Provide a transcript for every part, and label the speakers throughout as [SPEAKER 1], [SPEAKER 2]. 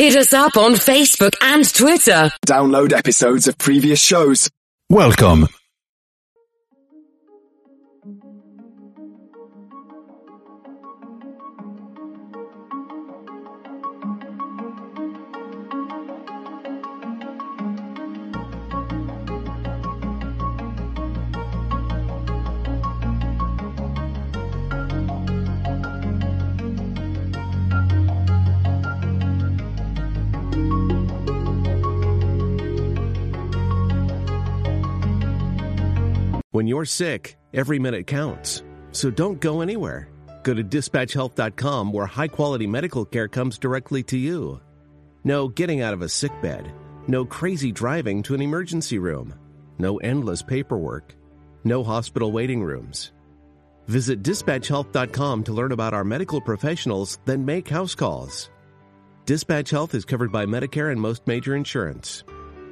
[SPEAKER 1] Hit us up on Facebook and Twitter.
[SPEAKER 2] Download episodes of previous shows.
[SPEAKER 3] Welcome.
[SPEAKER 4] You're sick, every minute counts. So don't go anywhere. Go to dispatchhealth.com where high quality medical care comes directly to you. No getting out of a sick bed. No crazy driving to an emergency room. No endless paperwork. No hospital waiting rooms. Visit dispatchhealth.com to learn about our medical professionals, then make house calls. Dispatch Health is covered by Medicare and most major insurance.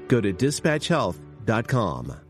[SPEAKER 4] Go to dispatchhealth.com.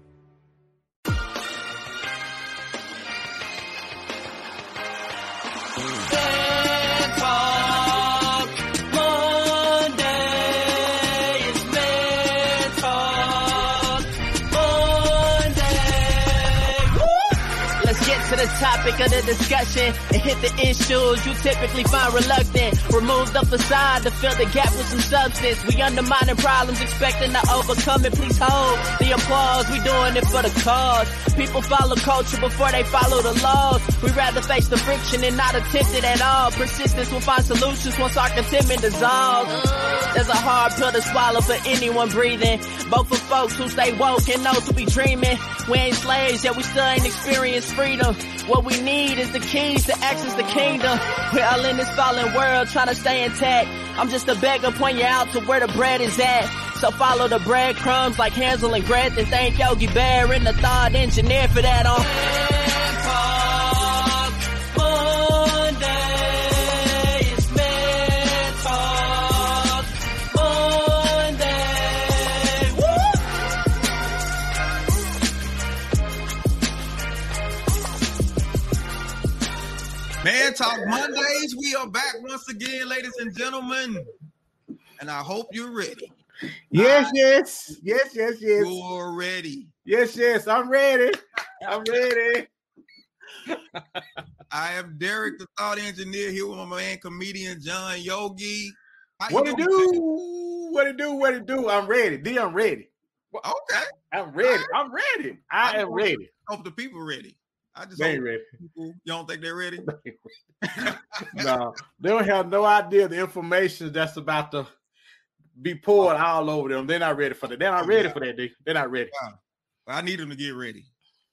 [SPEAKER 5] topic of the discussion and hit the issues you typically find reluctant. Remove the facade to fill the gap with some substance. We undermining problems, expecting to overcome it. Please hold the applause. We doing it for the cause. People follow culture before they follow the laws. We rather face the friction and not attempt it at all. Persistence will find solutions once our contentment dissolves. There's a hard pill to swallow for anyone breathing. Both for folks who stay woke and those who be dreaming. We ain't slaves, yet we still ain't experienced freedom. What we need is the keys to access the kingdom. We're all in this fallen world trying to stay intact. I'm just a beggar pointing you out to where the bread is at. So follow the breadcrumbs like Hansel and Gretel. And thank Yogi Bear and the thought engineer for that on.
[SPEAKER 6] Talk Mondays, we are back once again, ladies and gentlemen. And I hope you're ready.
[SPEAKER 7] Yes, yes, yes, yes, yes.
[SPEAKER 6] You're ready.
[SPEAKER 7] Yes, yes, I'm ready. I'm ready.
[SPEAKER 6] I am Derek, the thought engineer, here with my man, comedian John Yogi. How
[SPEAKER 7] What it
[SPEAKER 6] doing,
[SPEAKER 7] do? What it do? What it do? I'm ready. D, I'm ready.
[SPEAKER 6] Well, okay.
[SPEAKER 7] I'm ready. I'm ready. I am ready.
[SPEAKER 6] Hope the people ready. I just
[SPEAKER 7] They ready.
[SPEAKER 6] people, you don't think they're ready?
[SPEAKER 7] no, they don't have no idea the information that's about to be poured oh. all over them. They're not ready for that. They're not oh, ready for that. D. They're not ready.
[SPEAKER 6] I need them to get ready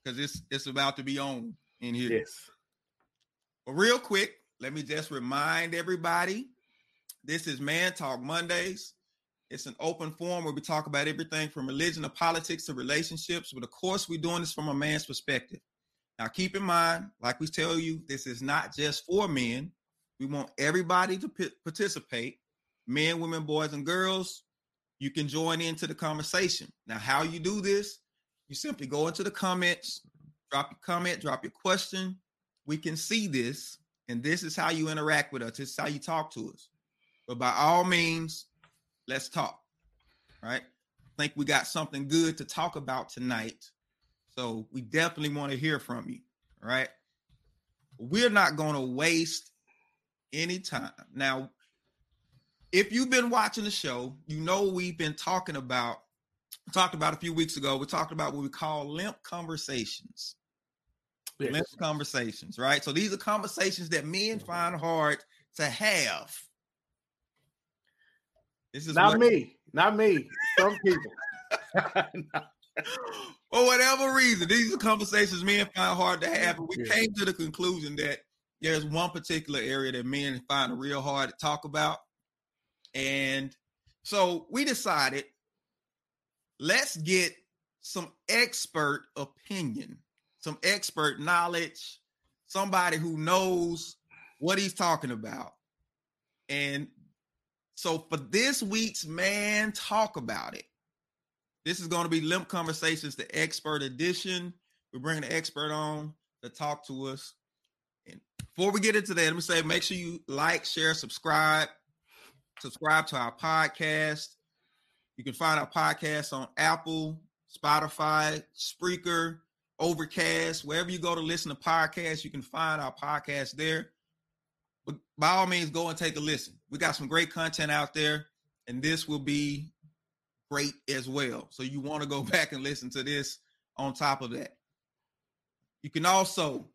[SPEAKER 6] because it's it's about to be on in here.
[SPEAKER 7] Yes.
[SPEAKER 6] But real quick, let me just remind everybody this is Man Talk Mondays. It's an open forum where we talk about everything from religion to politics to relationships. But of course, we're doing this from a man's perspective. Now, keep in mind, like we tell you, this is not just for men. We want everybody to p- participate men, women, boys, and girls. You can join into the conversation. Now, how you do this, you simply go into the comments, drop your comment, drop your question. We can see this, and this is how you interact with us. This is how you talk to us. But by all means, let's talk. Right. I think we got something good to talk about tonight. So we definitely want to hear from you. All right. We're not going to waste any time. Now, if you've been watching the show, you know we've been talking about talked about a few weeks ago. We talked about what we call limp conversations.
[SPEAKER 7] Yes.
[SPEAKER 6] Limp conversations, right? So these are conversations that men mm-hmm. find hard to have. This is
[SPEAKER 7] Not
[SPEAKER 6] what-
[SPEAKER 7] me. Not me. Some people.
[SPEAKER 6] for whatever reason, these are conversations men find hard to have. And we
[SPEAKER 7] Yeah.
[SPEAKER 6] came to the conclusion that there's one particular area that men find it real hard to talk about. And so we decided let's get some expert opinion, some expert knowledge, somebody who knows what he's talking about. And so for this week's man talk about it, this is going to be Limp Conversations, the expert edition. We're bringing the expert on to talk to us. And before we get into that, let me say make sure you like, share, subscribe. subscribe to our podcast. You can find our podcast on Apple, Spotify, Spreaker, Overcast, wherever you go to listen to podcasts, you can find our podcast there. But by all means, go and take a listen. We got some great content out there, and this will be great as well. So you want to go back and listen to this on top of that. You can also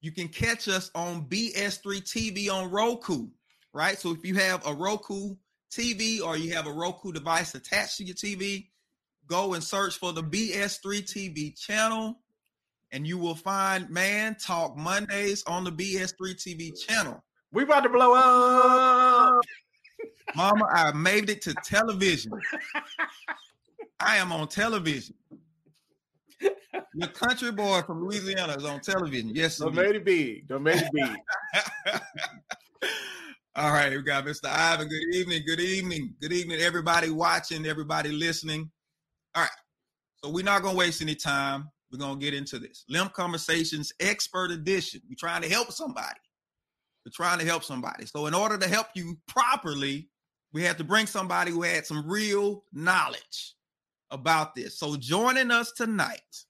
[SPEAKER 6] you can catch us on BS3 TV on Roku, right? So if you have a Roku TV or you have a Roku device attached to your TV, go and search for the BS3 TV channel and you will find Man Talk Mondays on the BS3 TV channel.
[SPEAKER 7] We about to blow up.
[SPEAKER 6] Mama, I made it to television. I am on television. Your country boy from Louisiana is on television. Yes,
[SPEAKER 7] Don't made it big. Don't made it big.
[SPEAKER 6] All right, we got Mr. Ivan. Good evening. Good evening. Good evening, everybody watching, everybody listening. All right. So we're not gonna waste any time. We're gonna get into this. Limp Conversations Expert Edition. We're trying to help somebody. We're trying to help somebody. So in order to help you properly, we had to bring somebody who had some real knowledge about this. So joining us tonight,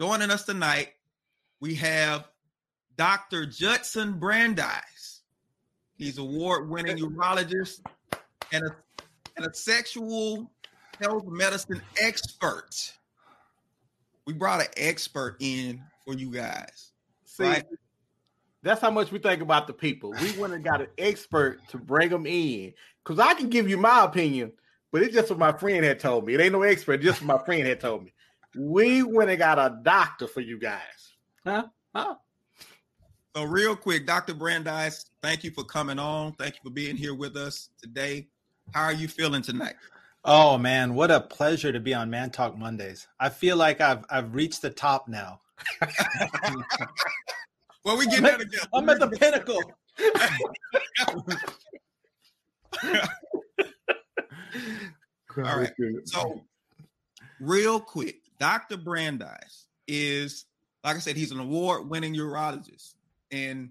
[SPEAKER 6] joining us tonight, we have Dr. Judson Brandeis. He's award-winning urologist and a, and a sexual health medicine expert. We brought an expert in for you guys.
[SPEAKER 7] See, right? That's how much we think about the people. We went and got an expert to bring them in. Because I can give you my opinion, but it's just what my friend had told me. It ain't no expert, just what my friend had told me. We went and got a doctor for you guys. Huh? Huh?
[SPEAKER 6] So, real quick, Dr. Brandeis, thank you for coming on. Thank you for being here with us today. How are you feeling tonight?
[SPEAKER 3] Oh man, what a pleasure to be on Man Talk Mondays. I feel like I've I've reached the top now.
[SPEAKER 6] well, we get that again.
[SPEAKER 3] I'm at the pinnacle.
[SPEAKER 6] All right. So, real quick, Dr. Brandeis is, like I said, he's an award-winning urologist, and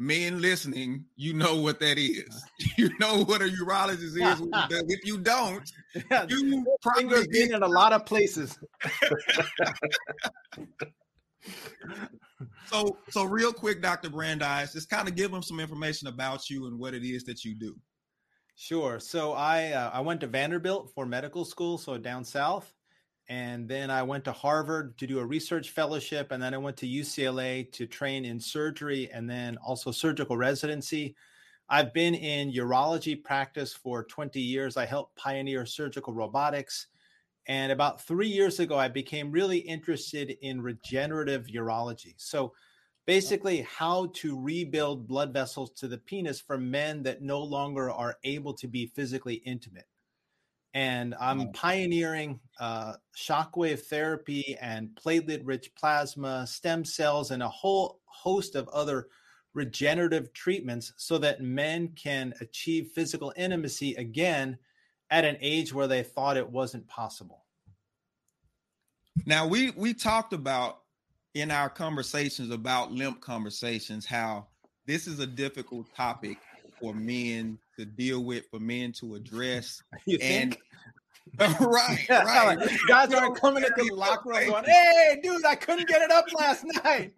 [SPEAKER 6] men listening, you know what that is. You know what a urologist is. if you don't, you
[SPEAKER 3] probably been in a lot of places.
[SPEAKER 6] So, so real quick, Dr. Brandeis, just kind of give them some information about you and what it is that you do.
[SPEAKER 3] Sure. So I uh, I went to Vanderbilt for medical school, so down south, and then I went to Harvard to do a research fellowship, and then I went to UCLA to train in surgery and then also surgical residency. I've been in urology practice for 20 years. I helped pioneer surgical robotics. And about three years ago, I became really interested in regenerative urology. So, basically, how to rebuild blood vessels to the penis for men that no longer are able to be physically intimate. And I'm pioneering uh, shockwave therapy and platelet rich plasma, stem cells, and a whole host of other regenerative treatments so that men can achieve physical intimacy again at an age where they thought it wasn't possible.
[SPEAKER 6] Now we we talked about in our conversations about limp conversations how this is a difficult topic for men to deal with, for men to address.
[SPEAKER 3] You
[SPEAKER 6] and
[SPEAKER 3] think?
[SPEAKER 6] right, right.
[SPEAKER 3] Guys aren't coming into the locker room going, "Hey, dude, I couldn't get it up last night."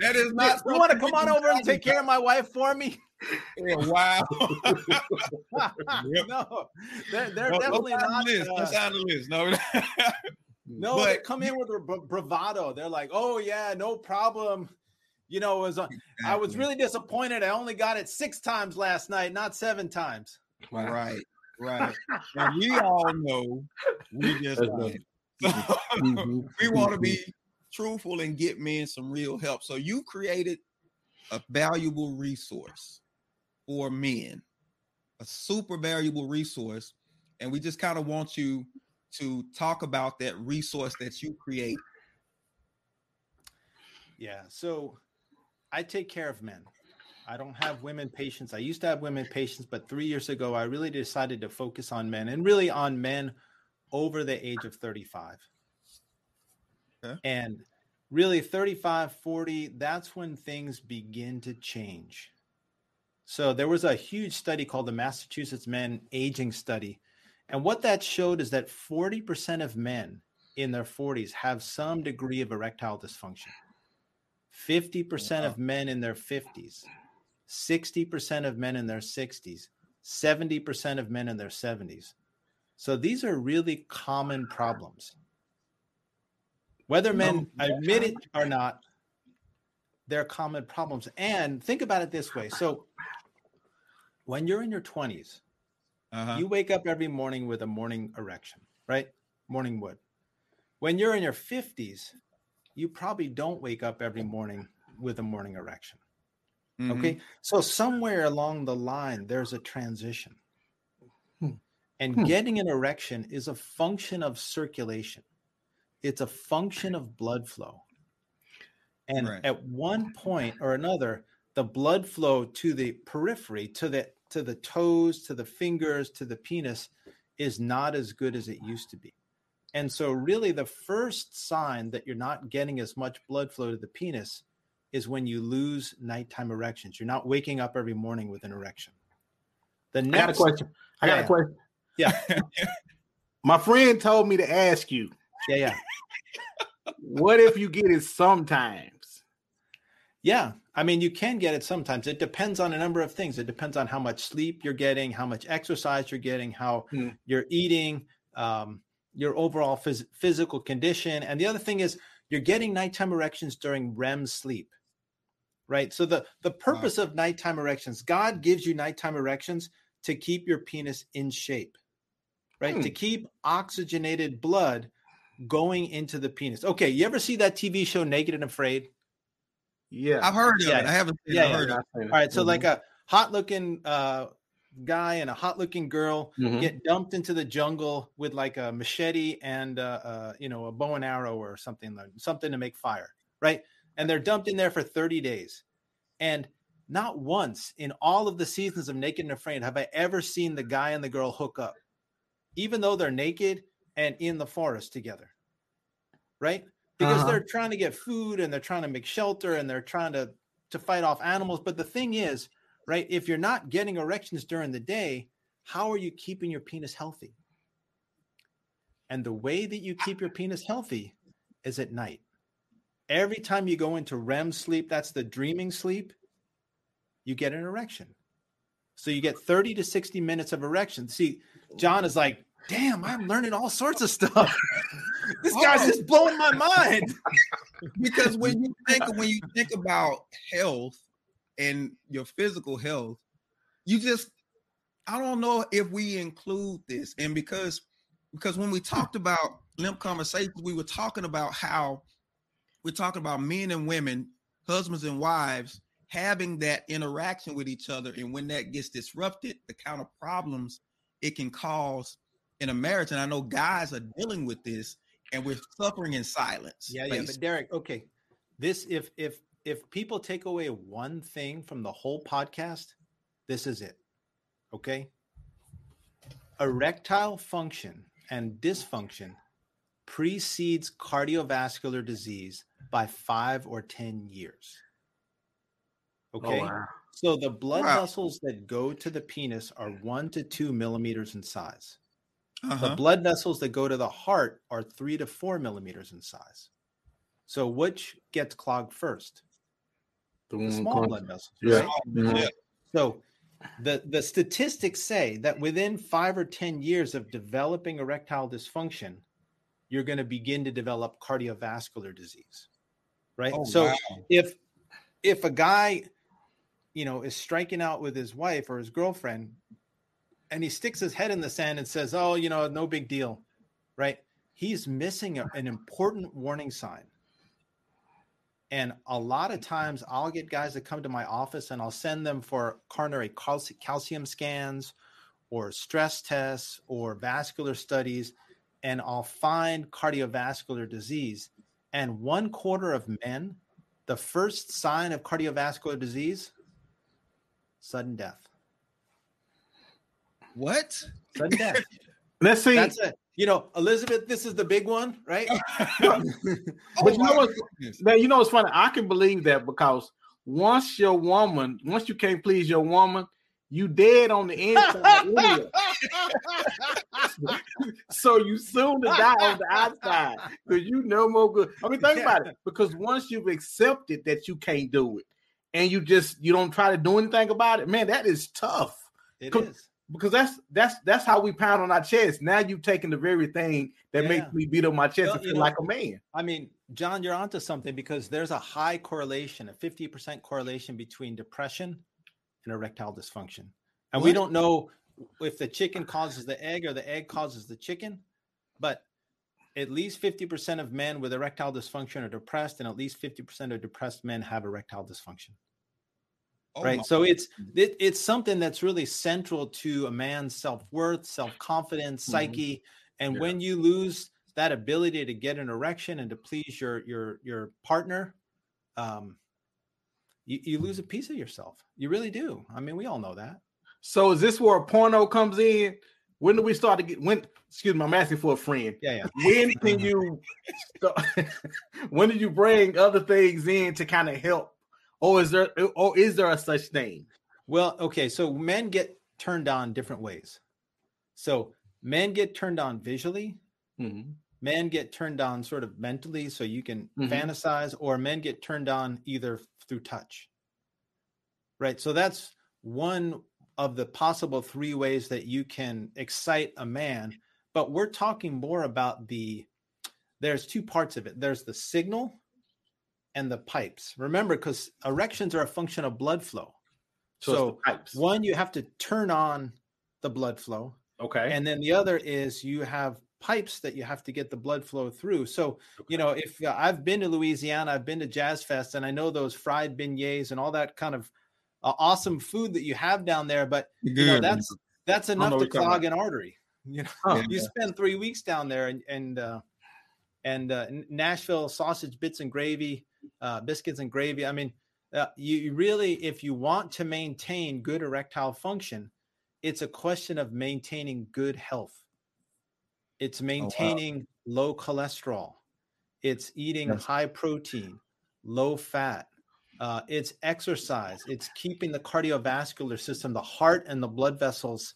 [SPEAKER 6] that is not.
[SPEAKER 3] You want to come on over and take care of my wife for me?
[SPEAKER 6] Yeah, wow.
[SPEAKER 3] no, they're, they're
[SPEAKER 6] no,
[SPEAKER 3] definitely
[SPEAKER 6] no
[SPEAKER 3] not.
[SPEAKER 6] List.
[SPEAKER 3] Uh,
[SPEAKER 6] That's on the list. No,
[SPEAKER 3] no,
[SPEAKER 6] But-
[SPEAKER 3] they come in with bra- bravado. They're like, "Oh yeah, no problem." You know, it was uh, I was really disappointed. I only got it six times last night, not seven times.
[SPEAKER 6] right, right. And we all know we just
[SPEAKER 7] That's
[SPEAKER 6] right.
[SPEAKER 7] Mhm.
[SPEAKER 6] We want to be truthful and get men some real help. So you created a valuable resource for men, a super valuable resource, and we just kind of want you to talk about that resource that you create.
[SPEAKER 3] Yeah. So I take care of men. I don't have women patients. I used to have women patients, but three years ago, I really decided to focus on men and really on men over the age of 35.
[SPEAKER 6] Okay.
[SPEAKER 3] And really, 35, 40, that's when things begin to change. So there was a huge study called the Massachusetts Men Aging Study. And what that showed is that 40% of men in their 40s have some degree of erectile dysfunction. 50%
[SPEAKER 6] Wow.
[SPEAKER 3] of men in their 50s, 60% of men in their 60s, 70% of men in their 70s. So these are really common problems. Whether men admit it or not, they're common problems. And think about it this way. So when you're in your 20s,
[SPEAKER 6] Uh-huh.
[SPEAKER 3] you wake up every morning with a morning erection, right? Morning wood. When you're in your 50s, you probably don't wake up every morning with a morning erection.
[SPEAKER 6] Mhm.
[SPEAKER 3] Okay. So somewhere along the line, there's a transition.
[SPEAKER 7] Hmm.
[SPEAKER 3] And
[SPEAKER 7] Hmm.
[SPEAKER 3] getting an erection is a function of circulation, it's a function of blood flow. And
[SPEAKER 6] Right.
[SPEAKER 3] at one point or another, the blood flow to the periphery, to the to the toes, to the fingers, to the penis is not as good as it used to be. And so really the first sign that you're not getting as much blood flow to the penis is when you lose nighttime erections. You're not waking up every morning with an erection. The
[SPEAKER 7] I got a
[SPEAKER 3] next
[SPEAKER 7] question. I got
[SPEAKER 3] Yeah.
[SPEAKER 7] a question.
[SPEAKER 3] Yeah.
[SPEAKER 7] My friend told me to ask you,
[SPEAKER 3] Yeah, yeah.
[SPEAKER 7] what if you get it sometimes?
[SPEAKER 3] Yeah. I mean, you can get it sometimes. It depends on a number of things. It depends on how much sleep you're getting, how much exercise you're getting, how
[SPEAKER 7] Hmm.
[SPEAKER 3] you're eating, um, your overall phys- physical condition. And the other thing is you're getting nighttime erections during REM sleep. Right. So the, the purpose of nighttime erections, God gives you nighttime erections to keep your penis in shape. Right.
[SPEAKER 7] Hmm.
[SPEAKER 3] To keep oxygenated blood going into the penis. Okay. You ever see that TV show Naked and Afraid?
[SPEAKER 7] Yeah.
[SPEAKER 6] I've heard of
[SPEAKER 3] Yeah.
[SPEAKER 6] it. I haven't seen
[SPEAKER 3] Yeah,
[SPEAKER 6] it.
[SPEAKER 3] Yeah.
[SPEAKER 6] heard of it.
[SPEAKER 7] I've seen it.
[SPEAKER 3] All right, so
[SPEAKER 7] Mhm.
[SPEAKER 3] like a hot looking uh, guy and a hot looking girl
[SPEAKER 7] Mhm.
[SPEAKER 3] get dumped into the jungle with like a machete and uh, uh, you know a bow and arrow or something like something to make fire, right? And they're dumped in there for 30 days, and not once in all of the seasons of Naked and Afraid have I ever seen the guy and the girl hook up, even though they're naked and in the forest together, right? Because
[SPEAKER 7] Uh-huh.
[SPEAKER 3] they're trying to get food and they're trying to make shelter and they're trying to to fight off animals. But the thing is, right, if you're not getting erections during the day, how are you keeping your penis healthy? And the way that you keep your penis healthy is at night. Every time you go into REM sleep, that's the dreaming sleep, you get an erection. So you get 30 to 60 minutes of erection. See, John is like, damn, I'm learning all sorts of stuff. this guy's
[SPEAKER 6] Oh.
[SPEAKER 3] just blowing my mind.
[SPEAKER 6] because when you think when you think about health and your physical health, you just I don't know if we include this. And because because when we talked about limp conversations, we were talking about how we're talking about men and women, husbands and wives having that interaction with each other. And when that gets disrupted, the kind of problems it can cause in a marriage. And I know guys are dealing with this and we're suffering in silence.
[SPEAKER 3] Yeah, yeah. But Derek, okay. This if if if people take away one thing from the whole podcast, this is it. Okay. Erectile function and dysfunction precedes cardiovascular disease by five or 10 years. Oh, okay.
[SPEAKER 7] Oh, wow.
[SPEAKER 3] So the blood
[SPEAKER 6] Wow.
[SPEAKER 3] vessels that go to the penis are one to two millimeters in size. The
[SPEAKER 6] Uh-huh.
[SPEAKER 3] blood vessels that go to the heart are three to four millimeters in size. So which gets clogged first?
[SPEAKER 7] The
[SPEAKER 3] The small
[SPEAKER 7] con-
[SPEAKER 3] blood vessels.
[SPEAKER 7] Yeah.
[SPEAKER 3] right?
[SPEAKER 6] Yeah.
[SPEAKER 3] So the the statistics say that within five or ten years of developing erectile dysfunction, you're going to begin to develop cardiovascular disease. Right.
[SPEAKER 6] Oh,
[SPEAKER 3] so
[SPEAKER 6] wow.
[SPEAKER 3] if if a guy, you know, is striking out with his wife or his girlfriend, and he sticks his head in the sand and says, "Oh, you know, no big deal," right? He's missing a- an important warning sign. And a lot of times I'll get guys that come to my office and I'll send them for coronary calci- calcium scans or stress tests or vascular studies, and I'll find cardiovascular disease. And one quarter of men, the first sign of cardiovascular disease, sudden death.
[SPEAKER 6] What?
[SPEAKER 3] Sudden death.
[SPEAKER 7] Let's see.
[SPEAKER 3] That's it. You know, Elizabeth, this is the big one, right?
[SPEAKER 7] But you know oh
[SPEAKER 6] my
[SPEAKER 7] what?
[SPEAKER 6] goodness.
[SPEAKER 7] Now, you know what's funny? I can believe that because once your woman, once you can't please your woman, you dead on the inside. so you soon to die on the outside because you no more good. I mean, think about it. Because once you've accepted that you can't do it, and you just you don't try to do anything about it, man, that is tough.
[SPEAKER 3] It is
[SPEAKER 7] because that's that's that's how we pound on our chest. Now you've taken the very thing that
[SPEAKER 3] Yeah.
[SPEAKER 7] makes me beat on my chest
[SPEAKER 3] Well,
[SPEAKER 7] and feel
[SPEAKER 3] know-
[SPEAKER 7] like a man.
[SPEAKER 3] I mean, John, you're onto something because there's a high correlation, a 50% correlation between depression and erectile dysfunction. And we don't know if the chicken causes the egg or the egg causes the chicken, but at least 50% of men with erectile dysfunction are depressed, and at least 50% of depressed men have erectile dysfunction.
[SPEAKER 6] Oh
[SPEAKER 3] right. So it's it, it's something that's really central to a man's self-worth, self-confidence,
[SPEAKER 7] Mhm.
[SPEAKER 3] psyche. And
[SPEAKER 7] Yeah.
[SPEAKER 3] when you lose that ability to get an erection and to please your your your partner, um, you, you lose a piece of yourself. You really do. I mean, we all know that.
[SPEAKER 7] So is this where a porno comes in? When do we start to get when excuse me, I'm asking for a friend.
[SPEAKER 3] Yeah, yeah.
[SPEAKER 7] When can you start, when did you bring other things in to kind of help? Or is there Oh, is there a such thing?
[SPEAKER 3] Well, okay, so men get turned on different ways. So men get turned on visually, men get turned on sort of mentally so you can
[SPEAKER 7] Mhm.
[SPEAKER 3] fantasize or men get turned on either through touch right so that's one of the possible three ways that you can excite a man but we're talking more about the there's two parts of it there's the signal and the pipes remember because erections are a function of blood flow
[SPEAKER 7] So,
[SPEAKER 3] so
[SPEAKER 7] the pipes.
[SPEAKER 3] one you have to turn on the blood flow
[SPEAKER 7] Okay.
[SPEAKER 3] and then the other is you have pipes that you have to get the blood flow through. So, you know, if uh, I've been to Louisiana, I've been to Jazz Fest, and I know those fried beignets and all that kind of uh, awesome food that you have down there, but you know that's that's enough
[SPEAKER 7] what
[SPEAKER 3] to clog an artery. You know,
[SPEAKER 7] Oh,
[SPEAKER 3] you spend three weeks down there, and and uh, and uh, Nashville sausage bits and gravy, uh, biscuits and gravy. I mean, uh, you really, if you want to maintain good erectile function, it's a question of maintaining good health. It's maintaining low cholesterol. It's eating
[SPEAKER 7] Yes.
[SPEAKER 3] high protein, low fat. Uh, it's exercise. It's keeping the cardiovascular system, the heart and the blood vessels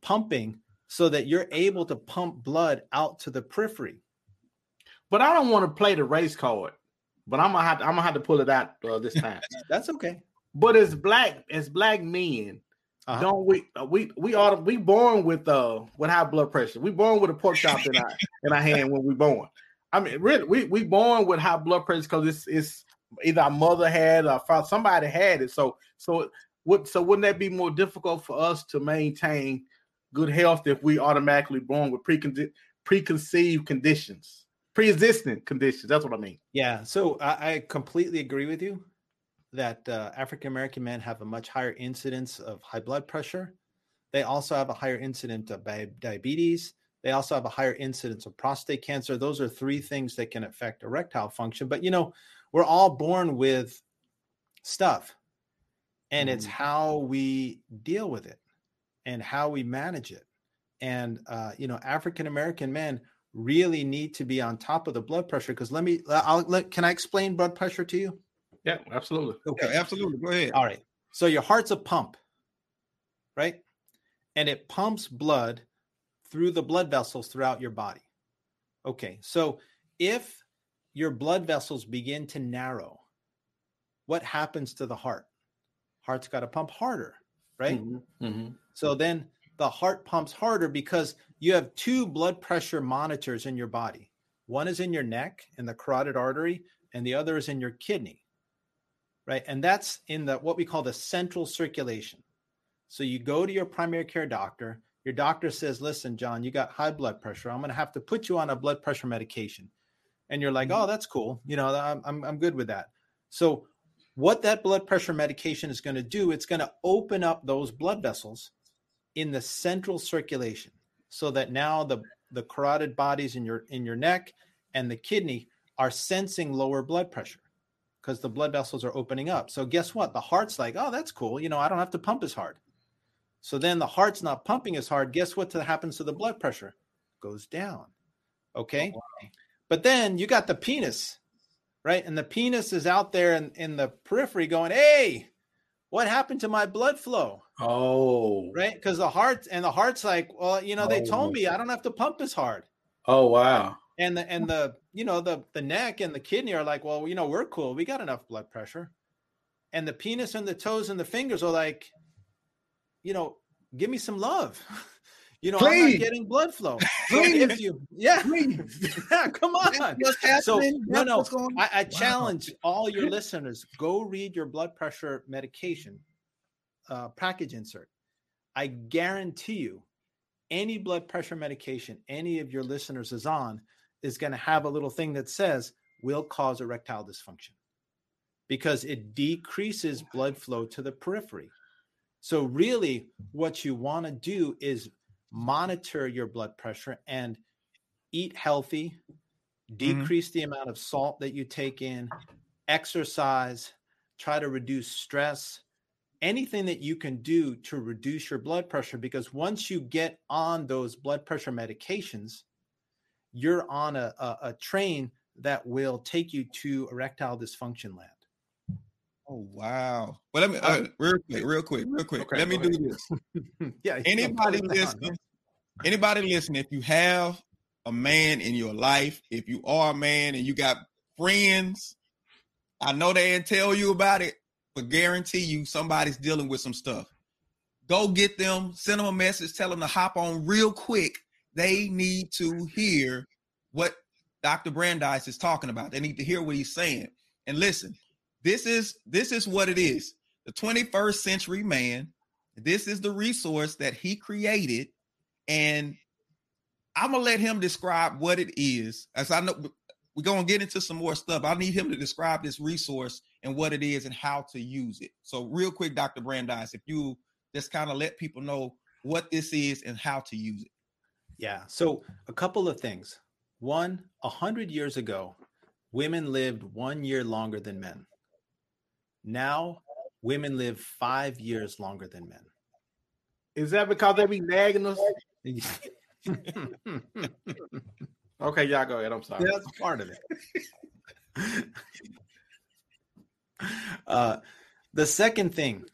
[SPEAKER 3] pumping so that you're able to pump blood out to the periphery.
[SPEAKER 7] But I don't want to play the race card. But I'm gonna have to, I'm gonna have to pull it out uh, this time.
[SPEAKER 3] That's okay.
[SPEAKER 7] but as black as black men,
[SPEAKER 3] Uh-huh.
[SPEAKER 7] don't we uh, we we ought we born with uh with high blood pressure. We born with a pork chop in our in our hand when we born. I mean, really, we we born with high blood pressure because it's it's either our mother had or father, somebody had it. So so would so wouldn't that be more difficult for us to maintain good health if we automatically born with precon- preconceived conditions, pre-existing conditions? That's what I mean.
[SPEAKER 3] Yeah, so I, I completely agree with you that uh, African American men have a much higher incidence of high blood pressure. They also have a higher incidence of diabetes. They also have a higher incidence of prostate cancer. Those are three things that can affect erectile function. But you know, we're all born with stuff, and it's how we deal with it and how we manage it. And uh, you know, African American men really need to be on top of the blood pressure because let me I'll let can I explain blood pressure to you?
[SPEAKER 7] Yeah, absolutely.
[SPEAKER 6] Yeah, absolutely. Go ahead.
[SPEAKER 3] All right. So your heart's a pump, right? And it pumps blood through the blood vessels throughout your body. Okay. So if your blood vessels begin to narrow, what happens to the heart? Heart's got to pump harder, right?
[SPEAKER 7] Mhm, mhm.
[SPEAKER 3] So then the heart pumps harder because you have two blood pressure monitors in your body. One is in your neck in the carotid artery, and the other is in your kidney. Right. And that's in the what we call the central circulation. So you go to your primary care doctor. Your doctor says, listen, John, you got high blood pressure. I'm going to have to put you on a blood pressure medication. And you're like, mm-hmm. oh, that's cool. You know, I'm, I'm, I'm good with that. So what that blood pressure medication is going to do, it's going to open up those blood vessels in the central circulation so that now the the carotid bodies in your in your neck and the kidney are sensing lower blood pressure because the blood vessels are opening up. So guess what? The heart's like, "Oh, that's cool. You know, I don't have to pump as hard." So then the heart's not pumping as hard. Guess what happens to the blood pressure? Goes down. Okay? Oh, but then you got the penis right? And the penis is out there in, in the periphery going, hey, what happened to my blood flow?
[SPEAKER 7] Oh,
[SPEAKER 3] Right? Because the heart and the heart's like, well, you know, they
[SPEAKER 7] Oh.
[SPEAKER 3] told me I don't have to pump as hard.
[SPEAKER 7] Oh, wow.
[SPEAKER 3] And the and the you know the the neck and the kidney are like, well, you know, we're cool. We got enough blood pressure. And the penis and the toes and the fingers are like, you know, give me some love. You know, I'm
[SPEAKER 7] Please.
[SPEAKER 3] not getting blood flow.
[SPEAKER 7] Please.
[SPEAKER 3] if you, yeah, yeah, come on. So no, no. I, I
[SPEAKER 6] Wow.
[SPEAKER 3] challenge all your listeners: go read your blood pressure medication uh, package insert. I guarantee you, any blood pressure medication any of your listeners is on is going to have a little thing that says will cause erectile dysfunction because it decreases blood flow to the periphery. So really, what you want to do is monitor your blood pressure and eat healthy, mm-hmm. decrease the amount of salt that you take in, exercise, try to reduce stress, anything that you can do to reduce your blood pressure. Because once you get on those blood pressure medications, you're on a, a, a train that will take you to erectile dysfunction land.
[SPEAKER 6] Oh wow! Well, let me uh, real quick, real quick, real quick.
[SPEAKER 3] Okay,
[SPEAKER 6] let me
[SPEAKER 3] go
[SPEAKER 6] do this.
[SPEAKER 3] yeah.
[SPEAKER 6] Anybody listening? Anybody listening? If you have a man in your life, if you are a man and you got friends, I know they didn't tell you about it, but guarantee you somebody's dealing with some stuff. Go get them, send them a message, tell them to hop on real quick. They need to hear what Dr. Brandeis is talking about. They need to hear what he's saying. And listen, this is this is what it is. The 21st century man. This is the resource that he created, and I'm gonna let him describe what it is. As I know, we're gonna get into some more stuff. I need him to describe this resource and what it is and how to use it. So, real quick, Dr. Brandeis, if you just kind of let people know what this is and how to use it.
[SPEAKER 3] Yeah. So a couple of things. One, a hundred years ago, women lived one year longer than men. Now, women live five years longer than men.
[SPEAKER 7] Is that because they be nagging us? Okay, y'all go ahead. I'm sorry.
[SPEAKER 3] That's part of it. uh, the second thing,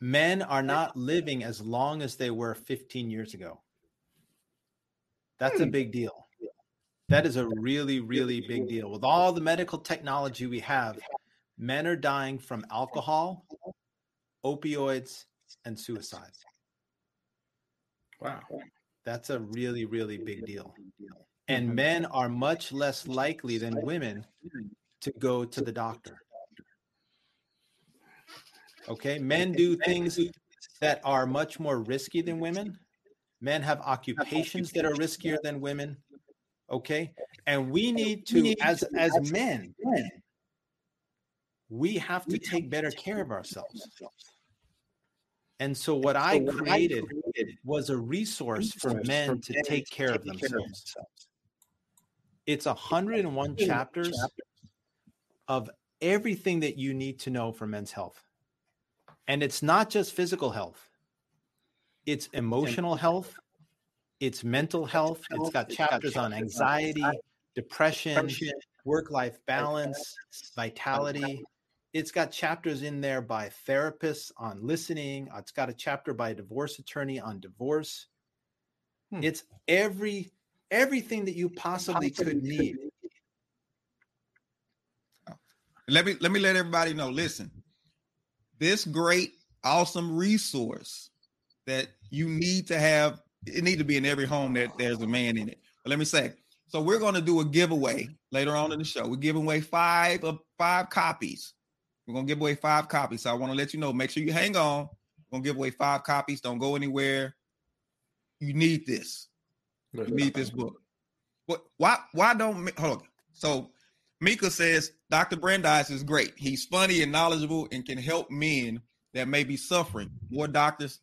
[SPEAKER 3] men are not living as long as they were 15 years ago. That's a big deal. That is a really, really big deal. With all the medical technology we have, men are dying from alcohol, opioids, and suicide.
[SPEAKER 7] Wow.
[SPEAKER 3] That's a really, really big deal. And men are much less likely than women to go to the doctor. Okay. Men do things that are much more risky than women. Men have occupations that are riskier than women. Okay. And we need to, as as men, we have to take better care of ourselves. And so what I created was a resource for men to take care of themselves. It's 101 chapters of everything that you need to know for men's health. And it's not just physical health. It's emotional health, it's mental health, it's got chapters on anxiety, depression, work-life balance, vitality. It's got chapters in there by therapists on listening. It's got a chapter by a divorce attorney on divorce.
[SPEAKER 7] Hmm.
[SPEAKER 3] It's every everything that you possibly could need.
[SPEAKER 6] Let me let me let everybody know. Listen, this great, awesome resource that you need to have, it need to be in every home that there's a man in it. But let me say, so we're going to do a giveaway later on in the show. We're giving away five of five copies. We're gonna give away five copies. So I want to let you know. Make sure you hang on. We're gonna give away five copies. Don't go anywhere. You need this. You need this book. What? Why? Why don't? Hold on. So Mika says Dr. Brandeis is great. He's funny and knowledgeable and can help men that may be suffering. More doctors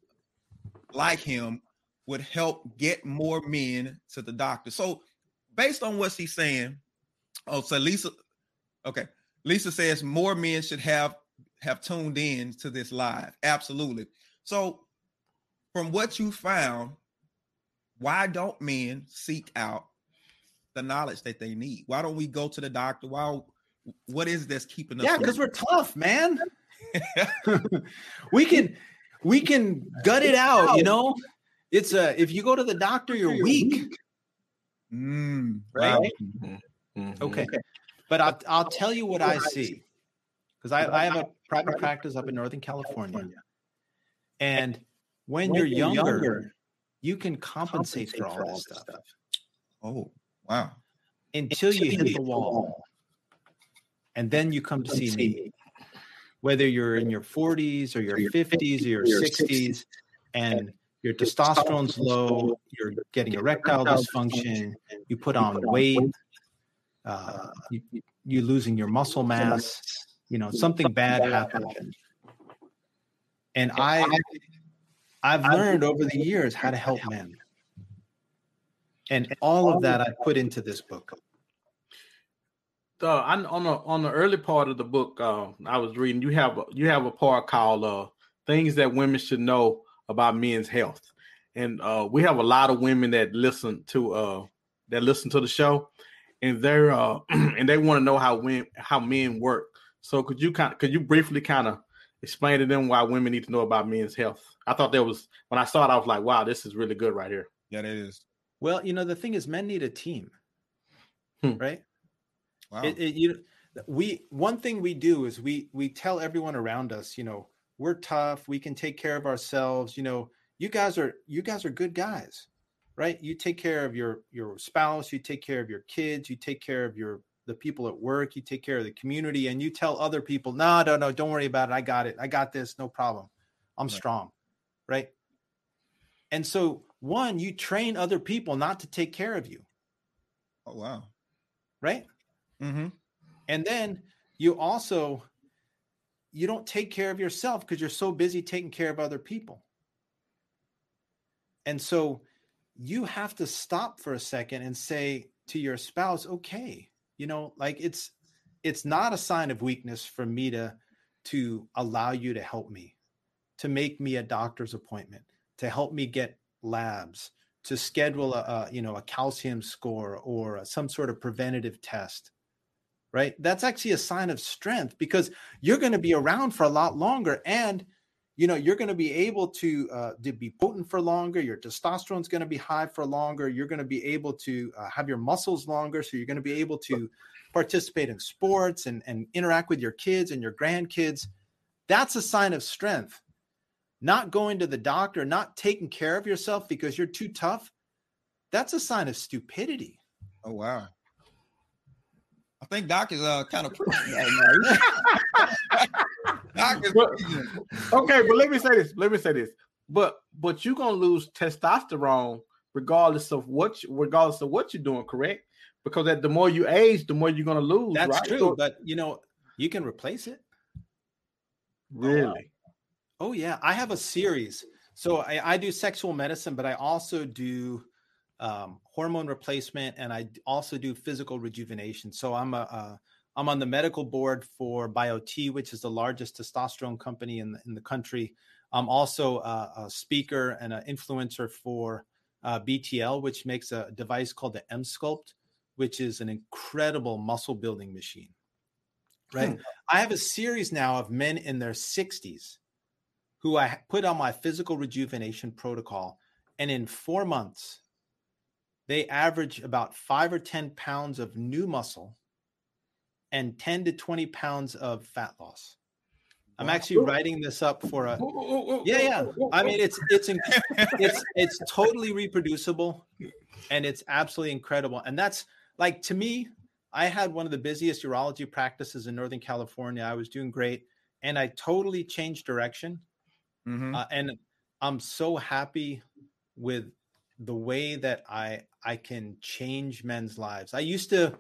[SPEAKER 6] like him would help get more men to the doctor. So based on what she's saying, oh, so Lisa, okay. Lisa says more men should have have tuned in to this live. Absolutely. So from what you found, why don't men seek out the knowledge that they need? Why don't we go to the doctor? Why what is this keeping us?
[SPEAKER 3] Yeah, because we're tough, man. we can we can gut it out, you know. It's a if you go to the doctor, you're weak.
[SPEAKER 6] Mm,
[SPEAKER 3] Right?
[SPEAKER 6] wow.
[SPEAKER 7] Mhm.
[SPEAKER 3] Okay. But I'll, I'll tell you what I see because I, I have a private practice up in Northern California. And when you're younger, you can compensate for all this stuff.
[SPEAKER 6] Oh, wow.
[SPEAKER 3] until you hit the wall. And then you come to see me, whether you're in your 40s or your 50s or your 60s, and your testosterone's low, you're getting erectile dysfunction, you put on weight, uh, you, you're losing your muscle mass, you know, something bad happened. And I, I've learned over the years how to help men. And all of that I put into this book.
[SPEAKER 7] uh, I, on the on the early part of the book, uh, I was reading. You have a, you have a part called uh, "Things That Women Should Know About Men's Health," and uh, we have a lot of women that listen to uh, that listen to the show, and they're uh, and they want to know how when how men work. So could you kind could you briefly kind of explain to them why women need to know about men's health? I thought that was when I saw it, I was like, wow, this is really good right here.
[SPEAKER 6] Yeah, that is.
[SPEAKER 3] Well, you know, the thing is, men need a team,
[SPEAKER 7] Hmm.
[SPEAKER 3] right?
[SPEAKER 6] Wow.
[SPEAKER 3] It, it, you, we one thing we do is we we tell everyone around us, you know, we're tough. We can take care of ourselves. You know, you guys are you guys are good guys, right? You take care of your your spouse. You take care of your kids. You take care of your the people at work. You take care of the community, and you tell other people, no, no, no, don't worry about it. I got it. I got this. No problem. I'm
[SPEAKER 6] Right.
[SPEAKER 3] strong, right? And so, one, you train other people not to take care of you,
[SPEAKER 6] oh, wow.
[SPEAKER 3] right?
[SPEAKER 6] Mm-hmm.
[SPEAKER 3] and then you also you don't take care of yourself because you're so busy taking care of other people and so you have to stop for a second and say to your spouse okay you know like it's it's not a sign of weakness for me to to allow you to help me to make me a doctor's appointment to help me get labs to schedule a, a you know a calcium score or some sort of preventative test right? That's actually a sign of strength because you're going to be around for a lot longer and you know you're going to be able to uh, to be potent for longer your testosterone's going to be high for longer you're going to be able to uh, have your muscles longer so you're going to be able to participate in sports and, and interact with your kids and your grandkids. That's a sign of strength. Not going to the doctor not taking care of yourself because you're too tough that's a sign of stupidity.
[SPEAKER 6] Oh, wow. I think Doc is uh, kind of preaching right now. Doc is
[SPEAKER 7] Well-
[SPEAKER 6] preaching.
[SPEAKER 7] okay, but let me say this. Let me say this. But but you're gonna lose testosterone regardless of what you, regardless of what you're doing, correct? Because that the more you age, the more you're gonna lose.
[SPEAKER 3] that's
[SPEAKER 7] right?
[SPEAKER 3] true
[SPEAKER 7] So-
[SPEAKER 3] but you know you can replace it
[SPEAKER 7] really.
[SPEAKER 3] Oh yeah, I have a series. So I, I do sexual medicine, but I also do um, hormone replacement, and I also do physical rejuvenation. So I'm a, a I'm on the medical board for BioTE, which is the largest testosterone company in the, in the country. I'm also a, a speaker and an influencer for uh, BTL, which makes a device called the Emsculpt, which is an incredible muscle building machine. Right. I have a series now of men in their 60s who I put on my physical rejuvenation protocol. And in four months, they average about five or 10 pounds of new muscle and 10 to 20 pounds of fat loss. I'm actually writing this up for a yeah, yeah. I mean, it's it's it's it's totally reproducible, and it's absolutely incredible. And that's like to me, I had one of the busiest urology practices in Northern California. I was doing great, and I totally changed direction.
[SPEAKER 6] Mhm.
[SPEAKER 3] Uh, and I'm so happy with the way that I I can change men's lives. I used to,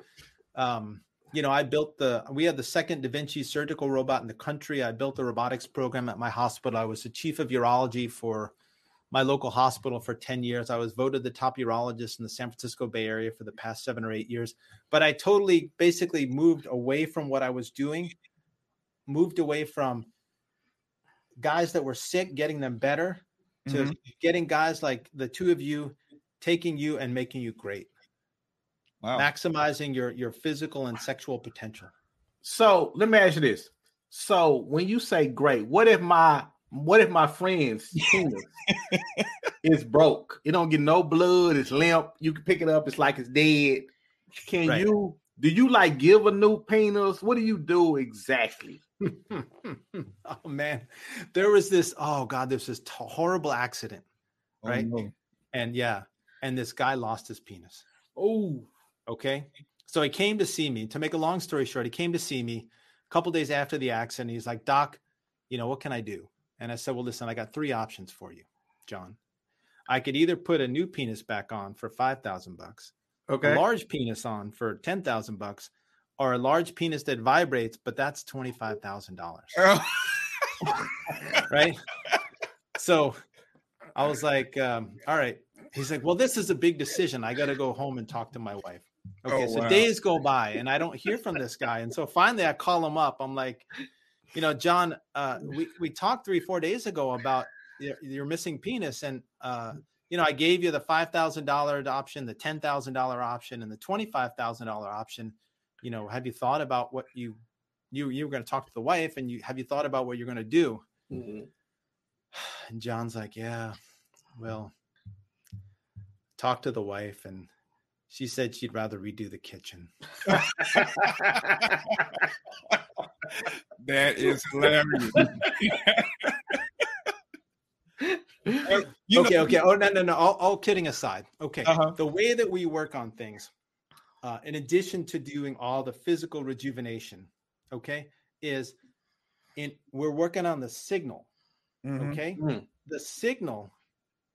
[SPEAKER 3] um, you know, I built the we had the second Da Vinci surgical robot in the country. I built the robotics program at my hospital. I was the chief of urology for my local hospital for 10 years. I was voted the top urologist in the San Francisco Bay Area for the past seven or eight years. But I totally basically moved away from what I was doing, moved away from guys that were sick, getting them better, to getting guys like the two of you taking you and making you great,
[SPEAKER 6] Wow.
[SPEAKER 3] maximizing your your physical and sexual potential.
[SPEAKER 7] So let me ask you this. So when you say great, what if my what if my friend's penis is broke? It don't get no blood, it's limp. You can pick it up, it's like it's dead. Can
[SPEAKER 3] Right.
[SPEAKER 7] you do you like give a new penis? What do you do exactly?
[SPEAKER 3] oh man, there was this. Oh god, there's this t- horrible accident,
[SPEAKER 6] Oh,
[SPEAKER 3] right?
[SPEAKER 6] no.
[SPEAKER 3] And yeah, and this guy lost his penis.
[SPEAKER 7] Oh,
[SPEAKER 3] Okay, so he came to see me. To make a long story short, he came to see me a couple days after the accident. He's like, "Doc, you know what can I do?" And I said, "Well, listen, I got three options for you, John. I could either put a new penis back on for five thousand bucks,
[SPEAKER 7] okay.
[SPEAKER 3] a large penis on for ten thousand bucks, or a large penis that vibrates, but that's twenty five thousand dollars." right? So I was like, um, all right. He's like, well, this is a big decision. I got to go home and talk to my wife. Okay,
[SPEAKER 6] Oh,
[SPEAKER 3] so
[SPEAKER 6] wow.
[SPEAKER 3] days go by and I don't hear from this guy. And so finally I call him up. I'm like, you know, John, uh, we, we talked three, four days ago about your, your missing penis. And, uh, you know, I gave you the $5,000 option, the $10,000 option, and the $25,000 option. You know, have you thought about what you, you, you were going to talk to the wife and you, have you thought about what you're going to do?
[SPEAKER 7] Mhm.
[SPEAKER 3] And John's like, Yeah, well, talk to the wife. And she said she'd rather redo the kitchen.
[SPEAKER 6] that is hilarious. You know-
[SPEAKER 3] okay, okay. Oh, no, no, no. All, all kidding aside. Okay.
[SPEAKER 6] Uh-huh.
[SPEAKER 3] The way that we work on things, uh, in addition to doing all the physical rejuvenation, okay, is in we're working on the signal.
[SPEAKER 6] Mhm.
[SPEAKER 3] Okay.
[SPEAKER 7] Mm.
[SPEAKER 3] The signal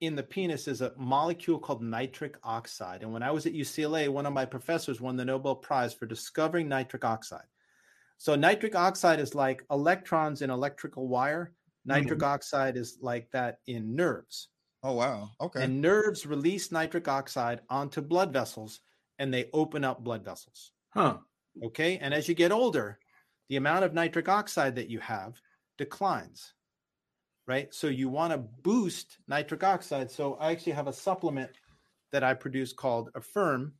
[SPEAKER 3] in the penis is a molecule called nitric oxide. And when I was at UCLA, one of my professors won the Nobel Prize for discovering nitric oxide. So, nitric oxide is like electrons in electrical wire. Nitric mm-hmm. oxide is like that in nerves.
[SPEAKER 6] Oh wow. Okay.
[SPEAKER 3] And nerves release nitric oxide onto blood vessels and they open up blood vessels.
[SPEAKER 7] Huh.
[SPEAKER 3] Okay. And as you get older, the amount of nitric oxide that you have declines. Right. So you want to boost nitric oxide. So I actually have a supplement that I produce called Affirm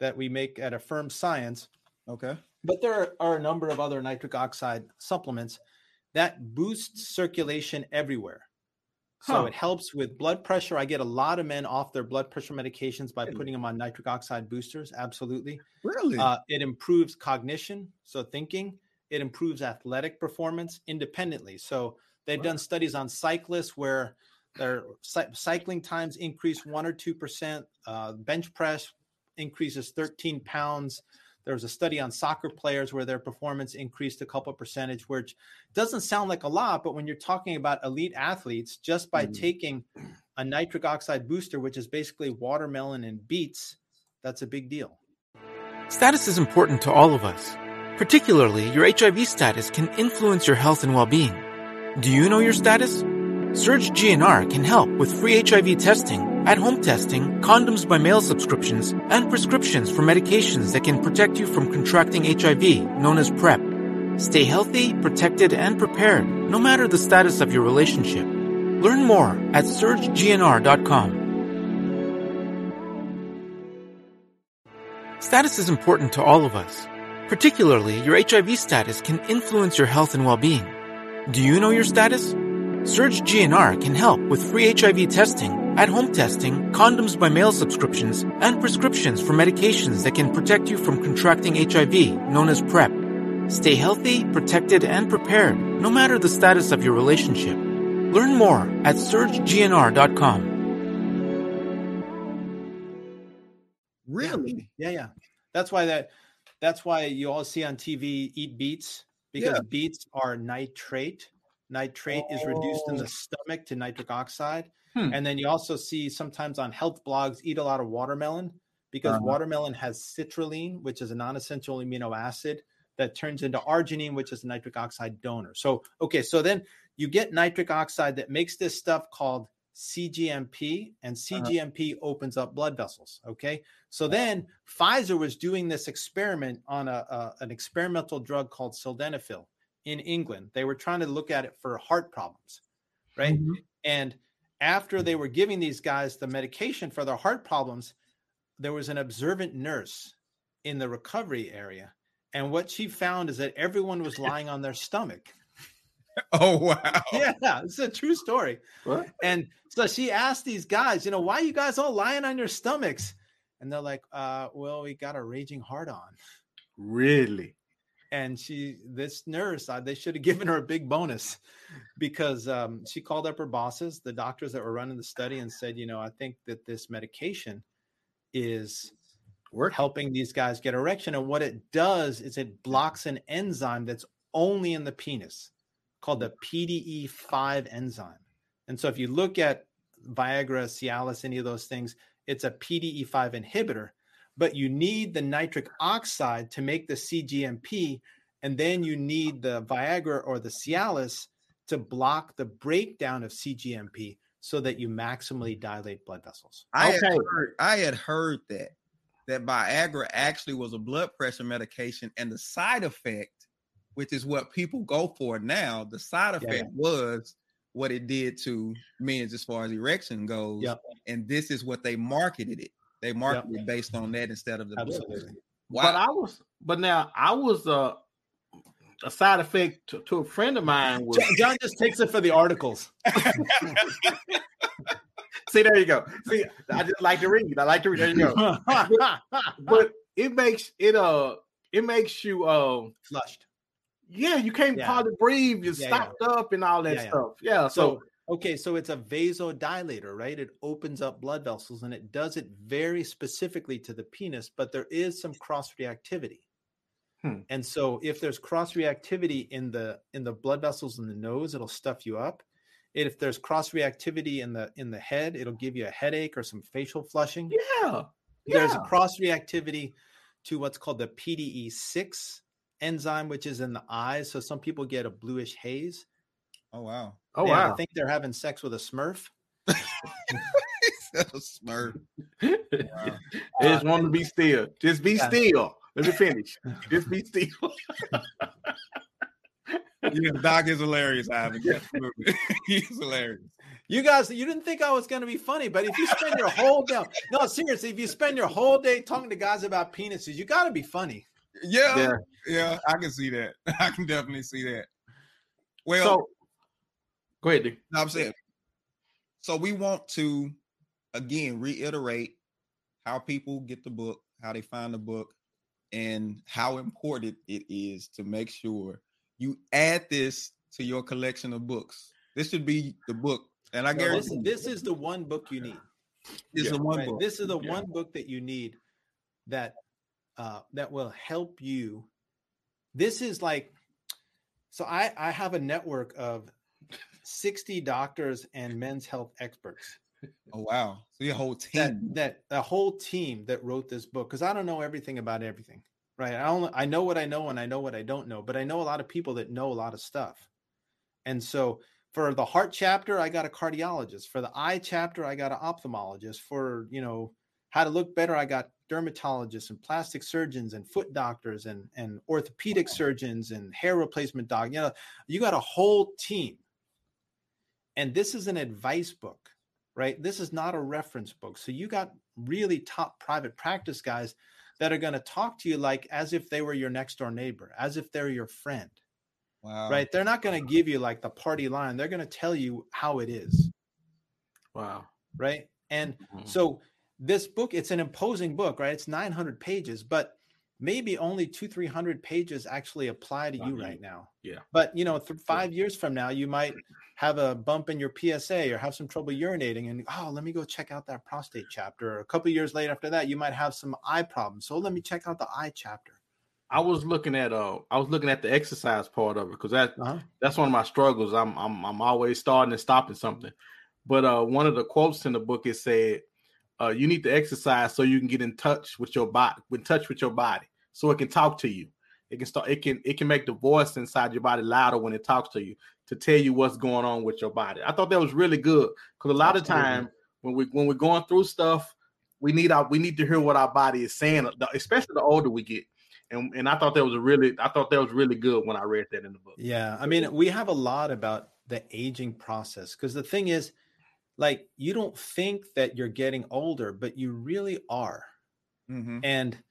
[SPEAKER 3] that we make at Affirm Science.
[SPEAKER 6] okay.
[SPEAKER 3] But there are, a number of other nitric oxide supplements that boosts circulation everywhere. So it helps with blood pressure. I get a lot of men off their blood pressure medications by putting them on nitric oxide boosters. Absolutely.
[SPEAKER 6] Really?
[SPEAKER 3] Uh, it improves cognition, so thinking. It improves athletic performance independently. So they've done studies on cyclists where their cycling times increase one or two percent. Uh, bench press increases 13 pounds. There was a study on soccer players where their performance increased a couple percentage, which doesn't sound like a lot, but when you're talking about elite athletes, just by taking a nitric oxide booster, which is basically watermelon and beets, that's a big deal.
[SPEAKER 8] Status is important to all of us. Particularly, your HIV status can influence your health and well-being. Do you know your status? Surge GNR can help with free HIV testing, at-home testing, condoms by mail subscriptions, and prescriptions for medications that can protect you from contracting HIV, known as PrEP. Stay healthy, protected, and prepared, no matter the status of your relationship. Learn more at surgegnr.com. Status is important to all of us. Particularly, your HIV status can influence your health and well-being. Do you know your status? Surge GNR can help with free HIV testing, at-home testing, condoms by mail subscriptions, and prescriptions for medications that can protect you from contracting HIV, known as PrEP. Stay healthy, protected, and prepared, no matter the status of your relationship. Learn more at surgegnr.com.
[SPEAKER 6] really?
[SPEAKER 3] Yeah, yeah. That's why that that's why you all see on TV eat beets because
[SPEAKER 6] Yeah.
[SPEAKER 3] beets are nitrate. Nitrate is reduced in
[SPEAKER 6] Oh.
[SPEAKER 3] the stomach to nitric oxide.
[SPEAKER 7] Hmm.
[SPEAKER 3] And then you also see sometimes on health blogs eat a lot of watermelon because
[SPEAKER 6] Uh-huh.
[SPEAKER 3] watermelon has citrulline, which is a non-essential amino acid that turns into arginine, which is a nitric oxide donor. So, okay, so then you get nitric oxide that makes this stuff called CGMP, and uh-huh. CGMP opens up blood vessels. Okay, so then Pfizer was doing this experiment on a, a- an experimental drug called sildenafil in England. They were trying to look at it for heart problems, right? Mm-hmm. And after they were giving these guys the medication for their heart problems, there was an observant nurse in the recovery area. And what she found is that everyone was lying on their stomach.
[SPEAKER 6] Oh wow.
[SPEAKER 3] Yeah, it's a true story.
[SPEAKER 7] What?
[SPEAKER 3] And so she asked these guys, you know, why you guys all lying on your stomachs? And they're like, uh, well, we got a raging heart on.
[SPEAKER 7] Really?
[SPEAKER 3] And she, this nurse, uh, they should have given her a big bonus because um, she called up her bosses, the doctors that were running the study, and said, you know, I think that this medication is
[SPEAKER 7] Work.
[SPEAKER 3] helping these guys get erection. And what it does is it blocks an enzyme that's only in the penis called the PDE5 enzyme. And so if you look at Viagra, Cialis, any of those things, it's a PDE5 inhibitor, but you need the nitric oxide to make the CGMP. And then you need the Viagra or the Cialis to block the breakdown of CGMP so that you maximally dilate blood vessels.
[SPEAKER 6] I had heard I had heard that that Viagra actually was a blood pressure medication, and the side effect, which is what people go for now, the side
[SPEAKER 3] Yeah,
[SPEAKER 6] effect was what it did to men as far as erection goes.
[SPEAKER 3] Yep.
[SPEAKER 6] And this is what they marketed it. They marketed it based on that instead of the blood
[SPEAKER 3] Absolutely.
[SPEAKER 6] pressure.
[SPEAKER 7] But I was, but now I was uh, a side effect to, to a friend of mine was.
[SPEAKER 3] John- John just takes it for the articles.
[SPEAKER 7] See, there you go. See, I just like to read. I like to read. There you go. But it makes it uh, it makes you uh,
[SPEAKER 3] flushed.
[SPEAKER 7] Yeah, you can't
[SPEAKER 3] Yeah.
[SPEAKER 7] hardly breathe. You're
[SPEAKER 3] Yeah, yeah.
[SPEAKER 7] stopped up and all that
[SPEAKER 3] Yeah, yeah.
[SPEAKER 7] stuff. Yeah. So,
[SPEAKER 3] So, okay, so it's a vasodilator, right? It opens up blood vessels and it does it very specifically to the penis, but there is some cross reactivity.
[SPEAKER 7] Hmm.
[SPEAKER 3] And so if there's cross reactivity in the in the blood vessels in the nose, it'll stuff you up. If there's cross reactivity in the in the head, it'll give you a headache or some facial flushing.
[SPEAKER 7] yeah,
[SPEAKER 3] There's
[SPEAKER 7] yeah.
[SPEAKER 3] cross reactivity to what's called the PDE6 enzyme, which is in the eyes. So some people get a bluish haze.
[SPEAKER 6] oh wow.
[SPEAKER 7] Oh
[SPEAKER 3] They
[SPEAKER 7] wow.
[SPEAKER 3] I think they're having sex with a Smurf.
[SPEAKER 6] Smart.
[SPEAKER 7] Just want to be still. Just be
[SPEAKER 3] Yeah.
[SPEAKER 7] still. Let me finish. Just be still.
[SPEAKER 6] Yeah, Doc is hilarious, Ivan. Absolutely. He's hilarious.
[SPEAKER 3] You guys, you didn't think I was going to be funny, but if you spend your whole day, no, seriously, if you spend your whole day talking to guys about penises, you got to be funny.
[SPEAKER 6] Yeah, yeah,
[SPEAKER 7] Yeah.
[SPEAKER 6] I can see that. I can definitely see that. Well,
[SPEAKER 7] So, go ahead. Dick.
[SPEAKER 6] No, I'm saying. So we want to again reiterate how people get the book, how they find the book, and how important it is to make sure you add this to your collection of books. This should be the book, and I
[SPEAKER 3] This,
[SPEAKER 6] guarantee you,
[SPEAKER 3] this is the one book you need.
[SPEAKER 6] this is the one
[SPEAKER 3] right?
[SPEAKER 6] book.
[SPEAKER 3] This is the
[SPEAKER 7] Yeah.
[SPEAKER 3] one book that you need that uh, that will help you. This is like, so I I have a network of sixty doctors and men's health experts.
[SPEAKER 6] oh wow! So your whole
[SPEAKER 3] that
[SPEAKER 6] team.
[SPEAKER 3] that a whole team that wrote this book because I don't know everything about everything, right? I only I know what I know and I know what I don't know, but I know a lot of people that know a lot of stuff. And so for the heart chapter, I got a cardiologist. For the eye chapter, I got an ophthalmologist. For you know how to look better, I got dermatologists and plastic surgeons and foot doctors and and orthopedic surgeons and hair replacement doc. You know, you got a whole team. And this is an advice book right? This is not a reference book. So you got really top private practice guys that are going to talk to you like as if they were your next door neighbor, as if they're your friend,
[SPEAKER 6] Wow!
[SPEAKER 3] right? They're not going to give you like the party line. They're going to tell you how it is,
[SPEAKER 7] Wow.
[SPEAKER 3] right? And
[SPEAKER 7] Mhm.
[SPEAKER 3] so this book, it's an imposing book, right? It's 900 pages, but maybe only two, 300 pages actually apply to you right now.
[SPEAKER 7] Yeah.
[SPEAKER 3] But, you know, th- five years from now, you might have a bump in your PSA or have some trouble urinating and, oh, let me go check out that prostate chapter. Or a couple years later after that, you might have some eye problems. So let me check out the eye chapter.
[SPEAKER 7] I was looking at uh I was looking at the exercise part of it because that
[SPEAKER 3] Uh-huh.
[SPEAKER 7] that's one of my struggles. I'm I'm I'm always starting and stopping something. But uh one of the quotes in the book is said, uh, you need to exercise so you can get in touch with your body, in touch with your body, so it can talk to you. It can start. It can. It can make the voice inside your body louder when it talks to you to tell you what's going on with your body. I thought that was really good because a lot of time when we when we're going through stuff, we need our we need to hear what our body is saying, especially the older we get. And and I thought that was a really I thought that was really good when I read that in the book.
[SPEAKER 3] Yeah. I mean, we have a lot about the aging process because the thing is, like, you don't think that you're getting older, but you really are.
[SPEAKER 6] Mhm.
[SPEAKER 3] And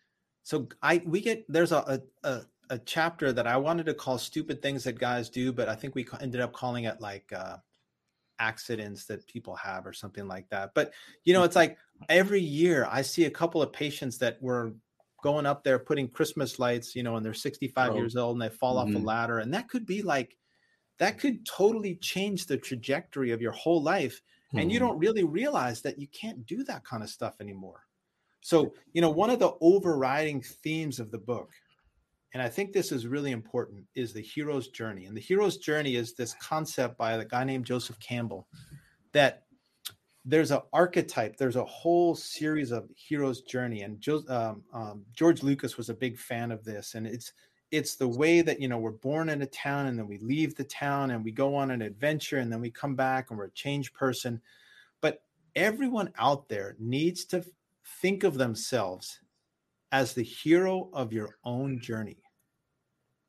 [SPEAKER 3] so I we get there's a, a a chapter that I wanted to call "Stupid Things That Guys Do," but I think we ended up calling it like uh, accidents that people have or something like that. But you know, it's like every year I see a couple of patients that were going up there putting Christmas lights, you know, and they're 65
[SPEAKER 7] Oh.
[SPEAKER 3] years old and they fall off a
[SPEAKER 7] Mhm.
[SPEAKER 3] ladder, and that could be like that could totally change the trajectory of your whole life and you
[SPEAKER 7] Mhm.
[SPEAKER 3] don't really realize that you can't do that kind of stuff anymore. So, you know, one of the overriding themes of the book, and I think this is really important, is the hero's journey. And the hero's journey is this concept by a guy named Joseph Campbell that there's an archetype, there's a whole series of hero's journey. And jo- um, um, George Lucas was a big fan of this. And it's it's the way that you know we're born in a town and then we leave the town and we go on an adventure and then we come back and we're a changed person. But everyone out there needs to think of themselves as the hero of your own journey.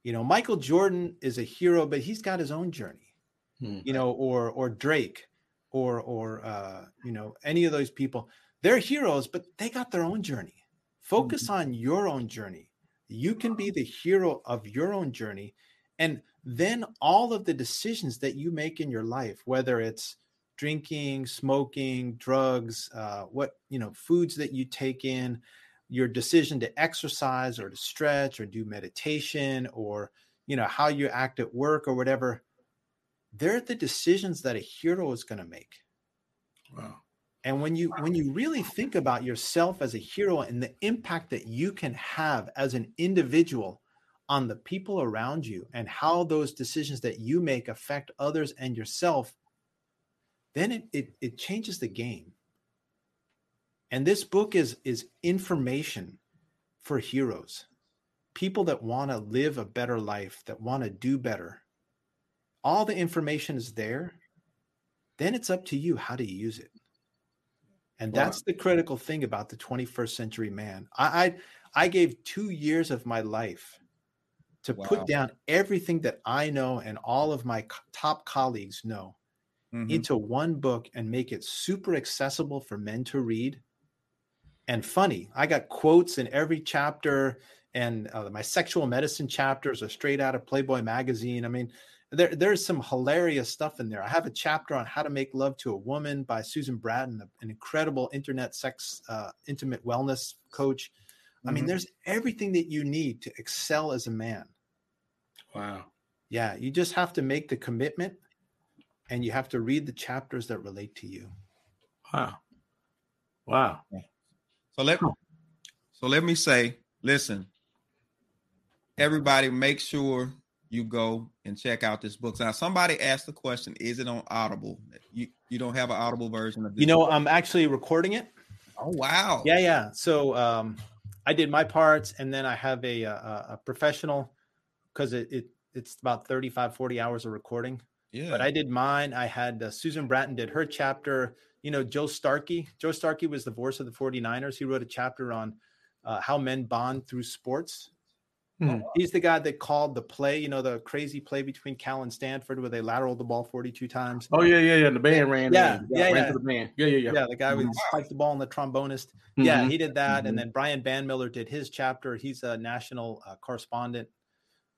[SPEAKER 3] You know michael jordan is a hero but he's got his own journey
[SPEAKER 7] Hmm.
[SPEAKER 3] you know or or drake or or uh you know any of those people. They're heroes but they got their own journey. Focus on your own journey you can be the hero of your own journey and then all of the decisions that you make in your life whether it's drinking smoking drugs uh, what you know foods that you take in your decision to exercise or to stretch or do meditation or you know how you act at work or whatever they're the decisions that a hero is going to make
[SPEAKER 7] Wow.
[SPEAKER 3] And when you when you really think about yourself as a hero and the impact that you can have as an individual on the people around you and how those decisions that you make affect others and yourself then it it, it changes the game. And this book is is information for heroes people that want to live a better life that want to do better. All the information is there then it's up to you how to use it and
[SPEAKER 7] Wow.
[SPEAKER 3] that's the critical thing about the 21st century man i i, I gave two years of my life to
[SPEAKER 6] Wow.
[SPEAKER 3] put down everything that i know and all of my co- top colleagues know
[SPEAKER 6] Mhm.
[SPEAKER 3] into one book and make it super accessible for men to read and funny. I got quotes in every chapter, and uh, my sexual medicine chapters are straight out of Playboy magazine. I mean, there, there's some hilarious stuff in there. I have a chapter on how to make love to a woman by Susan Bratton, an incredible internet sex, uh, intimate wellness coach. I mean,
[SPEAKER 6] Mhm.
[SPEAKER 3] there's everything that you need to excel as a man.
[SPEAKER 7] Wow.
[SPEAKER 3] Yeah, you just have to make the commitment and you have to read the chapters that relate to you.
[SPEAKER 7] Wow. Wow.
[SPEAKER 6] So let so let me say, listen, everybody, make sure you go and check out this book. Now, somebody asked the question: Is it on Audible? You you don't have an Audible version of this?
[SPEAKER 3] You know,
[SPEAKER 6] book?
[SPEAKER 3] I'm actually recording it.
[SPEAKER 6] oh wow,
[SPEAKER 3] Yeah, yeah. So um, I did my parts, and then I have a a, a professional because it, it it's about 35, 40 hours of recording.
[SPEAKER 6] yeah.
[SPEAKER 3] But I did mine. I had uh, Susan Bratton did her chapter. You know, Joe Starkey. Joe Starkey was the voice of the 49ers. He wrote a chapter on uh, how men bond through sports.
[SPEAKER 7] Hmm.
[SPEAKER 3] He's the guy that called the play, you know, the crazy play between Cal and Stanford where they lateraled the ball 42 times.
[SPEAKER 7] Oh yeah, yeah, yeah. The band ran.
[SPEAKER 3] Yeah, yeah,
[SPEAKER 7] ran
[SPEAKER 3] yeah.
[SPEAKER 7] the band. Yeah, yeah, yeah.
[SPEAKER 3] Yeah, the guy who
[SPEAKER 7] Mhm.
[SPEAKER 3] spiked the ball and the trombonist. Yeah,
[SPEAKER 7] Mhm.
[SPEAKER 3] he did that. And then Brian Banmiller did his chapter. He's a national uh, correspondent,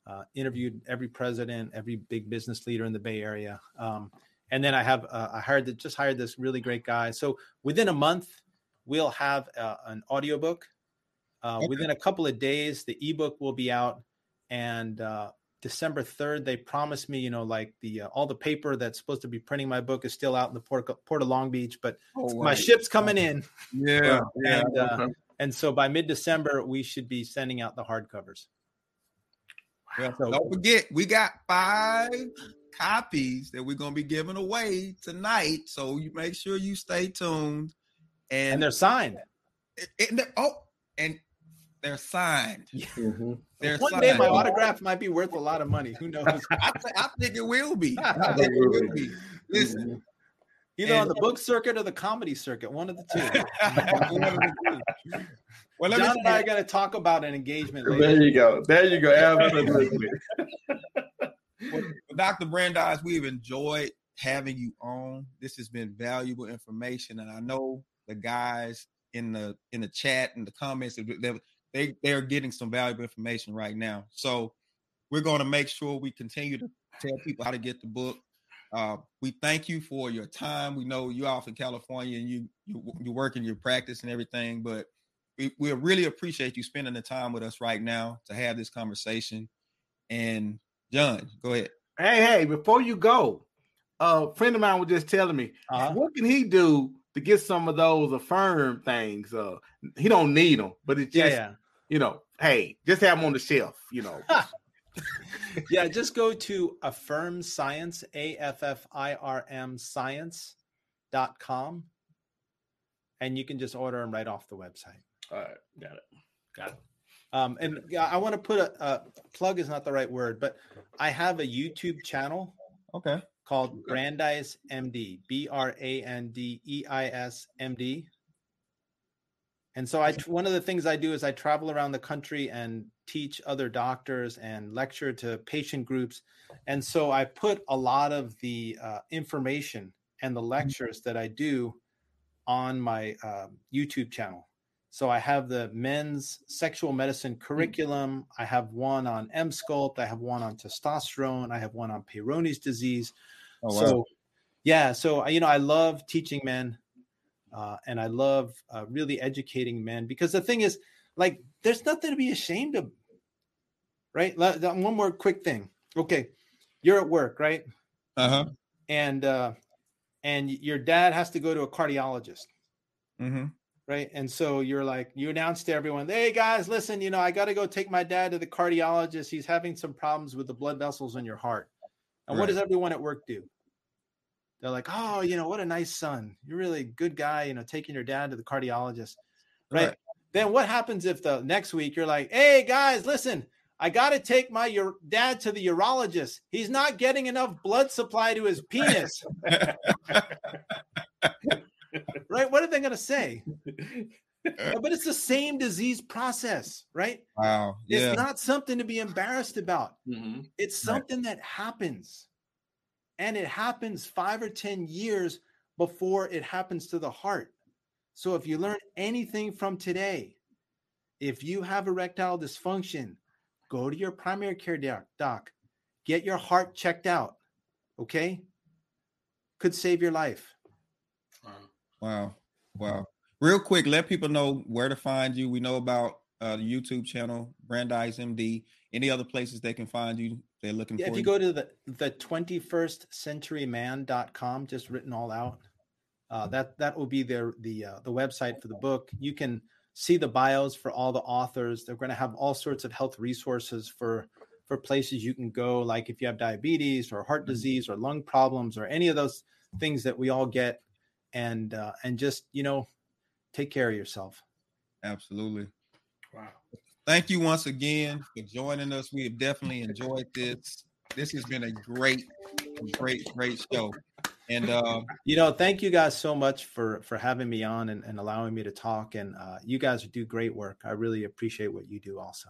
[SPEAKER 3] uh, interviewed every president, every big business leader in the Bay Area. Um, and then I have, uh, I hired, the, just hired this really great guy. So within a month, we'll have uh, an audiobook. Uh,
[SPEAKER 6] Okay.
[SPEAKER 3] Within a couple of days, the ebook will be out. And uh, December 3rd, they promised me, you know, like the uh, all the paper that's supposed to be printing my book is still out in the port, port of Long Beach, but
[SPEAKER 6] Oh,
[SPEAKER 3] my ship's coming in.
[SPEAKER 6] yeah.
[SPEAKER 3] And, uh,
[SPEAKER 7] Okay.
[SPEAKER 3] and so by mid December, we should be sending out the hardcovers. So-
[SPEAKER 6] don't forget, we got five copies that we're gonna be giving away tonight. So you make sure you stay tuned. And,
[SPEAKER 3] And they're signed.
[SPEAKER 6] and they're- oh, and they're signed.
[SPEAKER 7] Mhm.
[SPEAKER 6] They're
[SPEAKER 3] One day my
[SPEAKER 6] signed.
[SPEAKER 3] autograph might be worth a lot of money. Who knows?
[SPEAKER 6] I, th- I think it will be. I think it will be. Listen,
[SPEAKER 3] Either on the book circuit or the comedy circuit, one of the two.
[SPEAKER 6] One of the two. well, let
[SPEAKER 3] John
[SPEAKER 6] me
[SPEAKER 3] and I
[SPEAKER 6] say,
[SPEAKER 3] are going to talk about an engagement
[SPEAKER 7] There you go. There you go. Absolutely.
[SPEAKER 6] well, Dr. Brandeis, we've enjoyed having you on. This has been valuable information, and I know the guys in the in the chat and the comments they're they they are getting some valuable information right now. So we're going to make sure we continue to tell people how to get the book. Uh, we thank you for your time. We know you're off in California and you you you work in your practice and everything, but we, we really appreciate you spending the time with us right now to have this conversation. And John, go ahead.
[SPEAKER 7] Hey, hey, before you go, a friend of mine was just telling me, uh-huh. what can he do to get some of those affirm things? Uh, he don't need them, but it's just, yeah, yeah. You know, hey, just have them on the shelf, you know.
[SPEAKER 3] yeah, just go to affirm science, A F F I R M science.com, and you can just order them right off the website.
[SPEAKER 7] All right, got it. Got it.
[SPEAKER 3] Um, and I want to put a, a, plug is not the right word, but I have a YouTube channel.
[SPEAKER 6] Okay.
[SPEAKER 3] Called Brandeis MD, B R A N D E I S M D. And so I one of the things I do is I travel around the country and teach other doctors and lecture to patient groups. And so I put a lot of the uh, information and the mm-hmm. lectures that I do on my uh, YouTube channel. So I have the men's sexual medicine mm. curriculum. I have one on Emsculpt. I have one on testosterone. I have one on Peyronie's disease. Oh, wow. So, yeah. So you know, I love teaching men, uh, and I love uh, really educating men because the thing is, like, there's nothing to be ashamed of, right? One more quick thing. Okay, you're at work, right?
[SPEAKER 6] Uh huh.
[SPEAKER 3] And uh, and your dad has to go to a cardiologist.
[SPEAKER 6] Mm-hmm
[SPEAKER 3] right? And so you're like, you announce to everyone, hey guys, listen, you know, I got to go take my dad to the cardiologist. He's having some problems with the blood vessels in your heart. And right. what does everyone at work do? They're like, oh, you know, what a nice son. You're really a good guy, you know, taking your dad to the cardiologist. Right. right. Then what happens if the next week you're like, hey guys, listen, I got to take my your dad to the urologist. He's not getting enough blood supply to his penis. right? What are they going to say? but it's the same disease process, right?
[SPEAKER 6] Wow.
[SPEAKER 3] Yeah. It's not something to be embarrassed about. Mm-hmm. It's something right. that happens. And it happens five or 10 years before it happens to the heart. So if you learn anything from today, if you have erectile dysfunction, go to your primary care doc, doc get your heart checked out. Okay? Could save your life.
[SPEAKER 6] Wow. Wow. Real quick, let people know where to find you. We know about uh, the YouTube channel, Brandeis MD. Any other places they can find you? They're looking
[SPEAKER 3] yeah,
[SPEAKER 6] for
[SPEAKER 3] if you,
[SPEAKER 6] you
[SPEAKER 3] go to the the 21st centuryman.com, just written all out. Uh, that that will be their the uh, the website for the book. You can see the bios for all the authors. They're going to have all sorts of health resources for for places you can go, like if you have diabetes or heart mm-hmm. disease or lung problems or any of those things that we all get and uh, and just you know take care of yourself.
[SPEAKER 6] Absolutely.
[SPEAKER 7] Wow.
[SPEAKER 6] Thank you once again for joining us. We have definitely enjoyed this. This has been a great, great, great show. And uh,
[SPEAKER 3] you know, thank you guys so much for for having me on and, and allowing me to talk. And uh, you guys do great work. I really appreciate what you do. Also,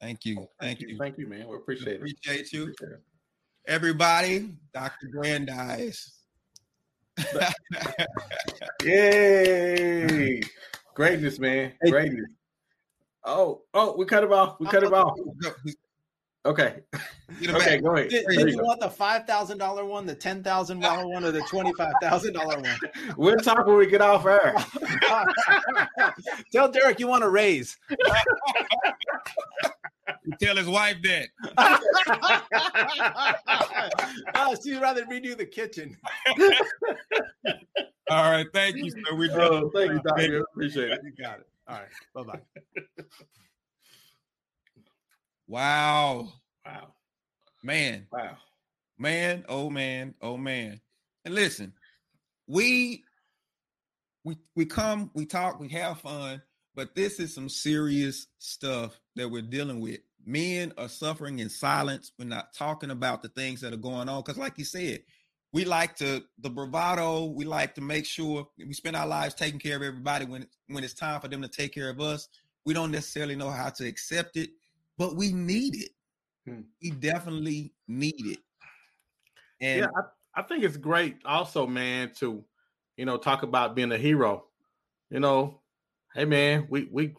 [SPEAKER 6] thank you, thank, thank you.
[SPEAKER 7] you, thank you, man. We appreciate
[SPEAKER 6] we appreciate it. you, appreciate it. everybody. Dr. Brandeis
[SPEAKER 7] Yay! Greatness, man. Greatness. Oh, oh, we cut him off. We cut him off. Okay. okay, go ahead.
[SPEAKER 3] Did, did you, you want the five thousand dollar one, the ten thousand dollar one, or the twenty five thousand dollar one?
[SPEAKER 7] We'll talk when we get off air.
[SPEAKER 3] Tell Derek you want a raise.
[SPEAKER 6] tell his wife that.
[SPEAKER 3] oh, she'd rather redo the kitchen.
[SPEAKER 6] All right. Thank you, sir. We
[SPEAKER 7] oh, thank you, Doctor. Appreciate it.
[SPEAKER 3] You got it. All right. Bye bye.
[SPEAKER 6] Wow.
[SPEAKER 7] Wow.
[SPEAKER 6] Man.
[SPEAKER 7] Wow.
[SPEAKER 6] Man, oh man, oh man. And listen, we we we come, we talk, we have fun, but this is some serious stuff that we're dealing with men are suffering in silence. We're not talking about the things that are going on. Because, like you said, we like to the bravado. We like to make sure we spend our lives taking care of everybody when when it's time for them to take care of us. We don't necessarily know how to accept it, but we need it. Hmm. We definitely need it.
[SPEAKER 7] And yeah, I, I think it's great also, man, to you know talk about being a hero. You know, hey man, we we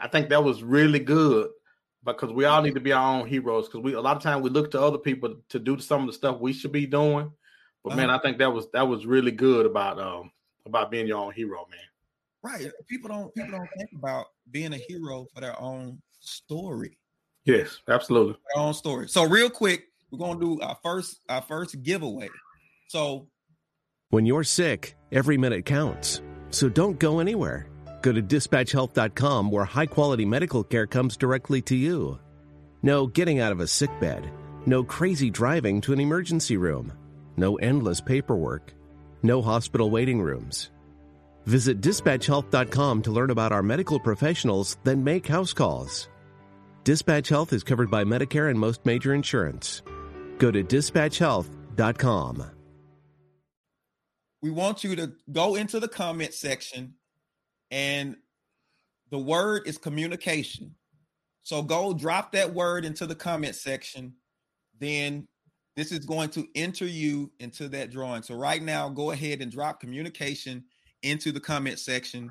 [SPEAKER 7] I think that was really good because we all need to be our own heroes. Because we a lot of times we look to other people to do some of the stuff we should be doing. But man,
[SPEAKER 6] Uh-huh.
[SPEAKER 7] I think that was that was really good about um about being your own hero, man.
[SPEAKER 6] Right. People don't people don't think about being a hero for their own story.
[SPEAKER 7] Yes, absolutely.
[SPEAKER 6] Their own story. So real quick, we're gonna do our first our first giveaway. So
[SPEAKER 4] When you're sick, every minute counts. So don't go anywhere. Go to dispatchhealth.com where high quality medical care comes directly to you. No getting out of a sick bed. No crazy driving to an emergency room. No endless paperwork. No hospital waiting rooms. Visit dispatchhealth.com to learn about our medical professionals, then make house calls. Dispatch Health is covered by Medicare and most major insurance. Go to dispatchhealth.com.
[SPEAKER 6] we want you to go into the comment section and the word is communication. So go drop that word into the comment section. Then this is going to enter you into that drawing. So right now, go ahead and drop communication into the comment section.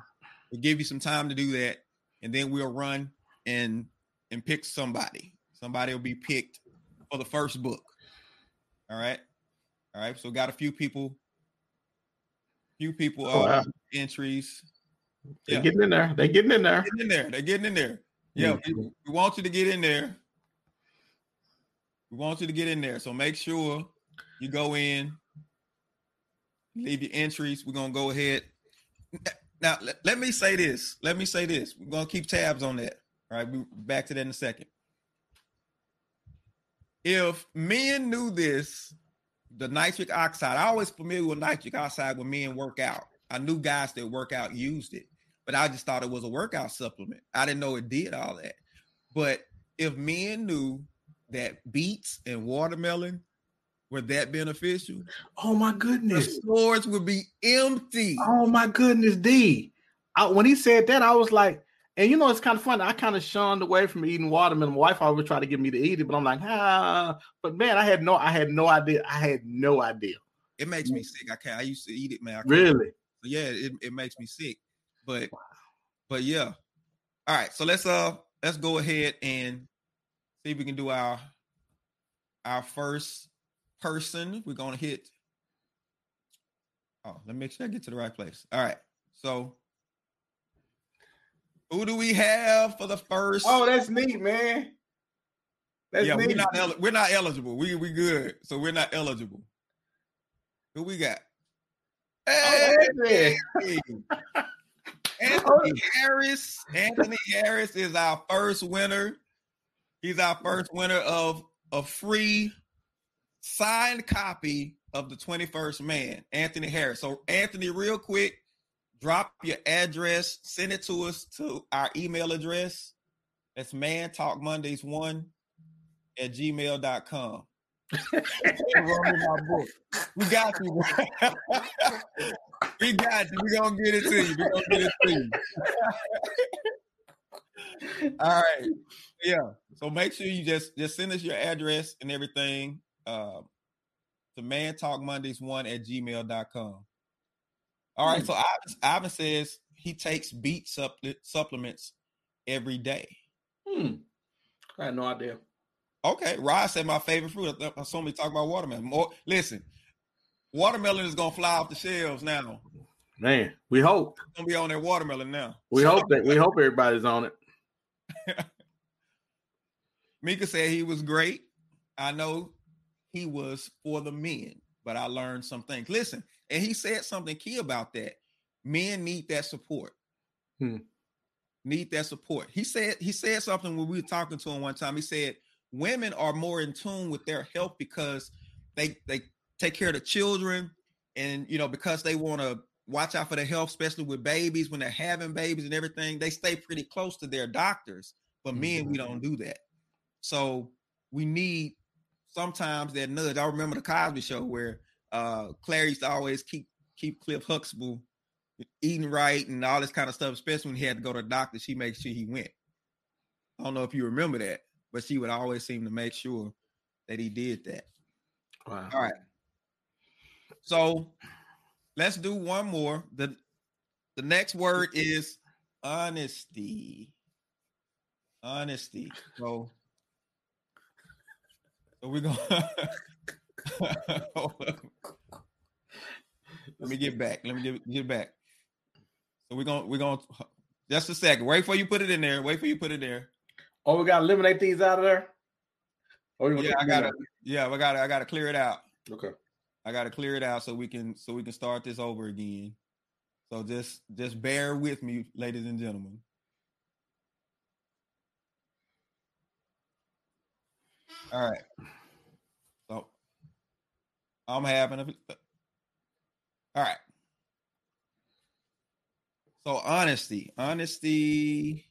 [SPEAKER 6] We'll give you some time to do that, and then we'll run and and pick somebody. Somebody will be picked for the first book. All right. All right. So got a few people few people
[SPEAKER 7] Oh,
[SPEAKER 6] uh,
[SPEAKER 7] wow.
[SPEAKER 6] entries.
[SPEAKER 7] They're
[SPEAKER 6] Yeah.
[SPEAKER 7] getting in there. They're getting in there.
[SPEAKER 6] Getting in there. They're getting in there. Yeah, we, we want you to get in there. We want you to get in there. So make sure you go in, leave your entries. We're gonna go ahead. Now let, me say this. Let me say this. We're gonna keep tabs on that. All right, we back to that in a second. If men knew this, the nitric oxide, I always familiar with nitric oxide when men work out. I knew guys that work out used it, but I just thought it was a workout supplement. I didn't know it did all that. But if men knew that beets and watermelon were that beneficial,
[SPEAKER 7] Oh my goodness, the
[SPEAKER 6] stores would be empty.
[SPEAKER 7] Oh my goodness, D. I, when he said that, I was like, and you know, it's kind of funny. I kind of shunned away from eating watermelon. My wife always tried to get me to eat it, but I'm like, ah. But man, I had no, I had no idea. I had no idea.
[SPEAKER 6] It makes me sick. I can't. I used to eat it, man.
[SPEAKER 7] Really?
[SPEAKER 6] yeah, it, it makes me sick. But but yeah. All right. So let's uh let's go ahead and see if we can do our our first person. We're gonna hit. Oh, let me make sure I get to the right place. All right. So who do we have for the first?
[SPEAKER 7] Oh, that's neat, man. That's
[SPEAKER 6] yeah, we're not el- we're not eligible. We we good. So we're not eligible. Who we got?
[SPEAKER 7] Oh,
[SPEAKER 6] Hey,
[SPEAKER 7] Adrian.
[SPEAKER 6] Anthony Harris. Anthony Harris is our first winner. He's our first winner of a free signed copy of the 21st Man, Anthony Harris. So, Anthony, real quick, drop your address, send it to us to our email address. That's man talk mondays one at gmail.com. We got you. we got you. We're gonna get it to you. We're gonna get it to you. All right. Yeah. So make sure you just just send us your address and everything uh, to man talk mondays one at gmail.com. All right. So Ivan, Ivan says he takes beet supple- supplements every day.
[SPEAKER 7] Hmm. I had no idea.
[SPEAKER 6] Okay, Rod said my favorite fruit. I, I saw me talk about watermelon. More, listen, watermelon is gonna fly off the shelves now.
[SPEAKER 7] Man, we hope.
[SPEAKER 6] It's gonna be on that watermelon now.
[SPEAKER 7] We hope that we hope everybody's on it.
[SPEAKER 6] Mika said he was great. I know he was for the men, but I learned some things. Listen, and he said something key about that. Men need that support.
[SPEAKER 7] Hmm.
[SPEAKER 6] Need that support. He said he said something when we were talking to him one time. He said women are more in tune with their health because they they take care of the children and you know because they want to watch out for their health especially with babies when they're having babies and everything they stay pretty close to their doctors but men we don't do that so we need sometimes that nudge i remember the cosby show where uh claire used to always keep keep cliff huxtable eating right and all this kind of stuff especially when he had to go to the doctor she made sure he went i don't know if you remember that but she would always seem to make sure that he did that
[SPEAKER 7] Wow.
[SPEAKER 6] all right. So let's do one more. The the next word is honesty. Honesty. So, so we're gonna let me get back. Let me get, get back. So we're gonna we're gonna just a second. Wait for you put it in there. Wait for you put it there.
[SPEAKER 7] Oh, we gotta eliminate these out of there.
[SPEAKER 6] Oh, yeah, I gotta. Yeah, we gotta. I gotta clear it out.
[SPEAKER 7] Okay.
[SPEAKER 6] I gotta clear it out so we can so we can start this over again. So just just bear with me, ladies and gentlemen. All right. So I'm having a all right. So honesty, honesty.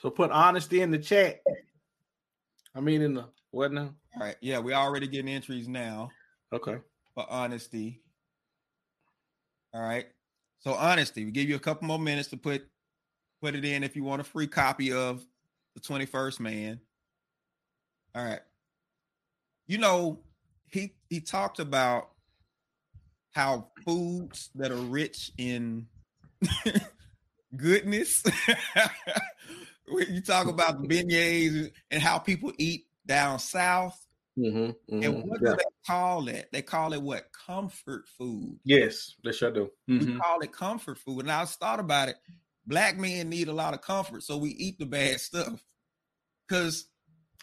[SPEAKER 7] So put honesty in the chat. I mean in the what now?
[SPEAKER 6] All right. Yeah, we're already getting entries now.
[SPEAKER 7] Okay.
[SPEAKER 6] For honesty. All right. So honesty, we give you a couple more minutes to put put it in if you want a free copy of the 21st man. All right. You know, he he talked about how foods that are rich in goodness. when you talk about the beignets and how people eat down south.
[SPEAKER 7] Mm-hmm, mm-hmm,
[SPEAKER 6] and what yeah. do they call it? They call it what? Comfort food.
[SPEAKER 7] Yes, they sure do.
[SPEAKER 6] Mm-hmm. We call it comfort food. And I was thought about it. Black men need a lot of comfort, so we eat the bad stuff. Because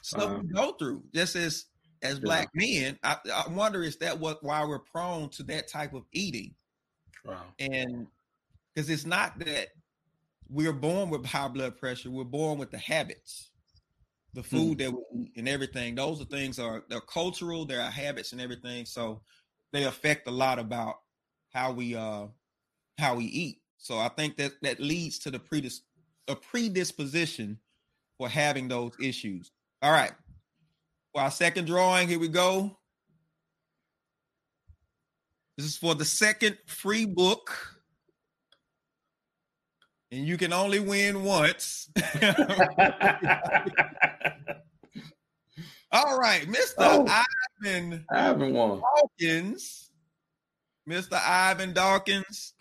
[SPEAKER 6] stuff we go through, just as as black yeah. men, I, I, wonder is that what why we're prone to that type of eating?
[SPEAKER 7] Wow.
[SPEAKER 6] And because it's not that we're born with high blood pressure, we're born with the habits the food mm. that we eat and everything. Those are things are they're cultural, they're our habits and everything. So they affect a lot about how we uh how we eat. So I think that that leads to the predis- a predisposition for having those issues. All right. For our second drawing, here we go. This is for the second free book. And you can only win once. All right, Mr. Oh, Ivan
[SPEAKER 7] Ivan won.
[SPEAKER 6] Dawkins. Mr. Ivan Dawkins.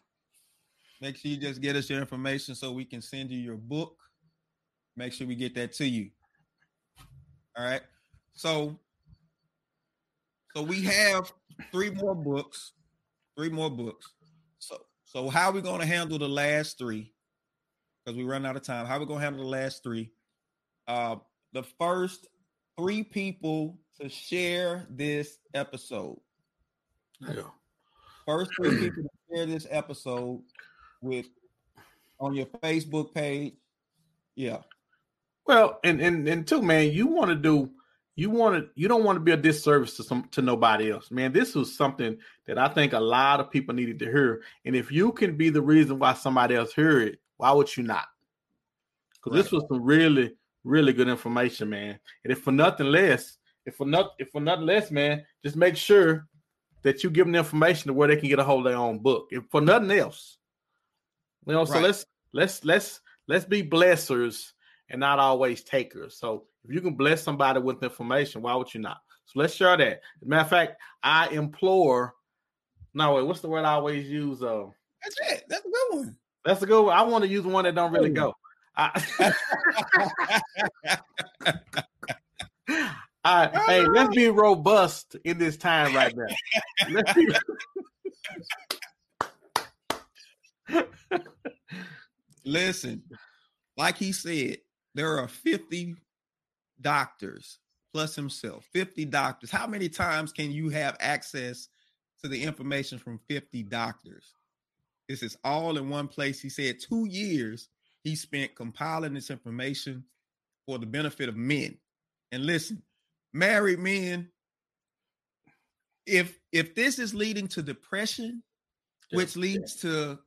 [SPEAKER 6] Make sure you just get us your information so we can send you your book. Make sure we get that to you. All right. So so we have three more books. Three more books. So so how are we going to handle the last three? Because we run out of time. How are we going to handle the last three? Uh the first three people to share this episode.
[SPEAKER 7] Yeah.
[SPEAKER 6] First three people to share this episode with on your Facebook page. Yeah.
[SPEAKER 7] Well, and and and two, man, you want to do you want to you don't want to be a disservice to some to nobody else man this was something that i think a lot of people needed to hear and if you can be the reason why somebody else hear it why would you not because right. this was some really really good information, man. And if for nothing less, if for not if for nothing less, man, just make sure that you give them the information to where they can get a hold of their own book. If for nothing else. You know, right. so let's let's let's let's be blessers and not always takers. So if you can bless somebody with information, why would you not? So let's share that. As a matter of fact, I implore. No, wait, what's the word I always use? Uh,
[SPEAKER 6] that's it. That's a good one.
[SPEAKER 7] That's a good one. I want to use one that don't really go. I, uh, hey, let's be robust in this time right now.
[SPEAKER 6] Be... Listen, like he said, there are 50 doctors plus himself, 50 doctors. How many times can you have access to the information from 50 doctors? This is all in one place. He said two years he spent compiling this information for the benefit of men. And listen, married men, if if this is leading to depression, which leads to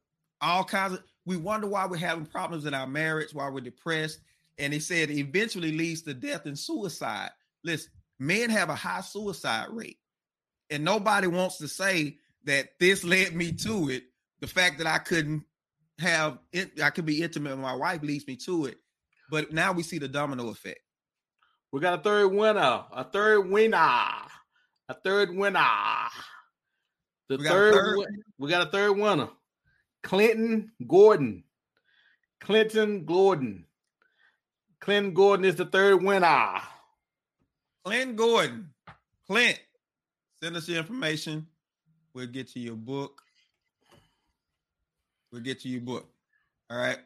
[SPEAKER 6] all kinds of we wonder why we're having problems in our marriage, why we're depressed. And he said eventually leads to death and suicide. Listen, men have a high suicide rate. And nobody wants to say that this led me to it. The fact that I couldn't have it, I could be intimate with my wife leads me to it. But now we see the domino effect.
[SPEAKER 7] We got a third winner, a third winner, a third winner. The we third, third, we got a third winner. Clinton Gordon. Clinton Gordon. Clint Gordon is the third winner.
[SPEAKER 6] Clint Gordon. Clint, send us your information. We'll get you your book. We'll get you your book. All right.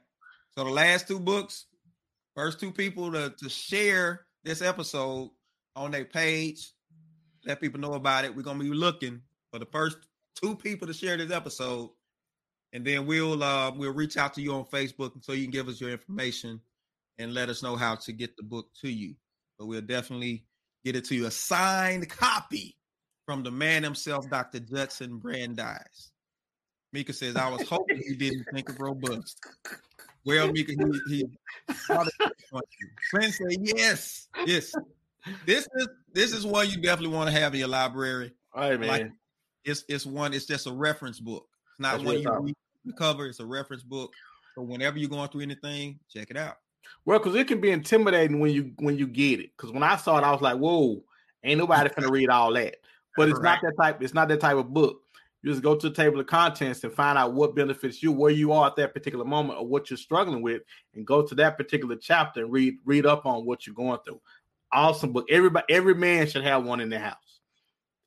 [SPEAKER 6] So the last two books, first two people to, to share this episode on their page, let people know about it. We're gonna be looking for the first two people to share this episode, and then we'll uh, we'll reach out to you on Facebook so you can give us your information and let us know how to get the book to you. But we'll definitely get it to you a signed copy from the man himself, Dr. Judson Brandeis. Mika says, I was hoping you didn't think of robust. Well, Mika, he, he Clint said, yes, yes. This is this is one you definitely want to have in your library.
[SPEAKER 7] All right, man. Like,
[SPEAKER 6] it's it's one, it's just a reference book. It's not That's one you read the cover, it's a reference book. So whenever you're going through anything, check it out.
[SPEAKER 7] Well, because it can be intimidating when you when you get it. Because when I saw it, I was like, "Whoa, ain't nobody gonna read all that." But it's right. not that type. It's not that type of book. You just go to the table of contents and find out what benefits you, where you are at that particular moment, or what you're struggling with, and go to that particular chapter and read read up on what you're going through. Awesome book. Everybody, every man should have one in the house.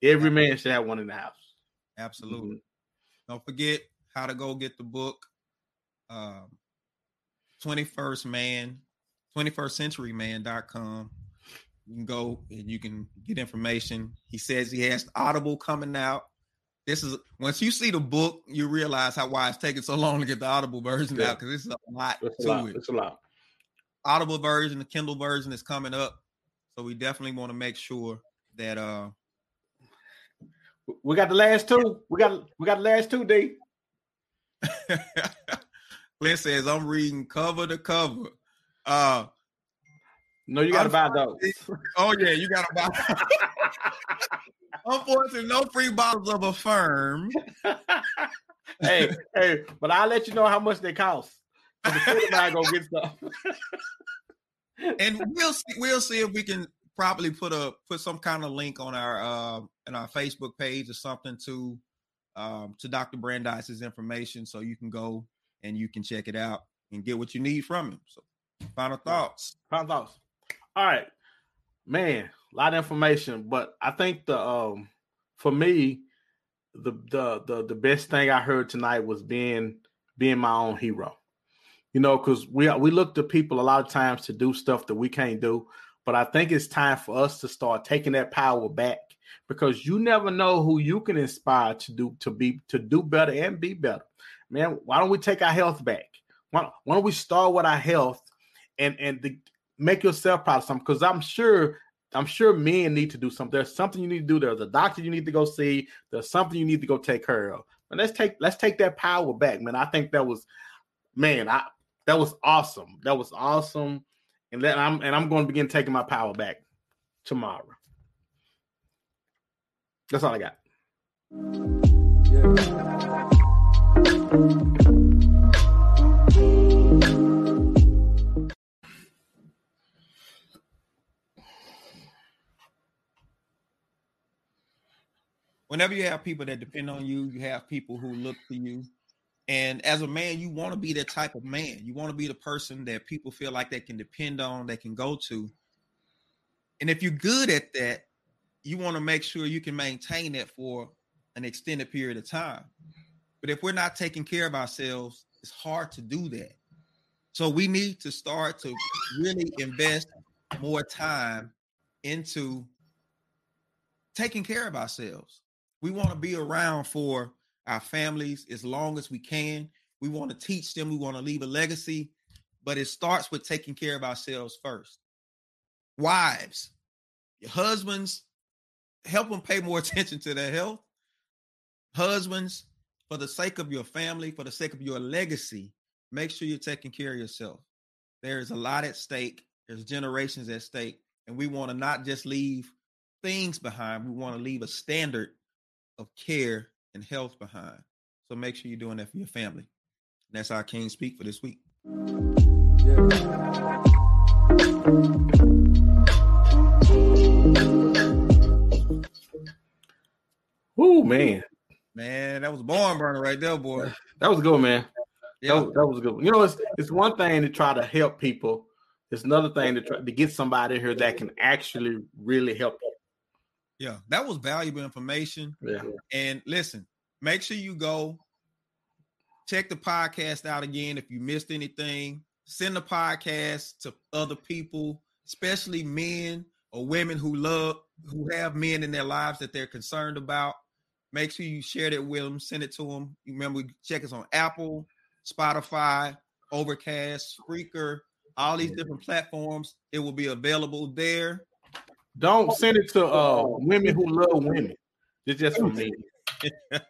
[SPEAKER 7] Every man should have one in the house.
[SPEAKER 6] Absolutely. Mm-hmm. Don't forget how to go get the book. Um, 21st man, 21st century man.com. You can go and you can get information. He says he has Audible coming out. This is once you see the book, you realize how why it's taking so long to get the Audible version yeah. out because it's a lot
[SPEAKER 7] it's
[SPEAKER 6] to
[SPEAKER 7] a lot.
[SPEAKER 6] it.
[SPEAKER 7] It's a lot.
[SPEAKER 6] Audible version, the Kindle version is coming up. So we definitely want to make sure that uh
[SPEAKER 7] we got the last two. We got we got the last two, D.
[SPEAKER 6] Clint says I'm reading cover to cover. Uh
[SPEAKER 7] no, you gotta buy those.
[SPEAKER 6] Oh yeah, you gotta buy. Unfortunately, no free bottles of Affirm.
[SPEAKER 7] hey, hey, but I'll let you know how much they cost. Before I go get stuff.
[SPEAKER 6] and we'll see, we'll see if we can probably put a put some kind of link on our uh in our Facebook page or something to um to Dr. Brandeis's information so you can go and you can check it out and get what you need from him. So final thoughts.
[SPEAKER 7] Final thoughts. All right. Man, a lot of information, but I think the um for me, the the the the best thing I heard tonight was being being my own hero. You know, because we we look to people a lot of times to do stuff that we can't do, but I think it's time for us to start taking that power back because you never know who you can inspire to do to be to do better and be better. Man, why don't we take our health back? Why, why don't we start with our health and and the, make yourself proud of something? Because I'm sure I'm sure men need to do something. There's something you need to do. There's a doctor you need to go see. There's something you need to go take care of. And let's take let's take that power back, man. I think that was, man, I that was awesome. That was awesome. And then I'm and I'm going to begin taking my power back tomorrow. That's all I got.
[SPEAKER 6] Whenever you have people that depend on you, you have people who look to you. And as a man, you want to be that type of man. You want to be the person that people feel like they can depend on, they can go to. And if you're good at that, you want to make sure you can maintain it for an extended period of time. But if we're not taking care of ourselves, it's hard to do that. So we need to start to really invest more time into taking care of ourselves. We want to be around for our families as long as we can. We want to teach them, we want to leave a legacy, but it starts with taking care of ourselves first. Wives, your husbands, help them pay more attention to their health. Husbands, for the sake of your family, for the sake of your legacy, make sure you're taking care of yourself. There's a lot at stake, there's generations at stake, and we want to not just leave things behind, we want to leave a standard of care and health behind. So make sure you're doing that for your family. And that's our King Speak for this week. Yeah.
[SPEAKER 7] Woo, man.
[SPEAKER 6] Man, that was a barn burner right there, boy.
[SPEAKER 7] That was good, man. Yeah. That was, that was good. You know, it's it's one thing to try to help people It's another thing to try to get somebody here that can actually really help you.
[SPEAKER 6] Yeah, that was valuable information.
[SPEAKER 7] Yeah.
[SPEAKER 6] And listen, make sure you go check the podcast out again if you missed anything. Send the podcast to other people, especially men or women who love who have men in their lives that they're concerned about. Make sure you share that with them, send it to them. You remember, check us on Apple, Spotify, Overcast, Spreaker, all these different platforms. It will be available there.
[SPEAKER 7] Don't send it to uh, women who love women. It's just for me.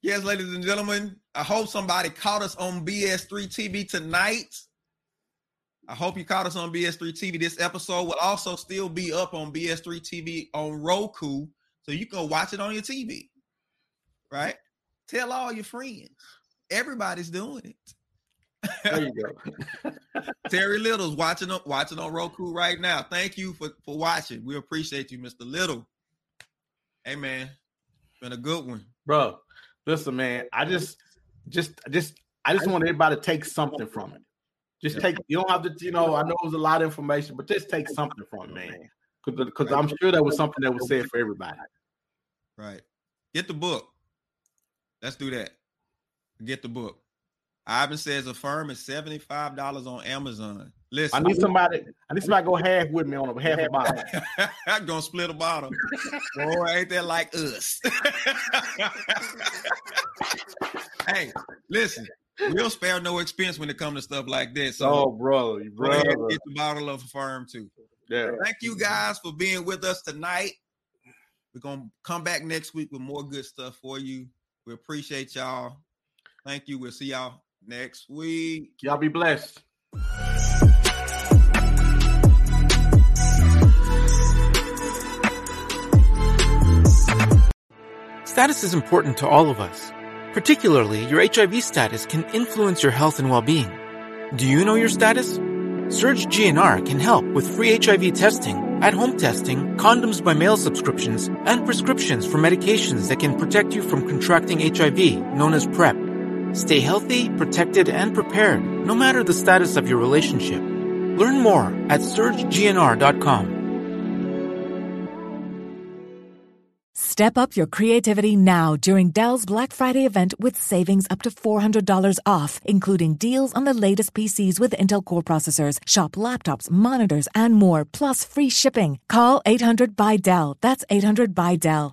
[SPEAKER 6] Yes, ladies and gentlemen, I hope somebody caught us on BS3 TV tonight. I hope you caught us on BS3 TV. This episode will also still be up on BS3 TV on Roku, so you can watch it on your TV. Right? Tell all your friends. Everybody's doing it.
[SPEAKER 7] There you go.
[SPEAKER 6] Terry Little's watching on watching on Roku right now. Thank you for for watching. We appreciate you, Mr. Little. Hey man, been a good one.
[SPEAKER 7] Bro, listen, man. I just just just I just want everybody to take something from it. Just take you don't have to, you know, I know it was a lot of information, but just take something from it, man. Because I'm sure that was something that was said for everybody.
[SPEAKER 6] Right. Get the book. Let's do that. Get the book. Ivan says a firm is $75 on Amazon. Listen.
[SPEAKER 7] I need somebody, I need somebody to go half with me on a half a bottle.
[SPEAKER 6] I'm gonna split a bottle. Boy, ain't that like us? hey, listen, we'll spare no expense when it comes to stuff like this. So,
[SPEAKER 7] oh, brother, brother.
[SPEAKER 6] get the bottle of firm too.
[SPEAKER 7] Yeah.
[SPEAKER 6] Thank you guys for being with us tonight. We're gonna come back next week with more good stuff for you. We appreciate y'all. Thank you. We'll see y'all next week.
[SPEAKER 7] Y'all be blessed.
[SPEAKER 8] Status is important to all of us. Particularly, your HIV status can influence your health and well-being. Do you know your status? Surge GNR can help with free HIV testing, at-home testing, condoms by mail subscriptions, and prescriptions for medications that can protect you from contracting HIV, known as PrEP. Stay healthy, protected, and prepared, no matter the status of your relationship. Learn more at surgegnr.com.
[SPEAKER 9] Step up your creativity now during Dell's Black Friday event with savings up to $400 off, including deals on the latest PCs with Intel Core processors, shop laptops, monitors, and more, plus free shipping. Call 800 by Dell. That's 800 by Dell.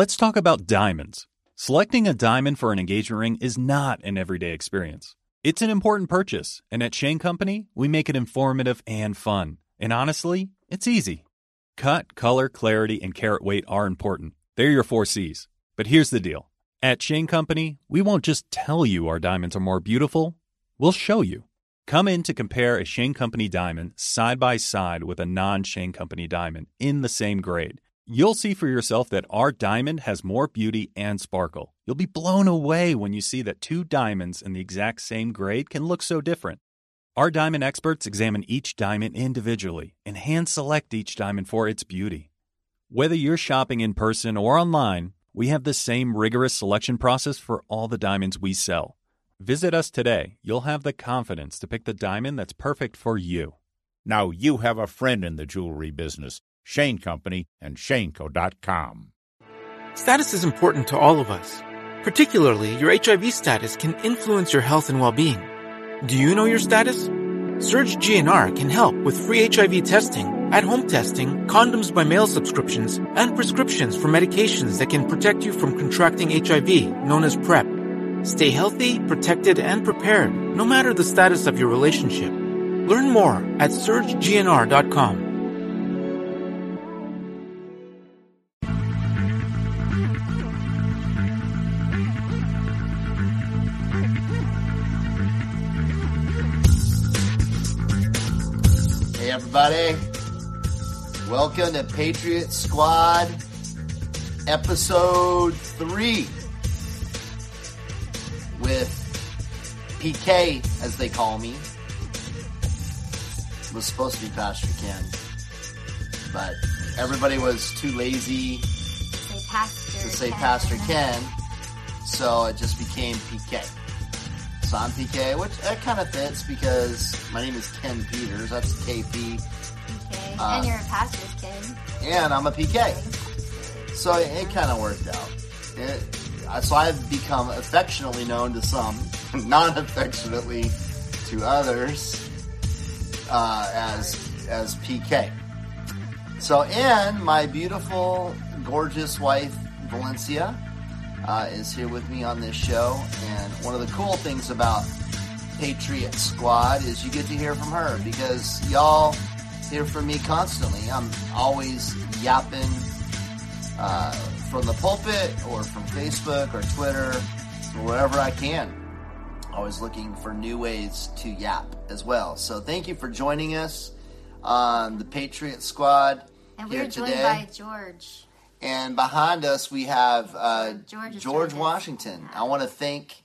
[SPEAKER 10] Let's talk about diamonds. Selecting a diamond for an engagement ring is not an everyday experience. It's an important purchase, and at Shane Company, we make it informative and fun. And honestly, it's easy. Cut, color, clarity, and carat weight are important. They're your four C's. But here's the deal. At Shane Company, we won't just tell you our diamonds are more beautiful, we'll show you. Come in to compare a Shane Company diamond side by side with a non Shane Company diamond in the same grade. You'll see for yourself that our diamond has more beauty and sparkle. You'll be blown away when you see that two diamonds in the exact same grade can look so different. Our diamond experts examine each diamond individually and hand select each diamond for its beauty. Whether you're shopping in person or online, we have the same rigorous selection process for all the diamonds we sell. Visit us today. You'll have the confidence to pick the diamond that's perfect for you.
[SPEAKER 11] Now you have a friend in the jewelry business. Shane Company and Shaneco.com.
[SPEAKER 8] Status is important to all of us. Particularly, your HIV status can influence your health and well-being. Do you know your status? Surge GNR can help with free HIV testing, at home testing, condoms by mail subscriptions, and prescriptions for medications that can protect you from contracting HIV, known as PrEP. Stay healthy, protected, and prepared, no matter the status of your relationship. Learn more at surgegnr.com.
[SPEAKER 12] everybody. Welcome to Patriot Squad, episode three, with PK, as they call me. It was supposed to be Pastor Ken, but everybody was too lazy
[SPEAKER 13] Say Pastor.
[SPEAKER 12] to say
[SPEAKER 13] Ken.
[SPEAKER 12] Pastor Ken, so it just became PK. I'm PK, which that kind of fits because my name is Ken Peters. That's KP.
[SPEAKER 13] Okay.
[SPEAKER 12] Uh,
[SPEAKER 13] and you're a pastor's kid.
[SPEAKER 12] and I'm a PK. So it, it kind of worked out. It, so I've become affectionately known to some, non affectionately to others, uh, as as PK. So, and my beautiful, gorgeous wife Valencia uh, is here with me on this show. And one of the cool things about Patriot Squad is you get to hear from her because y'all hear from me constantly. I'm always yapping uh, from the pulpit or from Facebook or Twitter or wherever I can. Always looking for new ways to yap as well. So thank you for joining us on the Patriot Squad
[SPEAKER 13] And we're joined
[SPEAKER 12] today.
[SPEAKER 13] by George.
[SPEAKER 12] And behind us, we have uh,
[SPEAKER 13] George
[SPEAKER 12] George. Washington. I want to thank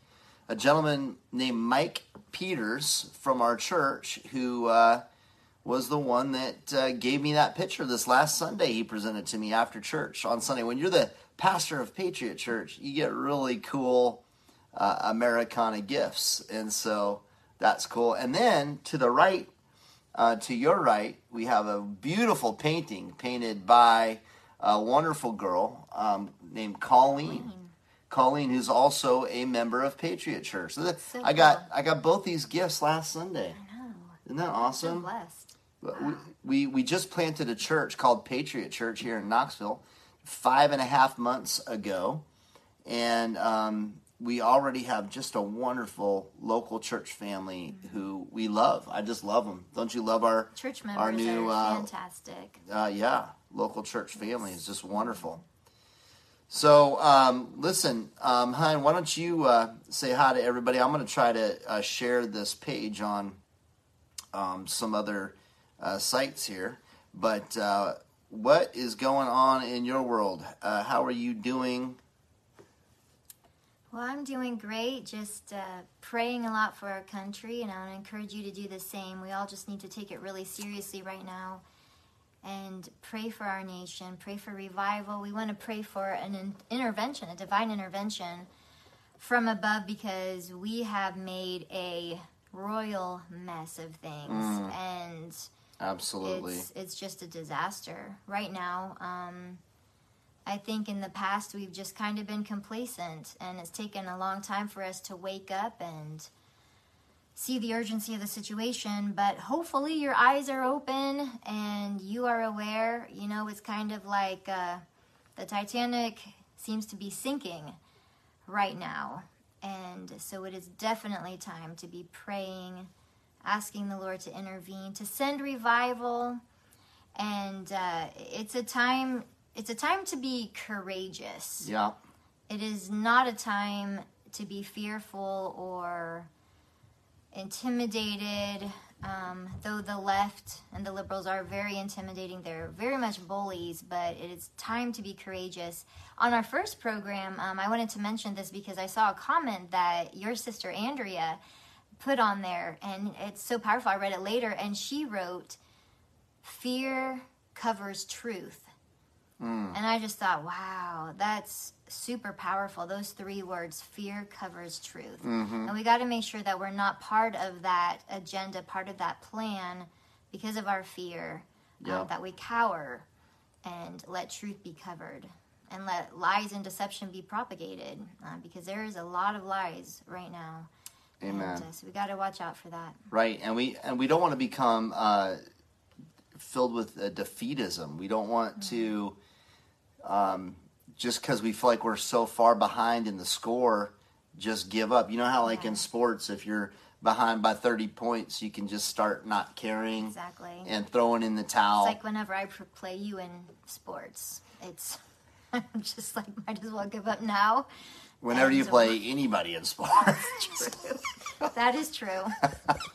[SPEAKER 12] a gentleman named Mike Peters from our church who uh, was the one that uh, gave me that picture this last Sunday. He presented to me after church on Sunday. When you're the pastor of Patriot Church, you get really cool uh, Americana gifts. And so that's cool. And then to the right, uh, to your right, we have a beautiful painting painted by a wonderful girl um, named Colleen. Colleen, who's also a member of Patriot Church. So that-
[SPEAKER 13] So
[SPEAKER 12] I got I got both these gifts last Sunday.
[SPEAKER 13] I know.
[SPEAKER 12] Isn't that
[SPEAKER 13] So
[SPEAKER 12] awesome?
[SPEAKER 13] blessed.
[SPEAKER 12] We, we we just planted a church called Patriot Church here in Knoxville five and a half months ago, and um, we already have just a wonderful local church family who we love. I just love them. Don't you love our
[SPEAKER 13] Church members
[SPEAKER 12] our new
[SPEAKER 13] are
[SPEAKER 12] uh,
[SPEAKER 13] fantastic.
[SPEAKER 12] uh, yeah, local church family is just wonderful. So, um, listen, um, Hein, why don't you uh, say hi to everybody? I'm going to try to uh, share this page on um, some other uh, sites here. But uh, what is going on in your world? Uh, how are you doing?
[SPEAKER 13] Well, I'm doing great. Just uh, praying a lot for our country, and I want to encourage you to do the same. We all just need to take it really seriously right now and pray for our nation, pray for revival. We want to pray for an in- intervention, a divine intervention from above because we have made a royal mess of things.
[SPEAKER 12] Mm.
[SPEAKER 13] And
[SPEAKER 12] Absolutely.
[SPEAKER 13] it's it's just a disaster right now. Um, I think in the past we've just kind of been complacent, and it's taken a long time for us to wake up and see the urgency of the situation. But hopefully, your eyes are open and you are aware. You know, it's kind of like uh, the Titanic seems to be sinking right now, and so it is definitely time to be praying asking the Lord to intervene, to send revival, and uh, it's a time. It's a time to be courageous.
[SPEAKER 12] Yeah.
[SPEAKER 13] It is not a time to be fearful or intimidated. Um, though the left and the liberals are very intimidating, they're very much bullies, but it is time to be courageous. On our first program, um, I wanted to mention this because I saw a comment that your sister Andrea put on there, and it's so powerful. I read it later, and she wrote, Fear covers truth.
[SPEAKER 12] Mm.
[SPEAKER 13] And I just thought, wow, that's super powerful. Those three words fear covers truth.
[SPEAKER 12] Mhm.
[SPEAKER 13] And we got to make sure that we're not part of that agenda, part of that plan because of our fear, uh,
[SPEAKER 12] Yep.
[SPEAKER 13] that we cower and let truth be covered and let lies and deception be propagated uh, because there is a lot of lies right now.
[SPEAKER 12] Amen.
[SPEAKER 13] And, uh, so we got to watch out for that.
[SPEAKER 12] Right, and we and we don't want to become uh, filled with uh, defeatism. We don't want to um, just because we feel like we're so far behind in the score, just give up. You know how like in sports, if you're behind by 30 points, you can just start not caring
[SPEAKER 13] Exactly.
[SPEAKER 12] and throwing in the towel.
[SPEAKER 13] It's like whenever I play you in sports, it's I'm just like might as well give up now.
[SPEAKER 12] Whenever you
[SPEAKER 13] and-
[SPEAKER 12] play anybody in sports,
[SPEAKER 13] That is true.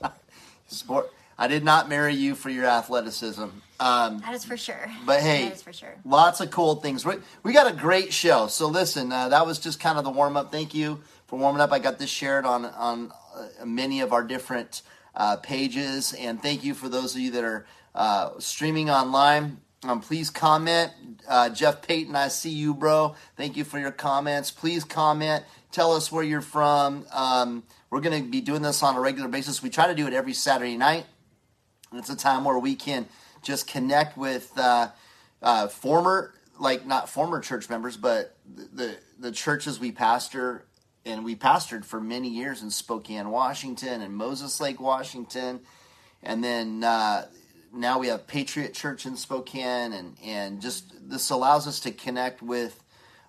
[SPEAKER 12] sport. I did not marry you for your athleticism. Um,
[SPEAKER 13] That is for sure.
[SPEAKER 12] But hey,
[SPEAKER 13] that is for sure.
[SPEAKER 12] lots of cool things. We, we got a great show. So listen, uh, that was just kind of the warm up. Thank you for warming up. I got this shared on on uh, many of our different uh, pages, and thank you for those of you that are uh, streaming online. Um, please comment. Uh, Jeff Payton, I see you, bro. Thank you for your comments. Please comment. Tell us where you're from. Um, we're going to be doing this on a regular basis. We try to do it every Saturday night. It's a time where we can just connect with uh, uh, former, like not former church members, but the, the the churches we pastor, and we pastored for many years in Spokane, Washington, and Moses Lake, Washington, and then uh, now we have Patriot Church in Spokane, and and just this allows us to connect with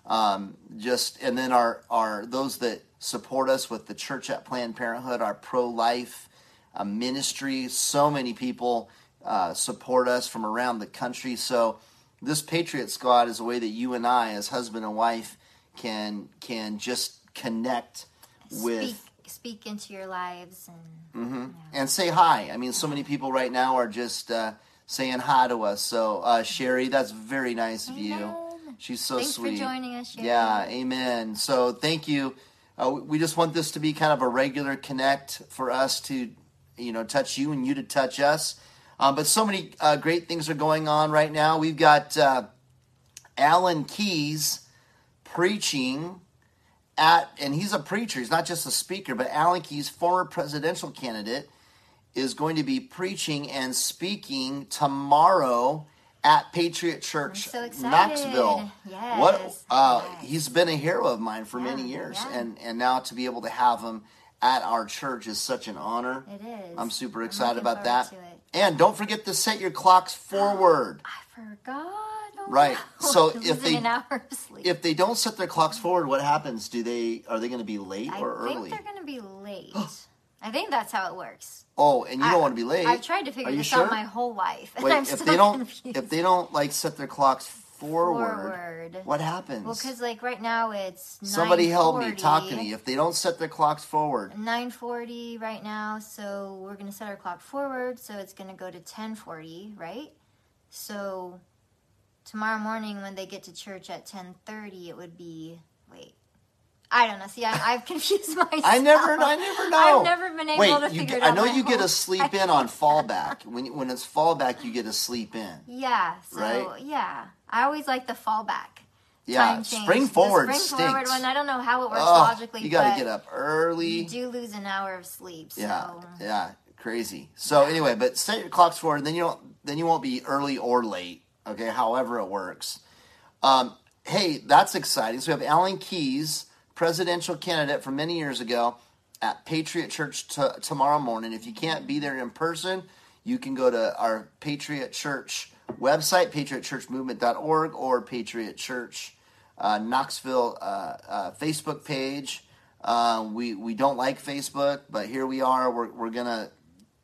[SPEAKER 12] um, just and then our our those that support us with the church at Planned Parenthood, our pro life uh, ministry. So many people uh, support us from around the country. So this Patriot Squad is a way that you and I, as husband and wife, can can just connect with.
[SPEAKER 13] Speak speak into your lives and
[SPEAKER 12] hmm And say hi. I mean, so many people right now are just uh, saying hi to us. So, uh, Sherry, that's very nice of you. She's so
[SPEAKER 13] Thanks for
[SPEAKER 12] sweet.
[SPEAKER 13] joining us, Sherry.
[SPEAKER 12] Yeah, amen. So, thank you. Uh, we just want this to be kind of a regular connect for us to, you know, touch you and you to touch us. Um, but so many uh, great things are going on right now. We've got uh, Alan Keyes preaching at, and he's a preacher. He's not just a speaker, but Alan Keyes, former presidential candidate, is going to be preaching and speaking tomorrow at Patriot Church,
[SPEAKER 13] so.
[SPEAKER 12] Knoxville.
[SPEAKER 13] Yes,
[SPEAKER 12] What? Uh, He's been a hero of mine for many years, and and now to be able to have him at our church is such an honor.
[SPEAKER 13] It is.
[SPEAKER 12] I'm super
[SPEAKER 13] I'm
[SPEAKER 12] excited about that. And don't forget to set your clocks forward.
[SPEAKER 13] I forgot. Oh,
[SPEAKER 12] Right.
[SPEAKER 13] no.
[SPEAKER 12] So if they
[SPEAKER 13] an hour of sleep.
[SPEAKER 12] if they don't set their clocks forward, what happens? Do they are they going to be late
[SPEAKER 13] I
[SPEAKER 12] or early?
[SPEAKER 13] I think they're going to be late. I think that's how it works.
[SPEAKER 12] Oh, and you don't want to be late.
[SPEAKER 13] I've tried to figure this
[SPEAKER 12] sure?
[SPEAKER 13] out my whole life, and
[SPEAKER 12] Wait,
[SPEAKER 13] I'm
[SPEAKER 12] if
[SPEAKER 13] still
[SPEAKER 12] they don't
[SPEAKER 13] confused.
[SPEAKER 12] if they don't like set their clocks forward,
[SPEAKER 13] Forward.
[SPEAKER 12] what happens?
[SPEAKER 13] Well, because like right now it's
[SPEAKER 12] Somebody help me. Talk to me. If they don't set their clocks forward,
[SPEAKER 13] 9:40 right now, so we're gonna set our clock forward, so it's gonna go to 10:40, right? So tomorrow morning when they get to church at 10:30, it would be wait. I don't know. See, I, I've confused myself.
[SPEAKER 12] I never, I never know.
[SPEAKER 13] I've never been able
[SPEAKER 12] Wait,
[SPEAKER 13] to
[SPEAKER 12] you
[SPEAKER 13] figure
[SPEAKER 12] get,
[SPEAKER 13] it out.
[SPEAKER 12] I know you get a sleep in on fallback. When when it's fallback, you get a sleep in.
[SPEAKER 13] Yeah. So
[SPEAKER 12] Right?
[SPEAKER 13] yeah, I always like the fallback.
[SPEAKER 12] Yeah, spring
[SPEAKER 13] The
[SPEAKER 12] forward
[SPEAKER 13] spring forward one. I don't know how it works
[SPEAKER 12] Oh,
[SPEAKER 13] logically.
[SPEAKER 12] you got to get up early.
[SPEAKER 13] You do lose an hour of sleep. So
[SPEAKER 12] Yeah, yeah, crazy. So anyway, but set your clocks forward, and then you don't, then you won't be early or late. Okay, however it works. Um, hey, that's exciting. So we have Alan Keyes, presidential candidate from many years ago, at Patriot Church t- tomorrow morning. If you can't be there in person, you can go to our Patriot Church website, patriotchurchmovement.org, or Patriot Church uh, Knoxville uh, uh, Facebook page. Uh, we we don't like Facebook, but here we are. We're we're gonna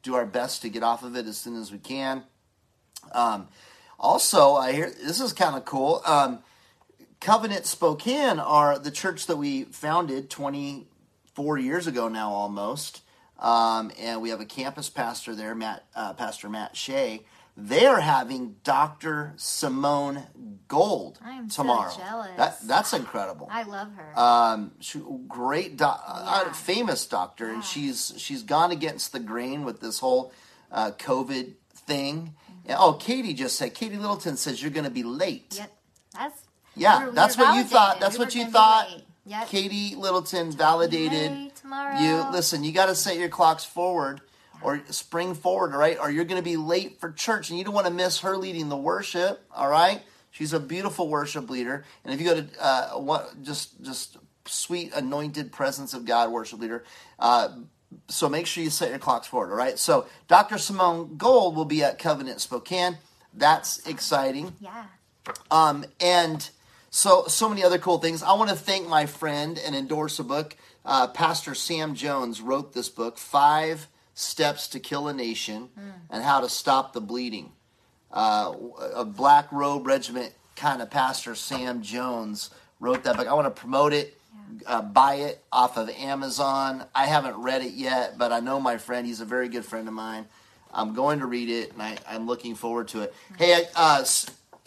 [SPEAKER 12] do our best to get off of it as soon as we can. Um, also, I hear this is kind of cool. Um, Covenant Spokane are the church that we founded 24 years ago now, almost. Um, and we have a campus pastor there, Matt, uh, Pastor Matt Shea. They are having Dr. Simone Gold
[SPEAKER 13] I'm so
[SPEAKER 12] tomorrow.
[SPEAKER 13] jealous.
[SPEAKER 12] That that's incredible.
[SPEAKER 13] I love her.
[SPEAKER 12] Um, she, great, doc, uh, famous doctor, and she's she's gone against the grain with this whole uh, COVID thing. And, oh, Katie just said. Katie Littleton says you're going to be late.
[SPEAKER 13] Yep. That's
[SPEAKER 12] Yeah,
[SPEAKER 13] we were- we
[SPEAKER 12] that's
[SPEAKER 13] were
[SPEAKER 12] what you thought. That's
[SPEAKER 13] We
[SPEAKER 12] what you thought.
[SPEAKER 13] Yep.
[SPEAKER 12] Katie Littleton validated
[SPEAKER 13] tomorrow.
[SPEAKER 12] you. Listen, you got to set your clocks forward or spring forward, all right? Or you're going to be late for church, and you don't want to miss her leading the worship. All right, she's a beautiful worship leader, and if you go to uh, what just just sweet anointed presence of God worship leader. Uh, so make sure you set your clocks forward. All right. So Dr. Simone Gold will be at Covenant Spokane. That's exciting.
[SPEAKER 13] Yeah.
[SPEAKER 12] Um, and so so many other cool things. I want to thank my friend and endorse a book. Uh, Pastor Sam Jones wrote this book, Five Steps to Kill a Nation and How to Stop the Bleeding. Uh, a Black Robe Regiment kind of pastor, Sam Jones, wrote that book. I want to promote it. Uh, buy it off of Amazon. I haven't read it yet, but I know my friend. He's a very good friend of mine. I'm going to read it, and I, I'm looking forward to it. Hey, uh,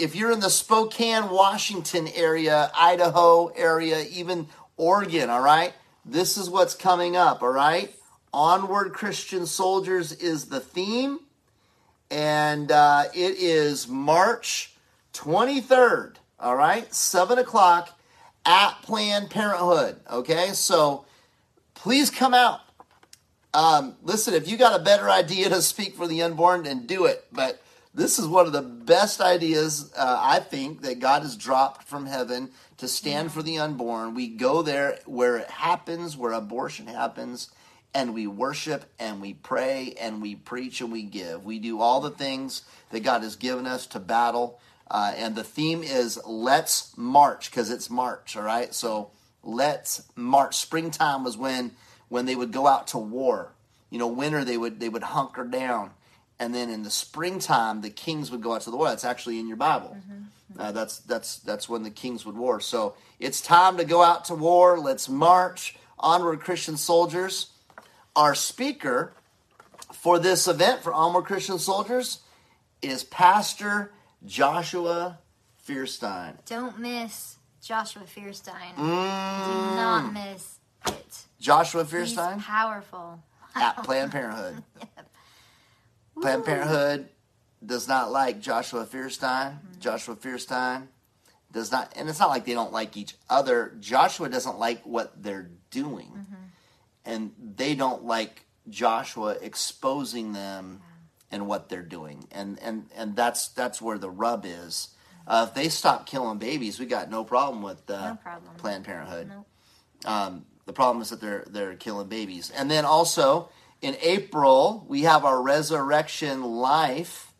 [SPEAKER 12] if you're in the Spokane, Washington area, Idaho area, even Oregon, all right, this is what's coming up, all right? Onward Christian Soldiers is the theme, and uh, it is March 23rd, all right, 7 o'clock at Planned Parenthood, okay? So please come out. Um, listen, if you got a better idea to speak for the unborn, then do it. But this is one of the best ideas uh, I think that God has dropped from heaven to stand for the unborn. We go there where it happens, where abortion happens, and we worship and we pray and we preach and we give. We do all the things that God has given us to battle. Uh, and the theme is Let's March because it's March, all right? So let's march. Springtime was when when they would go out to war. You know, winter they would they would hunker down, and then in the springtime the kings would go out to the war. That's actually in your Bible. Uh, that's that's that's when the kings would war. So it's time to go out to war. Let's march onward, Christian soldiers. Our speaker for this event for onward Christian soldiers is Pastor Joshua Feuerstein.
[SPEAKER 13] Don't miss Joshua Feuerstein.
[SPEAKER 12] Mm.
[SPEAKER 13] Do not miss it.
[SPEAKER 12] Joshua
[SPEAKER 13] He's
[SPEAKER 12] Feuerstein
[SPEAKER 13] powerful.
[SPEAKER 12] at Planned Parenthood. Planned Parenthood does not like Joshua Feuerstein. Joshua Feuerstein does not, and it's not like they don't like each other. Joshua doesn't like what they're doing, and they don't like Joshua exposing them and what they're doing, and and and that's that's where the rub is. Uh, if they stop killing babies, we got no problem with uh,
[SPEAKER 13] No problem.
[SPEAKER 12] Planned Parenthood.
[SPEAKER 13] Nope.
[SPEAKER 12] Um, the problem is that they're they're killing babies. And then also in April we have our Resurrection Life.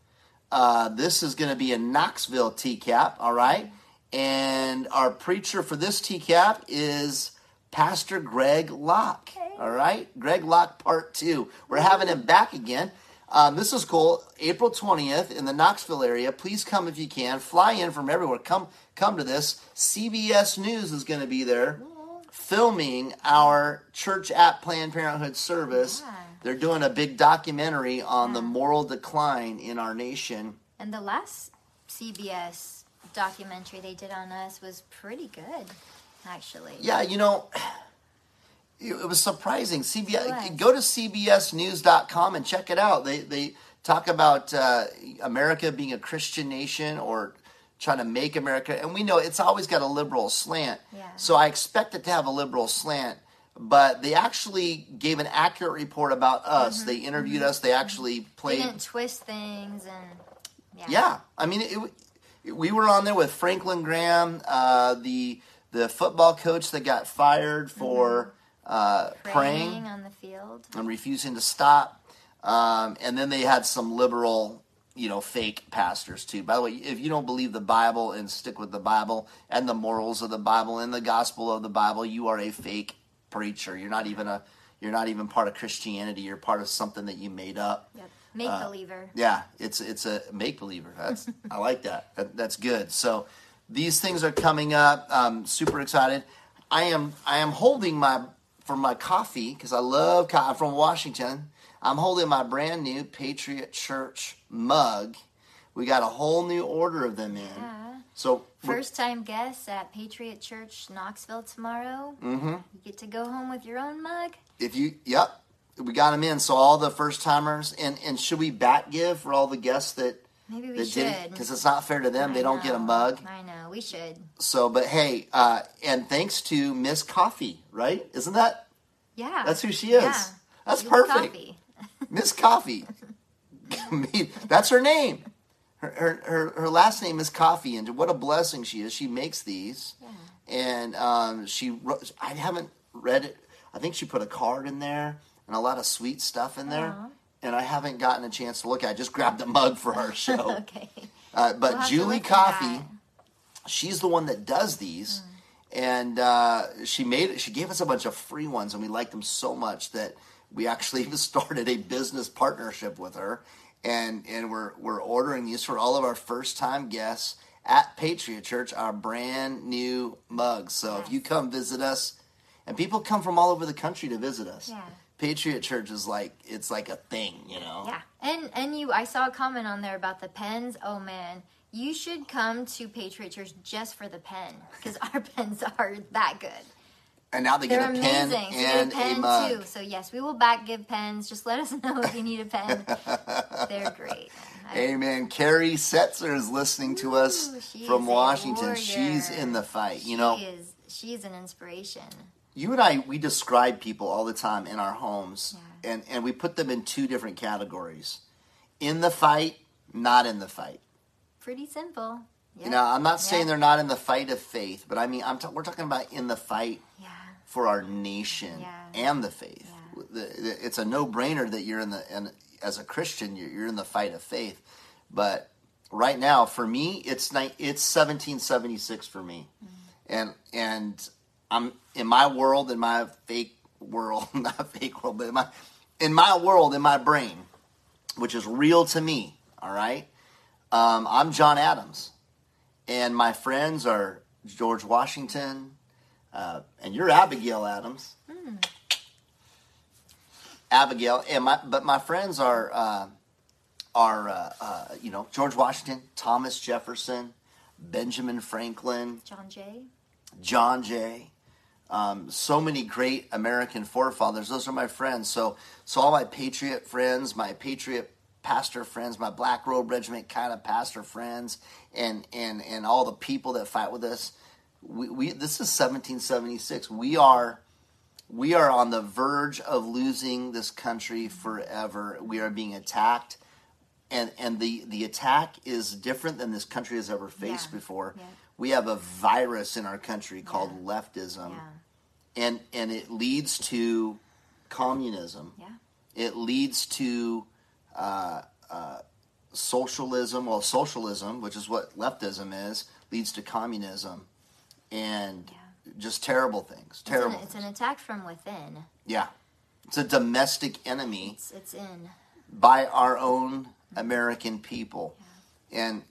[SPEAKER 12] Uh, this is going to be in Knoxville TCAP. All right, and our preacher for this TCAP is Pastor Greg Locke. All right, Greg Locke Part Two. We're having him back again. Um, this is cool. April twentieth in the Knoxville area. Please come if you can. Fly in from everywhere. Come come to this. CBS News is going to be there filming our church at Planned Parenthood service. They're doing a big documentary on the moral decline in our nation.
[SPEAKER 13] And the last CBS documentary they did on us was pretty good, actually.
[SPEAKER 12] Yeah, you know, it, it was surprising. CBS, go to CBSNews.com and check it out. They they talk about uh, America being a Christian nation or trying to make America, and we know it's always got a liberal slant.
[SPEAKER 13] Yeah.
[SPEAKER 12] So I expect it to have a liberal slant. But they actually gave an accurate report about us. They interviewed us. They actually
[SPEAKER 13] They
[SPEAKER 12] played.
[SPEAKER 13] didn't twist things and yeah.
[SPEAKER 12] Yeah, I mean, it, it- we were on there with Franklin Graham, uh, the the football coach that got fired for uh,
[SPEAKER 13] Praying,
[SPEAKER 12] praying
[SPEAKER 13] on the field.
[SPEAKER 12] and refusing to stop. Um, and then they had some liberal, you know, fake pastors too. By the way, if you don't believe the Bible and stick with the Bible and the morals of the Bible and the gospel of the Bible, you are a fake preacher. You're not even a you're not even part of Christianity. You're part of something that you made up.
[SPEAKER 13] Yep. Make
[SPEAKER 12] Uh,
[SPEAKER 13] believer.
[SPEAKER 12] Yeah, it's it's a make believer. That's I like that. that. That's good. So these things are coming up. I'm super excited. I am I am holding my for my coffee because I love coffee. I'm from Washington. I'm holding my brand new Patriot Church mug. We got a whole new order of them in.
[SPEAKER 13] Yeah.
[SPEAKER 12] So
[SPEAKER 13] First time guests at Patriot Church Knoxville tomorrow.
[SPEAKER 12] Mhm.
[SPEAKER 13] You get to go home with your own mug.
[SPEAKER 12] if you yep, we got them in. So all the first timers and and should we bat give for all the guests that
[SPEAKER 13] Maybe we
[SPEAKER 12] that
[SPEAKER 13] should.
[SPEAKER 12] because it's not fair to them. they don't get a mug.
[SPEAKER 13] I know. We should.
[SPEAKER 12] So, but hey, uh, and thanks to Miss Coffee, right? Isn't that
[SPEAKER 13] Yeah.
[SPEAKER 12] That's who she is.
[SPEAKER 13] Yeah.
[SPEAKER 12] That's
[SPEAKER 13] You
[SPEAKER 12] perfect.
[SPEAKER 13] coffee.
[SPEAKER 12] Miss Coffee? I that's her name. Her, her her her last name is Coffee, and what a blessing she is. She makes these, and um, she wrote, I haven't read it. I think she put a card in there. and a lot of sweet stuff in there.
[SPEAKER 13] Aw.
[SPEAKER 12] And I haven't gotten a chance to look at. it. I just grabbed a mug for our show.
[SPEAKER 13] okay.
[SPEAKER 12] Uh, but
[SPEAKER 13] We'll
[SPEAKER 12] Julie Coffee, she's the one that does these,
[SPEAKER 13] Hmm.
[SPEAKER 12] and uh, she made it. She gave us a bunch of free ones, and we liked them so much that we actually started a business partnership with her, and and we're we're ordering these for all of our first time guests at Patriot Church, our brand new mugs. So if you come visit us, and people come from all over the country to visit us.
[SPEAKER 13] Yeah.
[SPEAKER 12] Patriot Church is like it's like a thing, you know.
[SPEAKER 13] Yeah, and and you, I saw a comment on there about the pens. Oh man, you should come to Patriot Church just for the pen because our pens are that good.
[SPEAKER 12] And now they
[SPEAKER 13] They're
[SPEAKER 12] get a pen
[SPEAKER 13] amazing. So
[SPEAKER 12] and
[SPEAKER 13] a pen
[SPEAKER 12] a mug.
[SPEAKER 13] too. So yes, we will back give pens. Just let us know if you need a pen. They're great.
[SPEAKER 12] Amen. Carrie Setzer is listening to us
[SPEAKER 13] she
[SPEAKER 12] from Washington. She's in the fight. You know,
[SPEAKER 13] she is she's an inspiration.
[SPEAKER 12] you and I, we describe people all the time in our homes, and, and we put them in two different categories in the fight, not in the fight.
[SPEAKER 13] Pretty simple.
[SPEAKER 12] You know, I'm not saying they're not in the fight of faith, but I mean, I'm ta- we're talking about in the fight for our nation and the faith. The, the, it's a no-brainer that you're in the, and as a Christian, you're, you're in the fight of faith. But right now, for me, it's ni- it's 1776 for me, and and I'm in my world, in my fake world, not fake world, but in my in my world, in my brain, which is real to me. All right, um, I'm John Adams, and my friends are George Washington, uh, and you're Abigail Adams. Abigail, and my but my friends are uh, are uh, uh, you know George Washington, Thomas Jefferson, Benjamin Franklin,
[SPEAKER 13] John Jay.
[SPEAKER 12] John Jay. Um, so many great American forefathers. Those are my friends. So, so all my patriot friends, my patriot pastor friends, my Black Robe Regiment kind of pastor friends, and and and all the people that fight with us. We, we this is 1776. We are we are on the verge of losing this country forever. We are being attacked, and and the the attack is different than this country has ever faced before. We have a virus in our country called leftism, and and it leads to communism. It leads to uh, uh, socialism. Well, socialism, which is what leftism is, leads to communism, and just terrible things. Terrible.
[SPEAKER 13] It's an, it's an attack from within.
[SPEAKER 12] Yeah. It's a domestic enemy
[SPEAKER 13] It's it's in.
[SPEAKER 12] by our own American people. And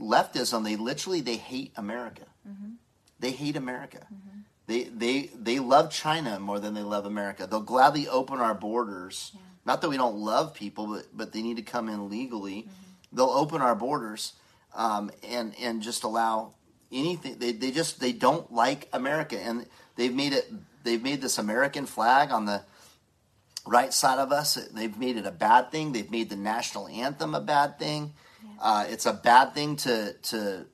[SPEAKER 12] leftism, they literally they hate America. Mm-hmm. They hate America. Mm-hmm. They they they love China more than they love America. They'll gladly open our borders. Not that we don't love people, but but they need to come in legally. Mm-hmm. They'll open our borders um, and and just allow anything. They they just they don't like America, and they've made it. They've made this American flag on the right side of us. They've made it a bad thing. They've made the national anthem a bad thing. Uh, it's a bad thing to to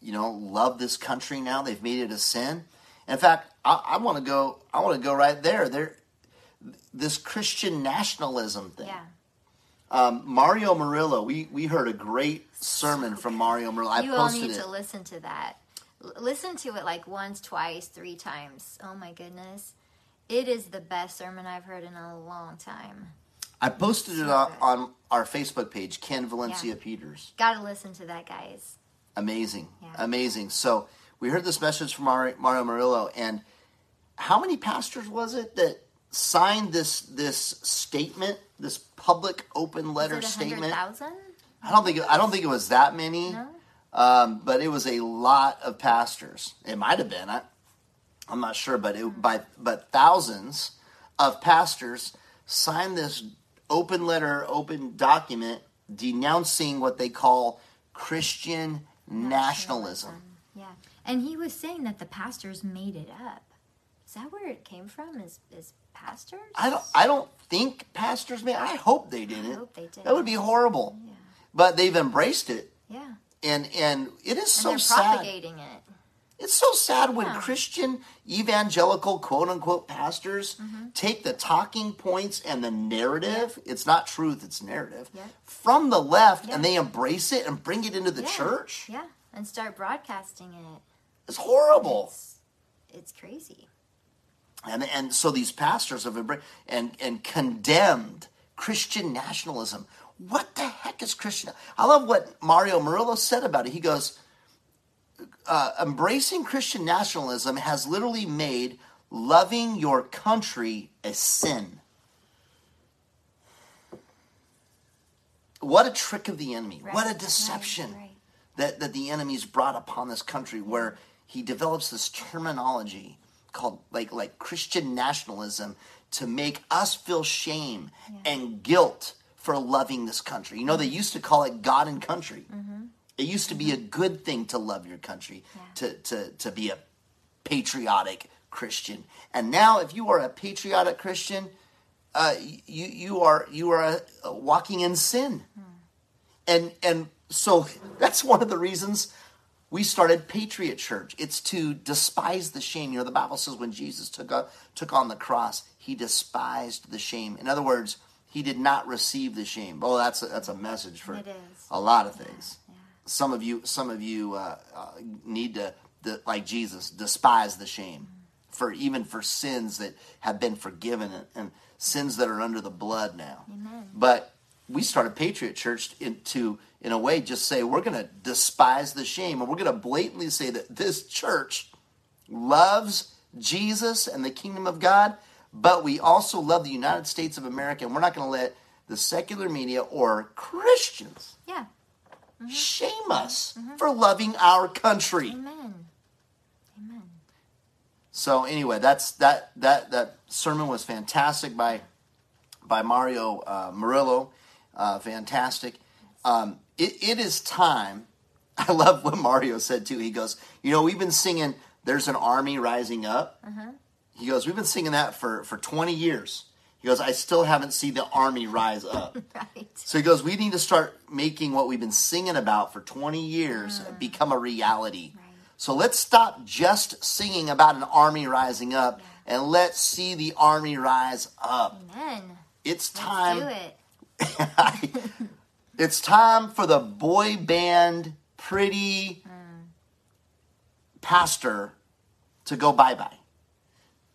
[SPEAKER 12] you know love this country now. They've made it a sin. In fact, I, I want to go. I want to go right there. There, this Christian nationalism thing.
[SPEAKER 13] Yeah.
[SPEAKER 12] Um, Mario Murillo. We we heard a great sermon from Mario Murillo. I
[SPEAKER 13] you all need
[SPEAKER 12] it.
[SPEAKER 13] to listen to that. L- listen to it like once, twice, three times. Oh my goodness. It is the best sermon I've heard in a long time.
[SPEAKER 12] I posted it on, on our Facebook page, Ken Valencia
[SPEAKER 13] Yeah.
[SPEAKER 12] Peters.
[SPEAKER 13] Gotta listen to that, guys.
[SPEAKER 12] Amazing, amazing. So we heard this message from Mario, Mario Murillo, and how many pastors was it that signed this this statement, this public open letter statement?
[SPEAKER 13] 100,000?
[SPEAKER 12] I don't think it, I don't think it was that many, um, but it was a lot of pastors. It might have been. I, I'm not sure, but it, by but thousands of pastors signed this open letter, open document denouncing what they call Christian nationalism.
[SPEAKER 13] Yeah. And he was saying that the pastors made it up. Is that where it came from? Is is pastors?
[SPEAKER 12] I don't. I don't think pastors made. I hope they didn't.
[SPEAKER 13] hope they didn't.
[SPEAKER 12] That would be horrible. Yeah. But they've embraced it,
[SPEAKER 13] Yeah.
[SPEAKER 12] and and it is
[SPEAKER 13] And
[SPEAKER 12] so
[SPEAKER 13] they're
[SPEAKER 12] sad.
[SPEAKER 13] propagating it.
[SPEAKER 12] It's so sad when
[SPEAKER 13] Yeah.
[SPEAKER 12] Christian evangelical quote unquote pastors
[SPEAKER 13] Mm-hmm.
[SPEAKER 12] take the talking points and the narrative, it's not truth, it's narrative, yeah. from the left and they embrace it and bring it into the
[SPEAKER 13] Yeah.
[SPEAKER 12] church.
[SPEAKER 13] Yeah. And start broadcasting it.
[SPEAKER 12] It's horrible.
[SPEAKER 13] It's, it's crazy.
[SPEAKER 12] And, and so these pastors have embraced and, and condemned Christian nationalism. What the heck is Christian? I love what Mario Murillo said about it. He goes, uh, embracing Christian nationalism has literally made loving your country a sin. What a trick of the enemy. What a deception that, that the enemy's brought upon this country where he develops this terminology called like like Christian nationalism to make us feel shame and guilt for loving this country. You know, they used to call it God and country. It used to be a good thing to love your country, to, to, to be a patriotic Christian. And now, if you are a patriotic Christian, uh, you you are you are uh, walking in sin, and and so that's one of the reasons we started Patriot Church. It's to despise the shame. You know, the Bible says when Jesus took a, took on the cross, he despised the shame. In other words, he did not receive the shame. Oh, that's a, that's a message for a lot of things. Some of you, some of you uh, uh, need to, the, like Jesus, despise the shame for even for sins that have been forgiven and, and sins that are under the blood now. But we started Patriot Church in, to, in a way, just say we're going to despise the shame, and we're going to blatantly say that this church loves Jesus and the kingdom of God, but we also love the United States of America, and we're not going to let the secular media or Christians
[SPEAKER 13] Yeah.
[SPEAKER 12] shame us for loving our country.
[SPEAKER 13] Amen.
[SPEAKER 12] So anyway, that's that that that sermon was fantastic by by Mario uh, Murillo, uh, fantastic. Um, it, it is time. I love what Mario said too. He goes, you know, we've been singing "There's an Army Rising Up." Mm-hmm. He goes, we've been singing that for for 20 years. He goes, I still haven't seen the army rise up.
[SPEAKER 13] Right.
[SPEAKER 12] So he goes, we need to start making what we've been singing about for 20 years mm. become a reality. So let's stop just singing about an army rising up and let's see the army rise up.
[SPEAKER 13] Amen.
[SPEAKER 12] It's time.
[SPEAKER 13] Do it.
[SPEAKER 12] It's time for the boy band pretty pastor to go bye bye.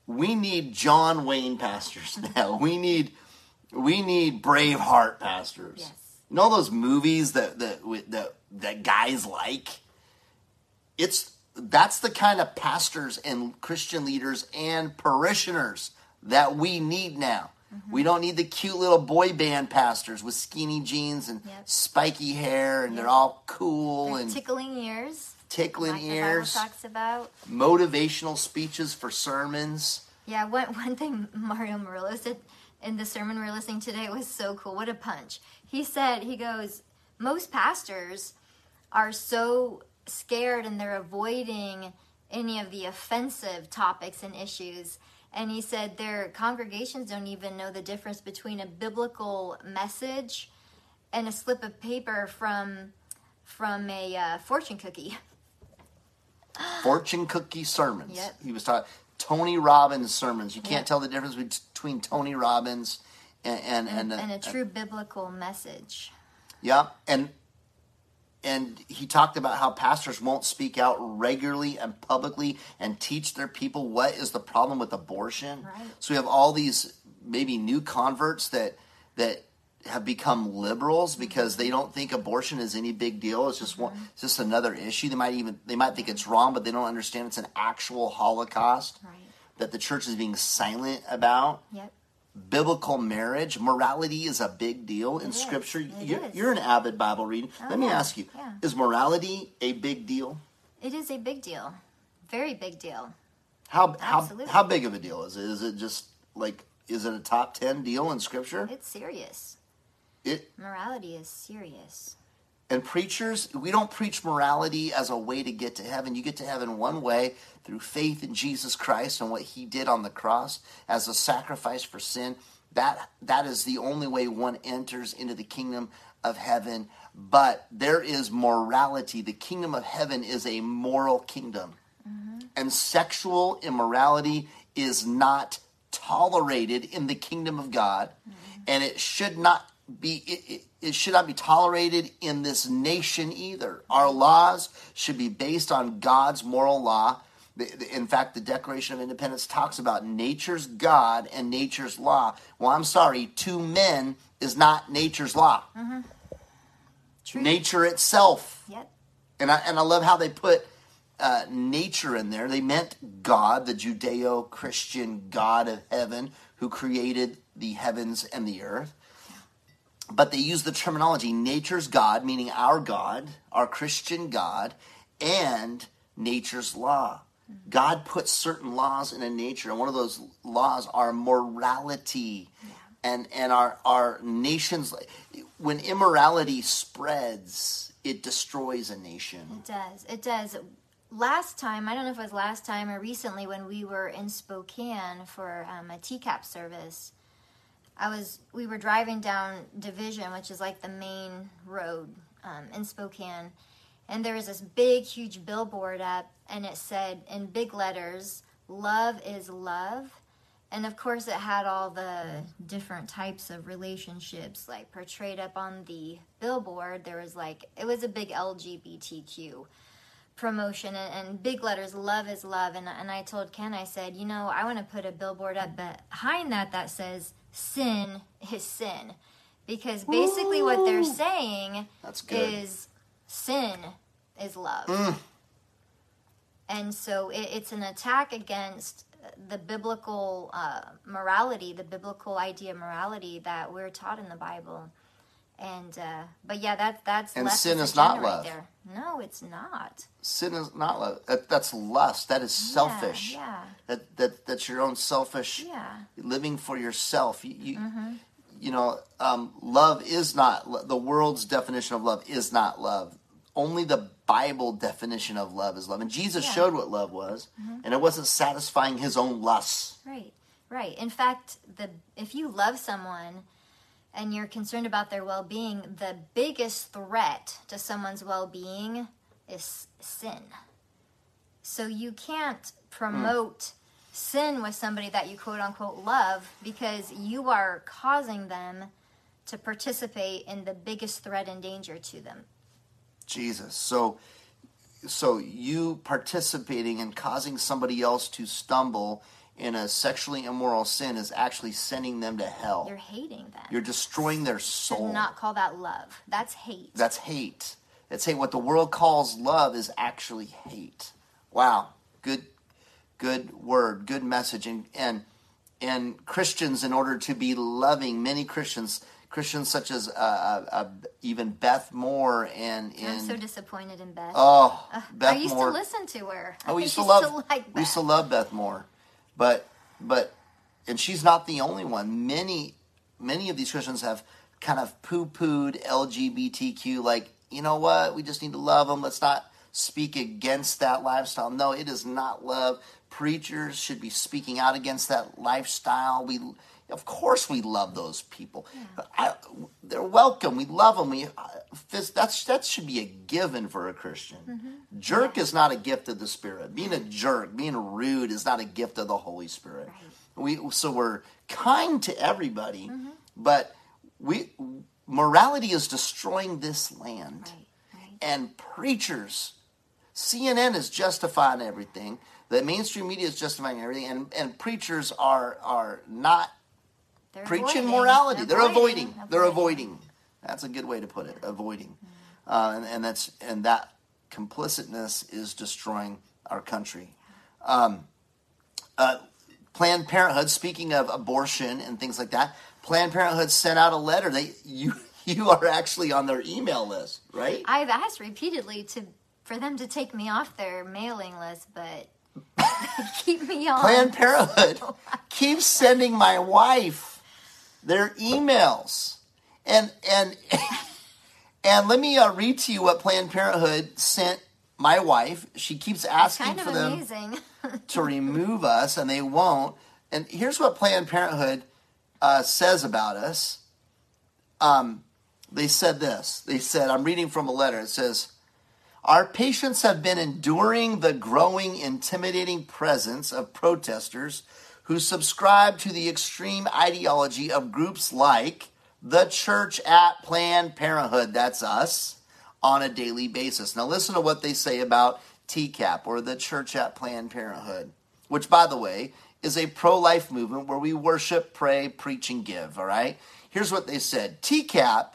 [SPEAKER 12] We need John Wayne pastors now. We need we need Braveheart pastors.
[SPEAKER 13] Yes.
[SPEAKER 12] You know those movies that that that that guys like. It's that's the kind of pastors and Christian leaders and parishioners that we need now.
[SPEAKER 13] Mm-hmm.
[SPEAKER 12] We don't need the cute little boy band pastors with skinny jeans and spiky hair and they're all cool
[SPEAKER 13] They're
[SPEAKER 12] and
[SPEAKER 13] tickling ears.
[SPEAKER 12] tickling
[SPEAKER 13] like
[SPEAKER 12] ears,
[SPEAKER 13] talks about.
[SPEAKER 12] motivational speeches for sermons.
[SPEAKER 13] Yeah, one one thing Mario Murillo said in the sermon we were listening today was so cool. What a punch! He said, he goes, most pastors are so scared and they're avoiding any of the offensive topics and issues. And he said their congregations don't even know the difference between a biblical message and a slip of paper from from a uh, fortune cookie.
[SPEAKER 12] Fortune cookie sermons.
[SPEAKER 13] Yep.
[SPEAKER 12] He was talking Tony Robbins sermons. You can't
[SPEAKER 13] Yep.
[SPEAKER 12] tell the difference between Tony Robbins and and
[SPEAKER 13] and,
[SPEAKER 12] and,
[SPEAKER 13] and a true biblical message.
[SPEAKER 12] Yeah, and and he talked about how pastors won't speak out regularly and publicly and teach their people what is the problem with abortion.
[SPEAKER 13] Right.
[SPEAKER 12] So we have all these maybe new converts that that have become liberals because they don't think abortion is any big deal. It's just one, mm-hmm. it's just another issue. They might even they might think it's wrong, but they don't understand it's an actual Holocaust that the church is being silent about
[SPEAKER 13] Yep.
[SPEAKER 12] Biblical marriage, morality is a big deal in
[SPEAKER 13] It.
[SPEAKER 12] Scripture. You're, you're an avid Bible reader.
[SPEAKER 13] Oh,
[SPEAKER 12] Let me
[SPEAKER 13] yeah.
[SPEAKER 12] ask you:
[SPEAKER 13] Yeah.
[SPEAKER 12] Is morality a big deal?
[SPEAKER 13] It is a big deal. Very big deal.
[SPEAKER 12] How how how big of a deal is it? Is it just like is it a top ten deal in Scripture?
[SPEAKER 13] It's serious.
[SPEAKER 12] It
[SPEAKER 13] Morality is serious.
[SPEAKER 12] And preachers, we don't preach morality as a way to get to heaven. You get to heaven one way through faith in Jesus Christ and what He did on the cross as a sacrifice for sin. That that is the only way one enters into the kingdom of heaven. But there is morality. The kingdom of heaven is a moral kingdom, mm-hmm. and sexual immorality is not tolerated in the kingdom of God, mm-hmm. and it should not be it, it, it should not be tolerated in this nation either. Our laws should be based on God's moral law. In fact, the Declaration of Independence talks about nature's God and nature's law. Well, I'm sorry, two men is not nature's law.
[SPEAKER 13] Mm-hmm.
[SPEAKER 12] Nature itself.
[SPEAKER 13] Yep.
[SPEAKER 12] And I, and I love how they put uh, nature in there. They meant God, the Judeo Christian God of heaven who created the heavens and the earth. But they use the terminology nature's God, meaning our God, our Christian God, and nature's law. God puts certain laws in a nature, and one of those laws are morality. And, and our, our nations, when immorality spreads, it destroys a nation.
[SPEAKER 13] It does. It does. Last time, I don't know if it was last time or recently, when we were in Spokane for um, a TCAP service, I was we were driving down Division, which is like the main road um, in Spokane, and there was this big, huge billboard up, and it said in big letters, "Love is love." And of course, it had all the different types of relationships like portrayed up on the billboard. There was like, it was a big LGBTQ promotion and, and big letters, love is love. And, and I told Ken, I said, you know, I want to put a billboard up behind that that says, sin is sin. Because basically, what they're saying is sin is love.
[SPEAKER 12] Mm.
[SPEAKER 13] And so it, it's an attack against the biblical uh, morality, the biblical idea of morality that we're taught in the Bible. And uh, but yeah, that that's
[SPEAKER 12] And sin is not
[SPEAKER 13] right
[SPEAKER 12] love.
[SPEAKER 13] there. No, it's not.
[SPEAKER 12] Sin is not love. That, that's lust. That is selfish.
[SPEAKER 13] Yeah.
[SPEAKER 12] That, that that's your own selfish
[SPEAKER 13] Yeah.
[SPEAKER 12] living for yourself. You you,
[SPEAKER 13] Mm-hmm.
[SPEAKER 12] you know, um, love is not the world's definition of love is not love. Only the Bible definition of love is love. And Jesus
[SPEAKER 13] Yeah.
[SPEAKER 12] showed what love was,
[SPEAKER 13] Mhm.
[SPEAKER 12] and it wasn't satisfying his own lusts.
[SPEAKER 13] Right, right. In fact, the if you love someone and you're concerned about their well-being, the biggest threat to someone's well-being is sin. So you can't promote sin with somebody that you quote unquote love because you are causing them to participate in the biggest threat and danger to them.
[SPEAKER 12] Jesus. So so you participating and causing somebody else to stumble in a sexually immoral sin is actually sending them to hell.
[SPEAKER 13] You're hating them.
[SPEAKER 12] You're destroying their soul.
[SPEAKER 13] not call that love. That's hate.
[SPEAKER 12] That's hate. That's hate. What the world calls love is actually hate. Wow. Good good word, good message. And and and Christians, in order to be loving, many Christians, Christians such as uh, uh, uh, even Beth Moore and and, I'm
[SPEAKER 13] so disappointed in Beth.
[SPEAKER 12] Oh,
[SPEAKER 13] Ugh,
[SPEAKER 12] Beth
[SPEAKER 13] I used
[SPEAKER 12] Moore.
[SPEAKER 13] to listen to her. I
[SPEAKER 12] Oh, we used to love
[SPEAKER 13] like
[SPEAKER 12] we
[SPEAKER 13] Beth.
[SPEAKER 12] used to love Beth Moore, but but and she's not the only one. Many many of these Christians have kind of poo pooed LGBTQ. Like you know what, we just need to love them. Let's not speak against that lifestyle. No, it is not love. Preachers should be speaking out against that lifestyle. We of course we love those people. I, they're welcome. We love them. We uh, that's that should be a given for a Christian.
[SPEAKER 13] Mm-hmm.
[SPEAKER 12] Jerk is not a gift of the Spirit. Being a jerk, being rude is not a gift of the Holy Spirit. We so we're kind to everybody,
[SPEAKER 13] Mm-hmm.
[SPEAKER 12] but we morality is destroying this land. And preachers, CNN is justifying everything. The mainstream media is justifying everything, and, and preachers are are not
[SPEAKER 13] They're
[SPEAKER 12] preaching
[SPEAKER 13] avoiding.
[SPEAKER 12] morality. They're,
[SPEAKER 13] They're
[SPEAKER 12] avoiding.
[SPEAKER 13] avoiding.
[SPEAKER 12] They're avoiding. That's a good way to put it. Avoiding, uh, and, and that's and that complicitness is destroying our country. Um, uh, Planned Parenthood. Speaking of abortion and things like that, Planned Parenthood sent out a letter. They you you are actually on their email list, right?
[SPEAKER 13] I've asked repeatedly to for them to take me off their mailing list, but keep me on.
[SPEAKER 12] Planned Parenthood keeps sending my wife their emails, and and and let me uh, read to you what Planned Parenthood sent my wife. She keeps asking
[SPEAKER 13] kind of
[SPEAKER 12] for them to remove us, and they won't. And here's what Planned Parenthood uh, says about us. Um, they said this. They said, I'm reading from a letter. It says, Our patients have been enduring the growing, intimidating presence of protesters who subscribe to the extreme ideology of groups like the Church at Planned Parenthood, that's us, on a daily basis. Now, listen to what they say about TCAP or the Church at Planned Parenthood, which, by the way, is a pro life movement where we worship, pray, preach, and give. All right? Here's what they said TCAP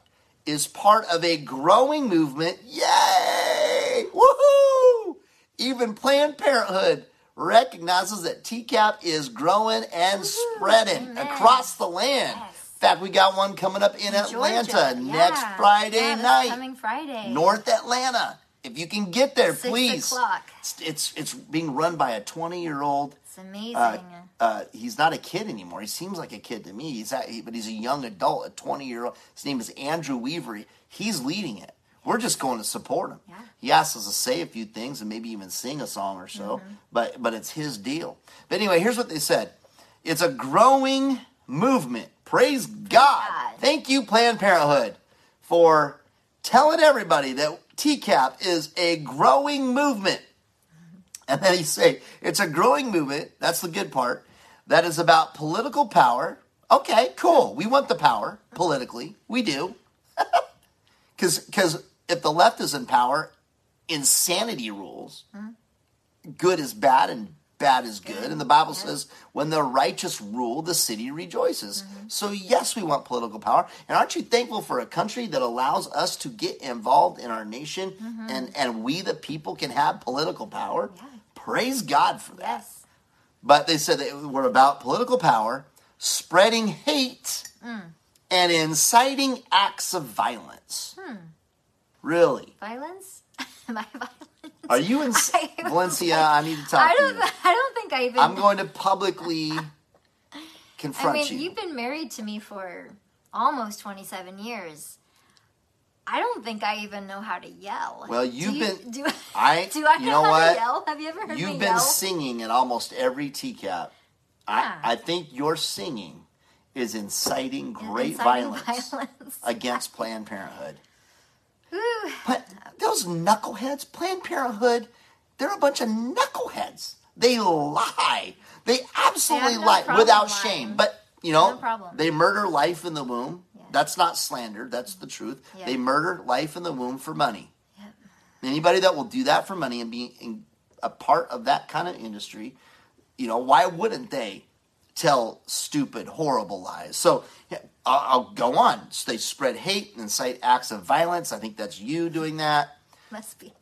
[SPEAKER 12] is part of a growing movement. Yay! Woohoo! Even Planned Parenthood recognizes that TCAP is growing and spreading across the land. In fact, we got one coming up in Atlanta next. Friday
[SPEAKER 13] Yeah,
[SPEAKER 12] night.
[SPEAKER 13] Coming Friday.
[SPEAKER 12] North Atlanta. If you can get there,
[SPEAKER 13] Six
[SPEAKER 12] please.
[SPEAKER 13] o'clock.
[SPEAKER 12] It's, it's it's being run by a 20 year old.
[SPEAKER 13] It's amazing.
[SPEAKER 12] Uh, uh, he's not a kid anymore. He seems like a kid to me. He's at, he, but he's a young adult, a 20 year old. His name is Andrew Weaver. He's leading it. We're just going to support him. Yeah. He asked us to say a few things and maybe even sing a song or so,
[SPEAKER 13] Mm-hmm.
[SPEAKER 12] but but it's his deal. But anyway, here's what they said. It's a growing movement. Praise God. Thank you, Planned Parenthood, for telling everybody that TCAP is a growing movement. And then he say, it's a growing movement. That's the good part. That is about political power. Okay, cool. We want the power politically. We do. Cause Because if the left is in power, insanity rules. Good is bad and bad is good. And the Bible says, when the righteous rule, the city rejoices. So, yes, we want political power. And aren't you thankful for a country that allows us to get involved in our nation and, and we, the people, can have political power? Praise God for that.
[SPEAKER 13] Yes.
[SPEAKER 12] But they said that we're about political power, spreading hate,
[SPEAKER 13] Mm.
[SPEAKER 12] and inciting acts of violence.
[SPEAKER 13] Hmm.
[SPEAKER 12] Really?
[SPEAKER 13] Violence? Am I violent?
[SPEAKER 12] Are you in Valencia? I need to talk
[SPEAKER 13] I
[SPEAKER 12] to
[SPEAKER 13] don't.
[SPEAKER 12] you.
[SPEAKER 13] I don't think I even.
[SPEAKER 12] I'm going to publicly confront you.
[SPEAKER 13] I mean,
[SPEAKER 12] you.
[SPEAKER 13] you've been married to me for almost 27 years. I don't think I even know how to yell.
[SPEAKER 12] Well, you've
[SPEAKER 13] you-
[SPEAKER 12] been-
[SPEAKER 13] Do,
[SPEAKER 12] I-
[SPEAKER 13] do I
[SPEAKER 12] you
[SPEAKER 13] know,
[SPEAKER 12] know
[SPEAKER 13] how
[SPEAKER 12] what?
[SPEAKER 13] to yell? Have you ever heard
[SPEAKER 12] You've
[SPEAKER 13] me
[SPEAKER 12] been
[SPEAKER 13] yell?
[SPEAKER 12] singing at almost every TCAP.
[SPEAKER 13] Yeah.
[SPEAKER 12] I, I think your singing is inciting great
[SPEAKER 13] Inciting
[SPEAKER 12] violence,
[SPEAKER 13] violence.
[SPEAKER 12] against Planned Parenthood.
[SPEAKER 13] Whew.
[SPEAKER 12] But those knuckleheads, Planned Parenthood, they're a bunch of knuckleheads. They lie. They absolutely
[SPEAKER 13] no
[SPEAKER 12] lie without
[SPEAKER 13] lying.
[SPEAKER 12] shame. But you know,
[SPEAKER 13] No
[SPEAKER 12] they murder life in the womb. That's not slander. That's the truth.
[SPEAKER 13] Yeah.
[SPEAKER 12] They murder life in the womb for money. Anybody that will do that for money and be in, a part of that kind of industry, you know, why wouldn't they tell stupid, horrible lies? So yeah, I'll, I'll go on. They spread hate and incite acts of violence. I think that's you doing that.
[SPEAKER 13] Must be.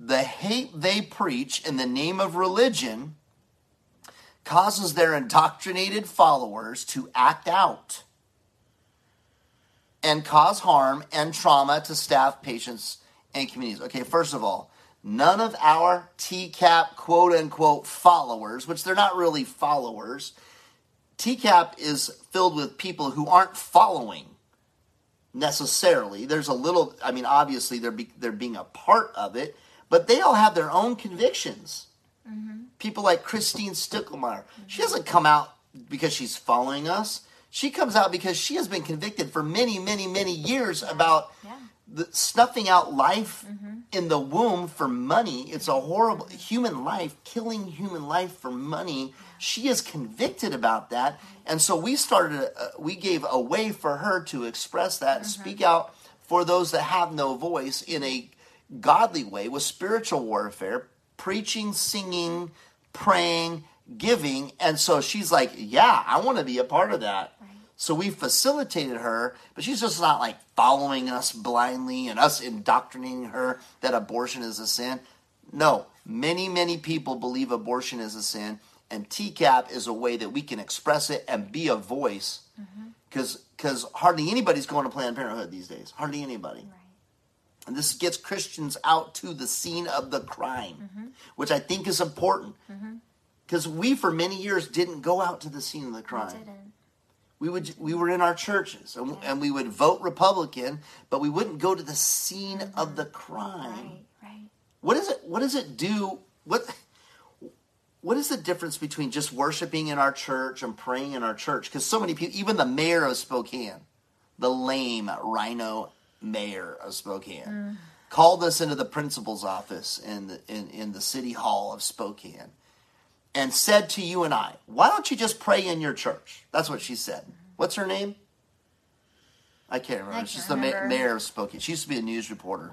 [SPEAKER 12] The hate they preach in the name of religion causes their indoctrinated followers to act out and cause harm and trauma to staff, patients, and communities. Okay, first of all, none of our TCAP quote unquote followers, which they're not really followers, TCAP is filled with people who aren't following necessarily. There's a little, I mean, obviously they're, be, they're being a part of it, but they all have their own convictions. Mm-hmm. People like Christine Stickelmeyer. She doesn't come out because she's following us. She comes out because she has been convicted for many, many, many years about the, snuffing out life mm-hmm. in the womb for money. It's a horrible human life, killing human life for money. She is convicted about that, and so we started. A, we gave a way for her to express that and speak mm-hmm. out for those that have no voice in a godly way with spiritual warfare, preaching, singing, praying, giving. And so she's like, Yeah, I want to be a part of that. So we facilitated her, but she's just not like following us blindly and us indoctrinating her that abortion is a sin. No, many, many people believe abortion is a sin, and TCAP is a way that we can express it and be a voice mm-hmm. because because hardly anybody's going to Planned Parenthood these days. Hardly anybody. And this gets Christians out to the scene of the crime, mm-hmm. which I think is important. Mm-hmm. Because we, for many years, didn't go out to the scene of the crime. We would we were in our churches and, and we would vote Republican, but we wouldn't go to the scene of the crime. What is it? What does it do? What what is the difference between just worshiping in our church and praying in our church? Because so many people, even the mayor of Spokane, the lame RINO mayor of Spokane, mm. called us into the principal's office in the in, in the city hall of Spokane and said to you and I, why don't you just pray in your church? That's what she said. What's her name? I can't remember.
[SPEAKER 13] I
[SPEAKER 12] She's
[SPEAKER 13] can't
[SPEAKER 12] the ma-
[SPEAKER 13] remember.
[SPEAKER 12] mayor of Spokane. She used to be a news reporter.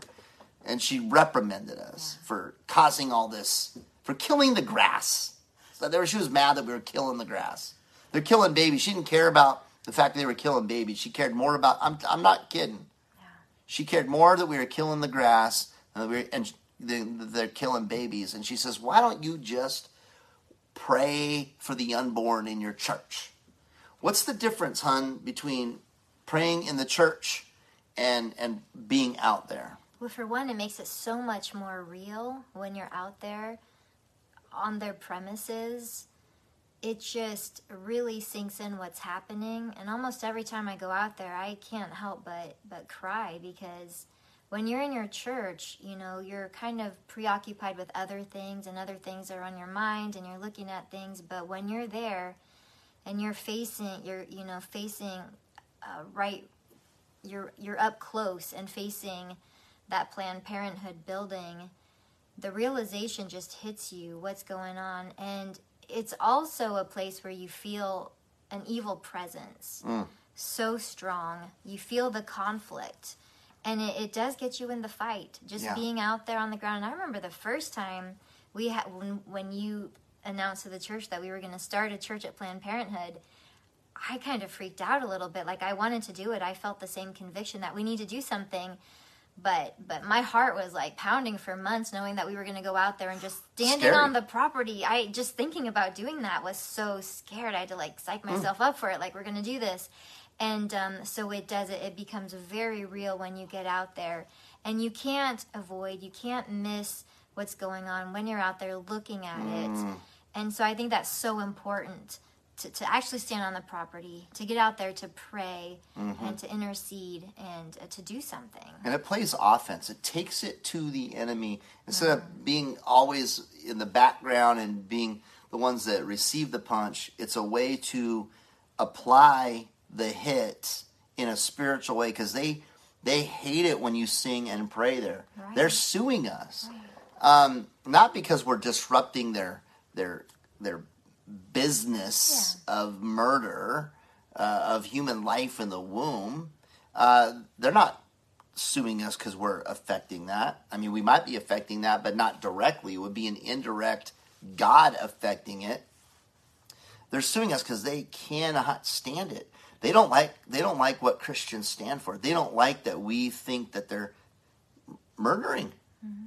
[SPEAKER 12] and she reprimanded us for causing all this, for killing the grass. So there, she was mad that we were killing the grass. They're killing babies. She didn't care about the fact that they were killing babies. She cared more about. I'm, I'm not kidding. Yeah. She cared more that we were killing the grass and, we were, and they, they're killing babies. And she says, "Why don't you just pray for the unborn in your church?" What's the difference, hun, between praying in the church and and being out there?
[SPEAKER 13] Well, for one, it makes it so much more real when you're out there on their premises. It just really sinks in what's happening, and almost every time I go out there, I can't help but but cry because when you're in your church, you know, you're kind of preoccupied with other things, and other things are on your mind, and you're looking at things. But when you're there, and you're facing, you're you know facing uh, right, you're you're up close and facing that Planned Parenthood building, the realization just hits you what's going on. And it's also a place where you feel an evil presence
[SPEAKER 12] Mm.
[SPEAKER 13] so strong. You feel the conflict. And it, it does get you in the fight. Just
[SPEAKER 12] Yeah.
[SPEAKER 13] being out there on the ground. And I remember the first time we had when, when you announced to the church that we were going to start a church at Planned Parenthood. I kind of freaked out a little bit. Like I wanted to do it. I felt the same conviction that we need to do something but but my heart was like pounding for months knowing that we were going to go out there and just standing
[SPEAKER 12] Scary.
[SPEAKER 13] on the property i just thinking about doing that was so scared i had to like psych
[SPEAKER 12] Mm.
[SPEAKER 13] myself up for it like we're going to do this and um, so it does it it becomes very real when you get out there and you can't avoid you can't miss what's going on when you're out there looking at it
[SPEAKER 12] Mm.
[SPEAKER 13] and so i think that's so important to, to actually stand on the property to get out there to pray
[SPEAKER 12] Mhm.
[SPEAKER 13] and to intercede and uh, to do something
[SPEAKER 12] And it plays offense. It takes it to the enemy instead of being always in the background and being the ones that receive the punch. It's a way to apply the hit in a spiritual way because they they hate it when you sing and pray there. They're suing us, um, not because we're disrupting their their their business of murder uh, of human life in the womb. Uh, they're not suing us because we're affecting that. I mean, we might be affecting that, but not directly. It would be an indirect God affecting it. They're suing us because they cannot stand it. They don't like they don't like what Christians stand for. They don't like that we think that they're murdering,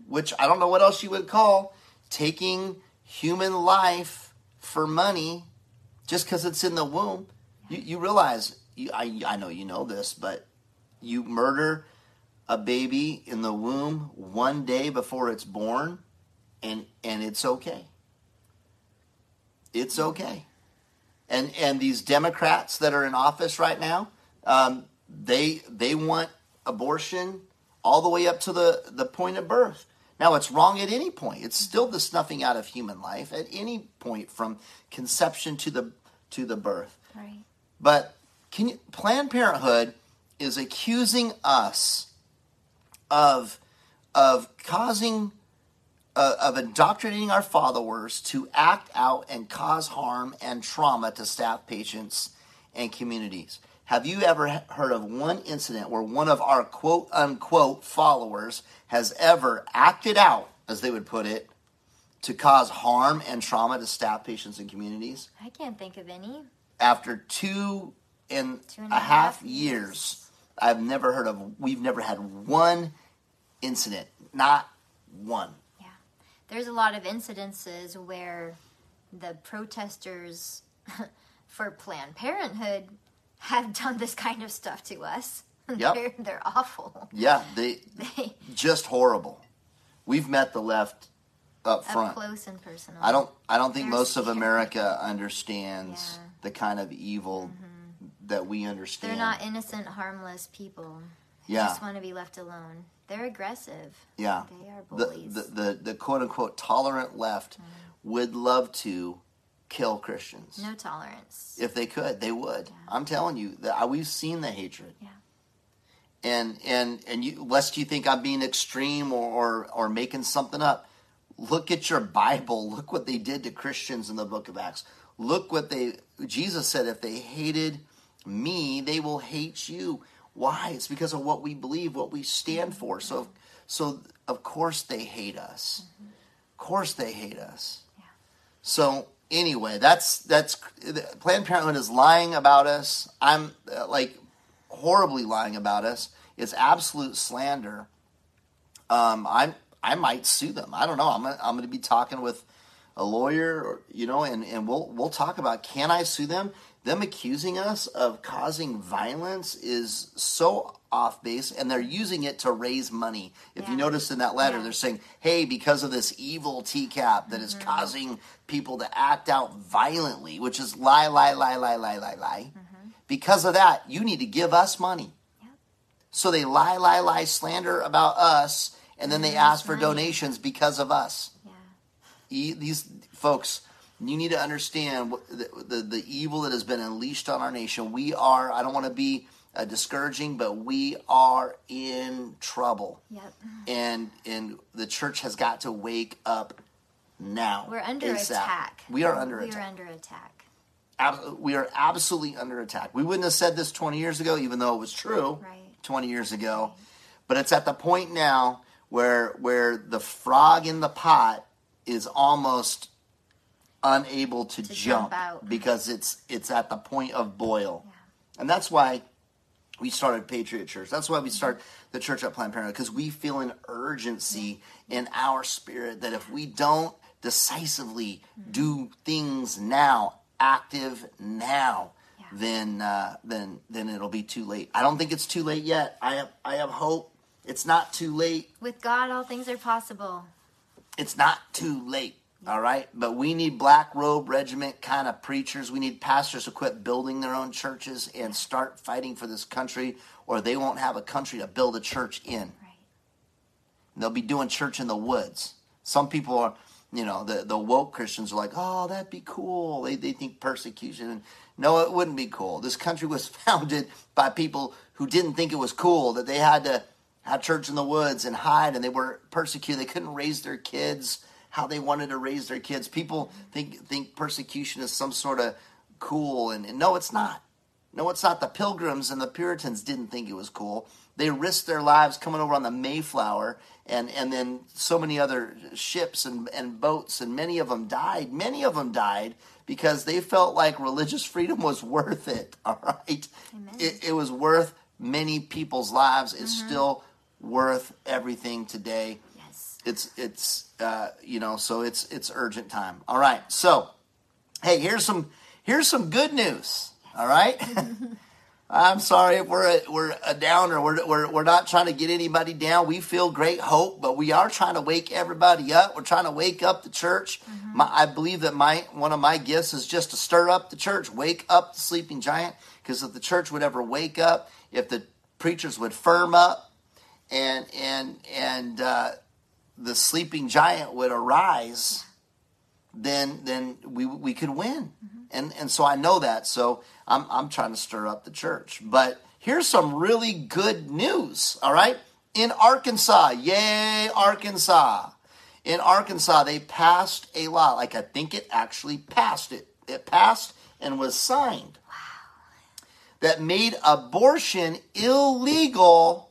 [SPEAKER 12] which I don't know what else you would call taking human life for money just because it's in the womb. You, you realize, you, I, I know you know this, but you murder a baby in the womb one day before it's born, and and it's okay. It's okay. And and these Democrats that are in office right now, um, they they want abortion all the way up to the, the point of birth. Now it's wrong at any point. It's still the snuffing out of human life at any point from conception to the to the birth.
[SPEAKER 13] right
[SPEAKER 12] But can you, Planned Parenthood is accusing us of of causing uh, of indoctrinating our followers to act out and cause harm and trauma to staff, patients, and communities. Have you ever heard of one incident where one of our quote unquote followers has ever acted out, as they would put it, to cause harm and trauma to staff, patients, and communities?
[SPEAKER 13] i can't think of any
[SPEAKER 12] after two and,
[SPEAKER 13] and
[SPEAKER 12] a
[SPEAKER 13] a
[SPEAKER 12] half
[SPEAKER 13] half
[SPEAKER 12] years, I've never heard of, we've never had one incident, not one. Yeah.
[SPEAKER 13] There's a lot of incidences where the protesters for Planned Parenthood have done this kind of stuff to us.
[SPEAKER 12] Yep.
[SPEAKER 13] they're, they're awful.
[SPEAKER 12] Yeah, they
[SPEAKER 13] They
[SPEAKER 12] just horrible. We've met the left up
[SPEAKER 13] up
[SPEAKER 12] front.
[SPEAKER 13] close and personal.
[SPEAKER 12] I don't I don't think
[SPEAKER 13] They're
[SPEAKER 12] most of. America understands the kind of evil that we understand.
[SPEAKER 13] Mm-hmm. They're not innocent, harmless people. They
[SPEAKER 12] Yeah.
[SPEAKER 13] just want to be left alone. They're aggressive.
[SPEAKER 12] Yeah.
[SPEAKER 13] They are bullies.
[SPEAKER 12] the, the, the quote unquote tolerant left would love to kill Christians.
[SPEAKER 13] no tolerance.
[SPEAKER 12] If they could, they would. I'm telling you, that we've seen the hatred.
[SPEAKER 13] Yeah.
[SPEAKER 12] And and and you, lest you think I'm being extreme or, or or making something up, look at your Bible. Look what they did to Christians in the Book of Acts. Look what they. Jesus said, if they hated me, they will hate you. Why? It's because of what we believe, what we stand mm-hmm. for. So, So of course they hate us. Mm-hmm. Of course they hate us. Yeah. So anyway, that's that's Planned Parenthood is lying about us. I'm uh, like horribly lying about us. It's absolute slander. Um, I'm I might sue them. I don't know. I'm gonna, I'm going to be talking with a lawyer, or, you know, and, and we'll we'll talk about can I sue them? Them accusing us of causing violence is so off base, and they're using it to raise money. If you notice in that letter, they're saying, "Hey, because of this evil TCAP that is mm-hmm. causing people to act out violently, which is lie, lie, lie, lie, lie, lie, lie. Mm-hmm. Because of that, you need to give us money." So they lie, lie, lie, slander about us, and then they mm-hmm. ask for donations because of us. E- These folks, you need to understand what the, the, the evil that has been unleashed on our nation. We are, I don't want to be uh, discouraging, but we are in trouble.
[SPEAKER 13] Yep.
[SPEAKER 12] And, and the church has got to wake up now.
[SPEAKER 13] We're under
[SPEAKER 12] ASAP.
[SPEAKER 13] attack.
[SPEAKER 12] We are under
[SPEAKER 13] we
[SPEAKER 12] attack.
[SPEAKER 13] are under attack.
[SPEAKER 12] Ab- we are absolutely under attack. We wouldn't have said this 20 years ago, even though it was true right. 20 years ago. But it's at the point now where where the frog in the pot is almost unable to, jump,
[SPEAKER 13] jump out.
[SPEAKER 12] because it's it's at the point of boil. And that's why we started Patriot Church. That's why we start the church at Planned Parenthood because we feel an urgency in our spirit that if we don't decisively do things now, active now, then uh, then then it'll be too late. I don't think it's too late yet. I have I have hope. It's not too late.
[SPEAKER 13] With God, all things are possible.
[SPEAKER 12] It's not too late. All right, but we need black robe regiment kind of preachers. We need pastors to quit building their own churches and start fighting for this country, or they won't have a country to build a church in. They'll be doing church in the woods. Some people are, you know, the, the woke Christians are like, oh, that'd be cool. They, they think persecution. And no, it wouldn't be cool. This country was founded by people who didn't think it was cool that they had to have church in the woods and hide, and they were persecuted. They couldn't raise their kids how they wanted to raise their kids. People think think persecution is some sort of cool, and, and no, it's not. No, it's not. The Pilgrims and the Puritans didn't think it was cool. They risked their lives coming over on the Mayflower, and and then so many other ships and, and boats, and many of them died. Many of them died because they felt like religious freedom was worth it. All right, it, it was worth many people's lives. It's mm-hmm. still worth everything today. Yes, it's it's uh, you know so it's it's urgent time. All right, so hey, here's some here's some good news. All right. I'm sorry if we're a, we're a downer. We're, we're, we're not trying to get anybody down. We feel great hope, but we are trying to wake everybody up. We're trying to wake up the church. My, I believe that my one of my gifts is just to stir up the church, wake up the sleeping giant. Because if the church would ever wake up, if the preachers would firm up, and and and uh, the sleeping giant would arise, then then we we could win. Mm-hmm. And and so I know that. So I'm I'm trying to stir up the church. But here's some really good news, all right? In Arkansas, yay Arkansas. In Arkansas, they passed a law. Like I think it actually passed it. It passed and was signed. Wow. That made abortion illegal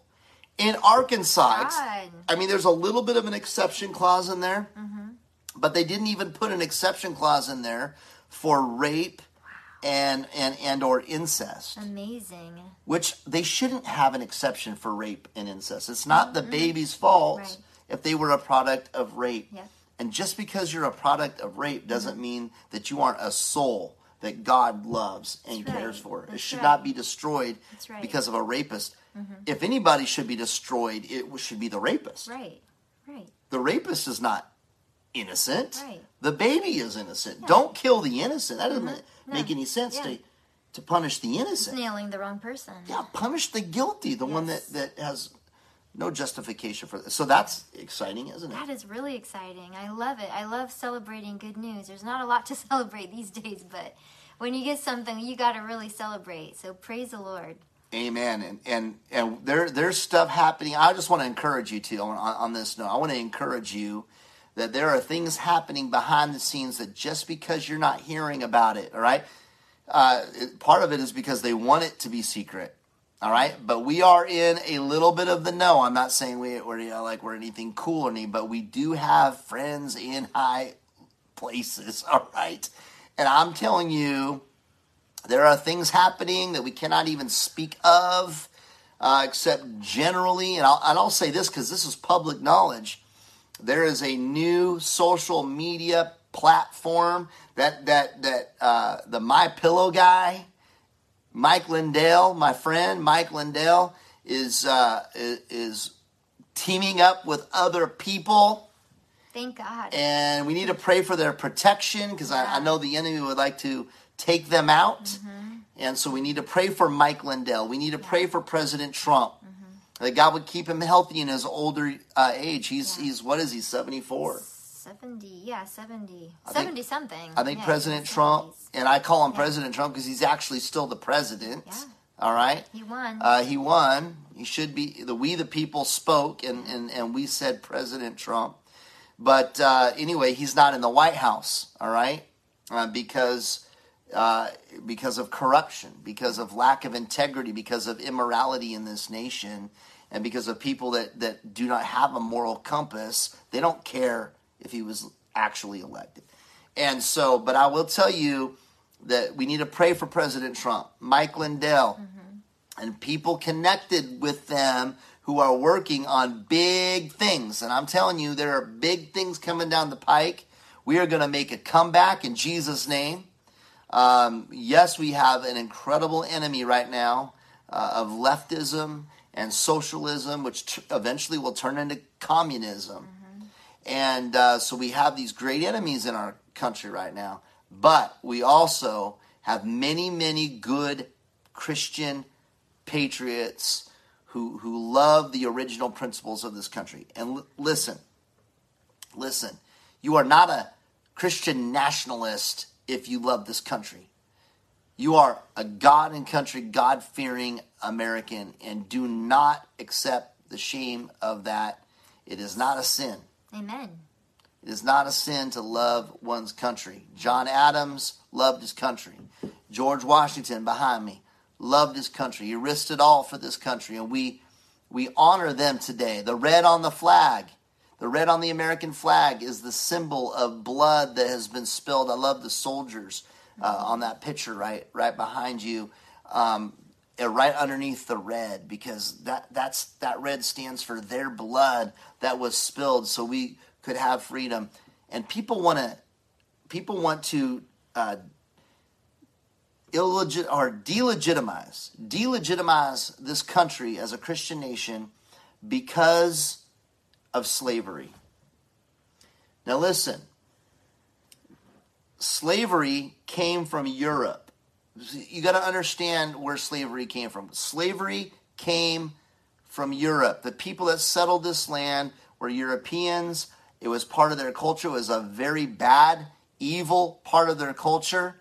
[SPEAKER 12] in Arkansas.
[SPEAKER 13] God.
[SPEAKER 12] I mean, there's a little bit of an exception clause in there, mm-hmm. but they didn't even put an exception clause in there for rape and and and or incest,
[SPEAKER 13] Amazing.
[SPEAKER 12] which they shouldn't have an exception for rape and incest. It's not the baby's fault
[SPEAKER 13] Right.
[SPEAKER 12] if they were a product of rape.
[SPEAKER 13] Yep.
[SPEAKER 12] And just because you're a product of rape doesn't mm-hmm. mean that you aren't a soul that God loves and
[SPEAKER 13] That's
[SPEAKER 12] cares
[SPEAKER 13] right.
[SPEAKER 12] for. It should
[SPEAKER 13] right.
[SPEAKER 12] not be destroyed because of a rapist.
[SPEAKER 13] Mhm.
[SPEAKER 12] If anybody should be destroyed, it should be the rapist.
[SPEAKER 13] Right. Right.
[SPEAKER 12] The rapist is not innocent.
[SPEAKER 13] Right.
[SPEAKER 12] The baby is innocent. Don't kill the innocent. That doesn't
[SPEAKER 13] No.
[SPEAKER 12] make any sense
[SPEAKER 13] Yeah.
[SPEAKER 12] to to punish the
[SPEAKER 13] It's
[SPEAKER 12] innocent.
[SPEAKER 13] nailing the wrong person.
[SPEAKER 12] Yeah, punish the guilty, the one that that has no justification for this. So that's exciting, isn't it?
[SPEAKER 13] That is really exciting. I love it. I love celebrating good news. There's not a lot to celebrate these days, but when you get something, you got to really celebrate. So praise the Lord.
[SPEAKER 12] Amen. And and and there there's stuff happening. I just want to encourage you to on, on this note. I want to encourage you that there are things happening behind the scenes that just because you're not hearing about it, all right. Uh, part of it is because they want it to be secret. All right, but we are in a little bit of the know. I'm not saying we, we're you know, like we're anything cool or but we do have friends in high places. All right, and I'm telling you, there are things happening that we cannot even speak of, uh, except generally. And I'll, and I'll say this because this is public knowledge. There is a new social media platform that that that uh, the My Pillow guy, Mike Lindell, my friend Mike Lindell, is uh, is, teaming up with other people
[SPEAKER 13] Thank God.
[SPEAKER 12] and we need to pray for their protection because I, I know the enemy would like to take them out. And so we need to pray for Mike Lindell. We need to pray for President Trump that God would keep him healthy in his older uh, age. He's he's what is he seventy four?
[SPEAKER 13] 70, yeah, 70.
[SPEAKER 12] I think-
[SPEAKER 13] 70 something.
[SPEAKER 12] I think
[SPEAKER 13] Yeah,
[SPEAKER 12] President Trump, and I call him President Trump because he's actually still the president. All right.
[SPEAKER 13] He won.
[SPEAKER 12] Uh, he won. He should be. The we the people spoke, and and and we said President Trump. But uh, anyway, he's not in the White House. All right, uh, because uh, because of corruption, because of lack of integrity, because of immorality in this nation, and because of people that that do not have a moral compass. They don't care if he was actually elected. And so, but I will tell you that we need to pray for President Trump, Mike Lindell, and people connected with them who are working on big things. And I'm telling you, there are big things coming down the pike. We are going to make a comeback in Jesus' name. Um, yes, we have an incredible enemy right now uh, of leftism and socialism, which t- eventually will turn into communism. And uh, so we have these great enemies in our country right now. But we also have many, many good Christian patriots who, who love the original principles of this country. And l- listen, listen, you are not a Christian nationalist if you love this country. You are a God and country, God fearing American, and do not accept the shame of that. It is not a sin.
[SPEAKER 13] Amen.
[SPEAKER 12] It is not a sin to love one's country. John Adams loved his country. George Washington behind me loved his country. He risked it all for this country, and we we honor them today. The red on the flag, the red on the American flag is the symbol of blood that has been spilled. I love the soldiers uh, on that picture right right behind you. Um, and right underneath the red because that that's that red stands for their blood that was spilled so we could have freedom and people want to people want to uh, illegit or delegitimize delegitimize this country as a Christian nation because of slavery. Now listen, slavery came from Europe. You got to understand where slavery came from. Slavery came from Europe. The people that settled this land were Europeans. It was part of their culture. It was a very bad, evil part of their culture.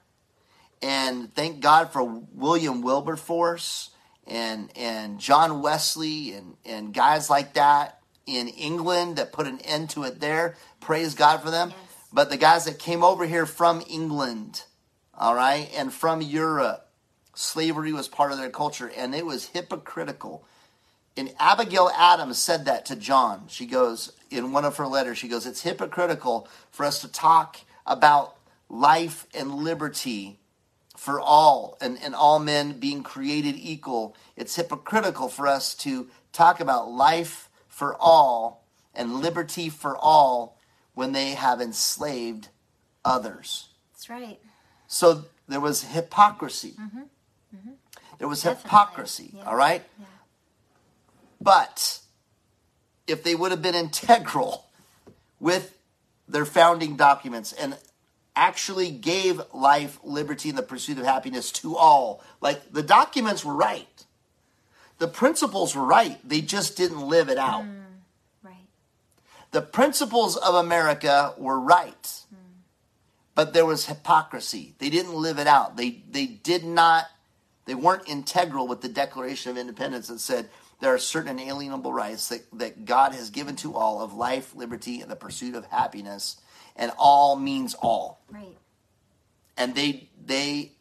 [SPEAKER 12] And thank God for William Wilberforce and and John Wesley and, and guys like that in England that put an end to it there. Praise God for them. But the guys that came over here from England, all right, and from Europe, slavery was part of their culture, and it was hypocritical. And Abigail Adams said that to John. She goes, in one of her letters, she goes, It's hypocritical for us to talk about life and liberty for all and, and all men being created equal. It's hypocritical for us to talk about life for all and liberty for all when they have enslaved others.
[SPEAKER 13] That's right.
[SPEAKER 12] So there was hypocrisy. Mm-hmm. Mm-hmm. There was hypocrisy, all right? But if they would have been integral with their founding documents and actually gave life, liberty, and the pursuit of happiness to all, like the documents were right. The principles were right. They just didn't live it out. Mm, the principles of America were right, mm. but there was hypocrisy. They didn't live it out. They they did not. They weren't integral with the Declaration of Independence that said there are certain inalienable rights that, that God has given to all of life, liberty, and the pursuit of happiness, and all means all.
[SPEAKER 13] Right.
[SPEAKER 12] And they they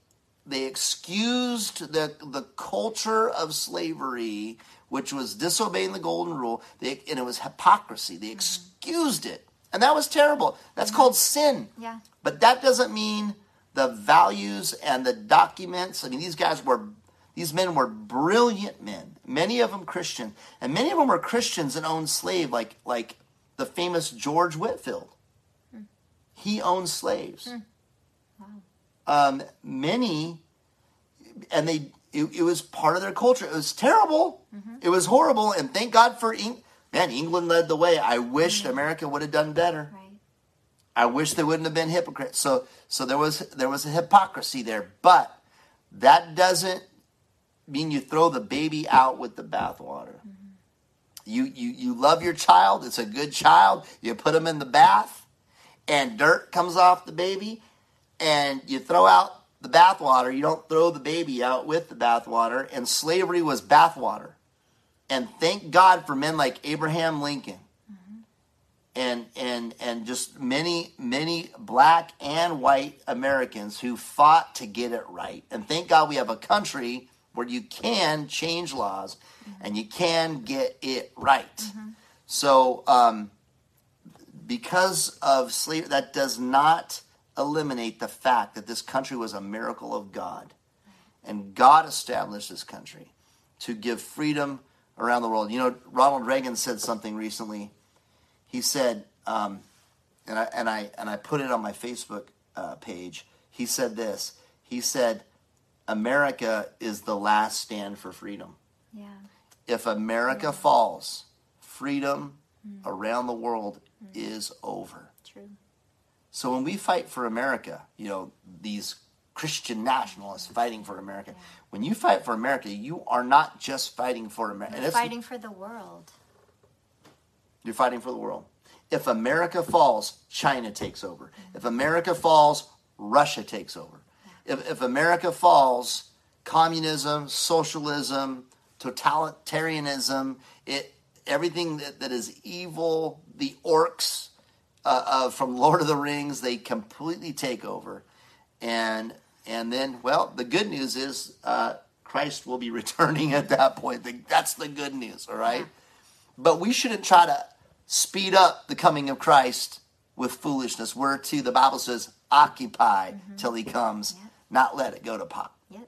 [SPEAKER 12] they excused the the culture of slavery, which was disobeying the golden rule, they, and it was hypocrisy. They mm-hmm. excused it, and that was terrible. That's mm-hmm. called sin.
[SPEAKER 13] Yeah.
[SPEAKER 12] But that doesn't mean the values and the documents. I mean, these guys were, these men were brilliant men. Many of them Christian, and many of them were Christians and owned slave, like like the famous George Whitefield. Hmm. He owned slaves. Hmm. Um, many, and they it, it was part of their culture. It was terrible. Mm-hmm. It was horrible, and thank God for Eng- man. England led the way. I wished mm-hmm. America would have done better. I wish they wouldn't have been hypocrites. So so there was there was a hypocrisy there, but that doesn't mean you throw the baby out with the bathwater. Mm-hmm. You you you love your child. It's a good child. You put them in the bath, and dirt comes off the baby, and you throw out the bathwater. You don't throw the baby out with the bathwater. And slavery was bathwater. And thank God for men like Abraham Lincoln mm-hmm. and and and just many many black and white Americans who fought to get it right. And thank God we have a country where you can change laws mm-hmm. and you can get it right. Mm-hmm. So um, because of slavery, that does not eliminate the fact that this country was a miracle of God, and God established this country to give freedom around the world. You know, Ronald Reagan said something recently he said, um, and I and I and I put it on my Facebook uh, page. He said this. He said, "America is the last stand for freedom.
[SPEAKER 13] Yeah.
[SPEAKER 12] If America falls, freedom around the world is over."
[SPEAKER 13] True.
[SPEAKER 12] So when we fight for America, you know these Christian nationalists fighting for America. When you fight for America, you are not just fighting for America.
[SPEAKER 13] You're fighting for the world.
[SPEAKER 12] You're fighting for the world. If America falls, China takes over. If America falls, Russia takes over. If, if America falls, communism, socialism, totalitarianism, it everything that, that is evil, the orcs uh, uh, from Lord of the Rings, they completely take over. And and then, well, the good news is uh, Christ will be returning at that point. That's the good news, all right? But we shouldn't try to speed up the coming of Christ with foolishness. We're to, the Bible says, occupy till he comes, not let it go to pot.
[SPEAKER 13] Yep.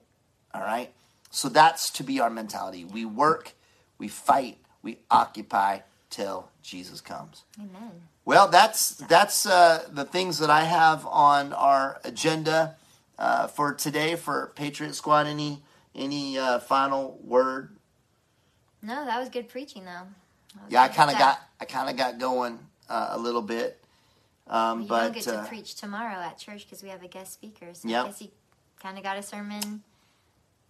[SPEAKER 12] All right? So that's to be our mentality. We work, we fight, we occupy till Jesus comes.
[SPEAKER 13] Amen.
[SPEAKER 12] Well, that's that's uh, the things that I have on our agenda uh, for today for Patriot Squad. Any any uh, final word?
[SPEAKER 13] No, that was good preaching though.
[SPEAKER 12] Yeah, I kind of got I kind of got going uh, a little bit, um,
[SPEAKER 13] You
[SPEAKER 12] but
[SPEAKER 13] don't get to
[SPEAKER 12] uh,
[SPEAKER 13] preach tomorrow at church because we have a guest speaker. So
[SPEAKER 12] Yep.
[SPEAKER 13] I guess you kind of got a sermon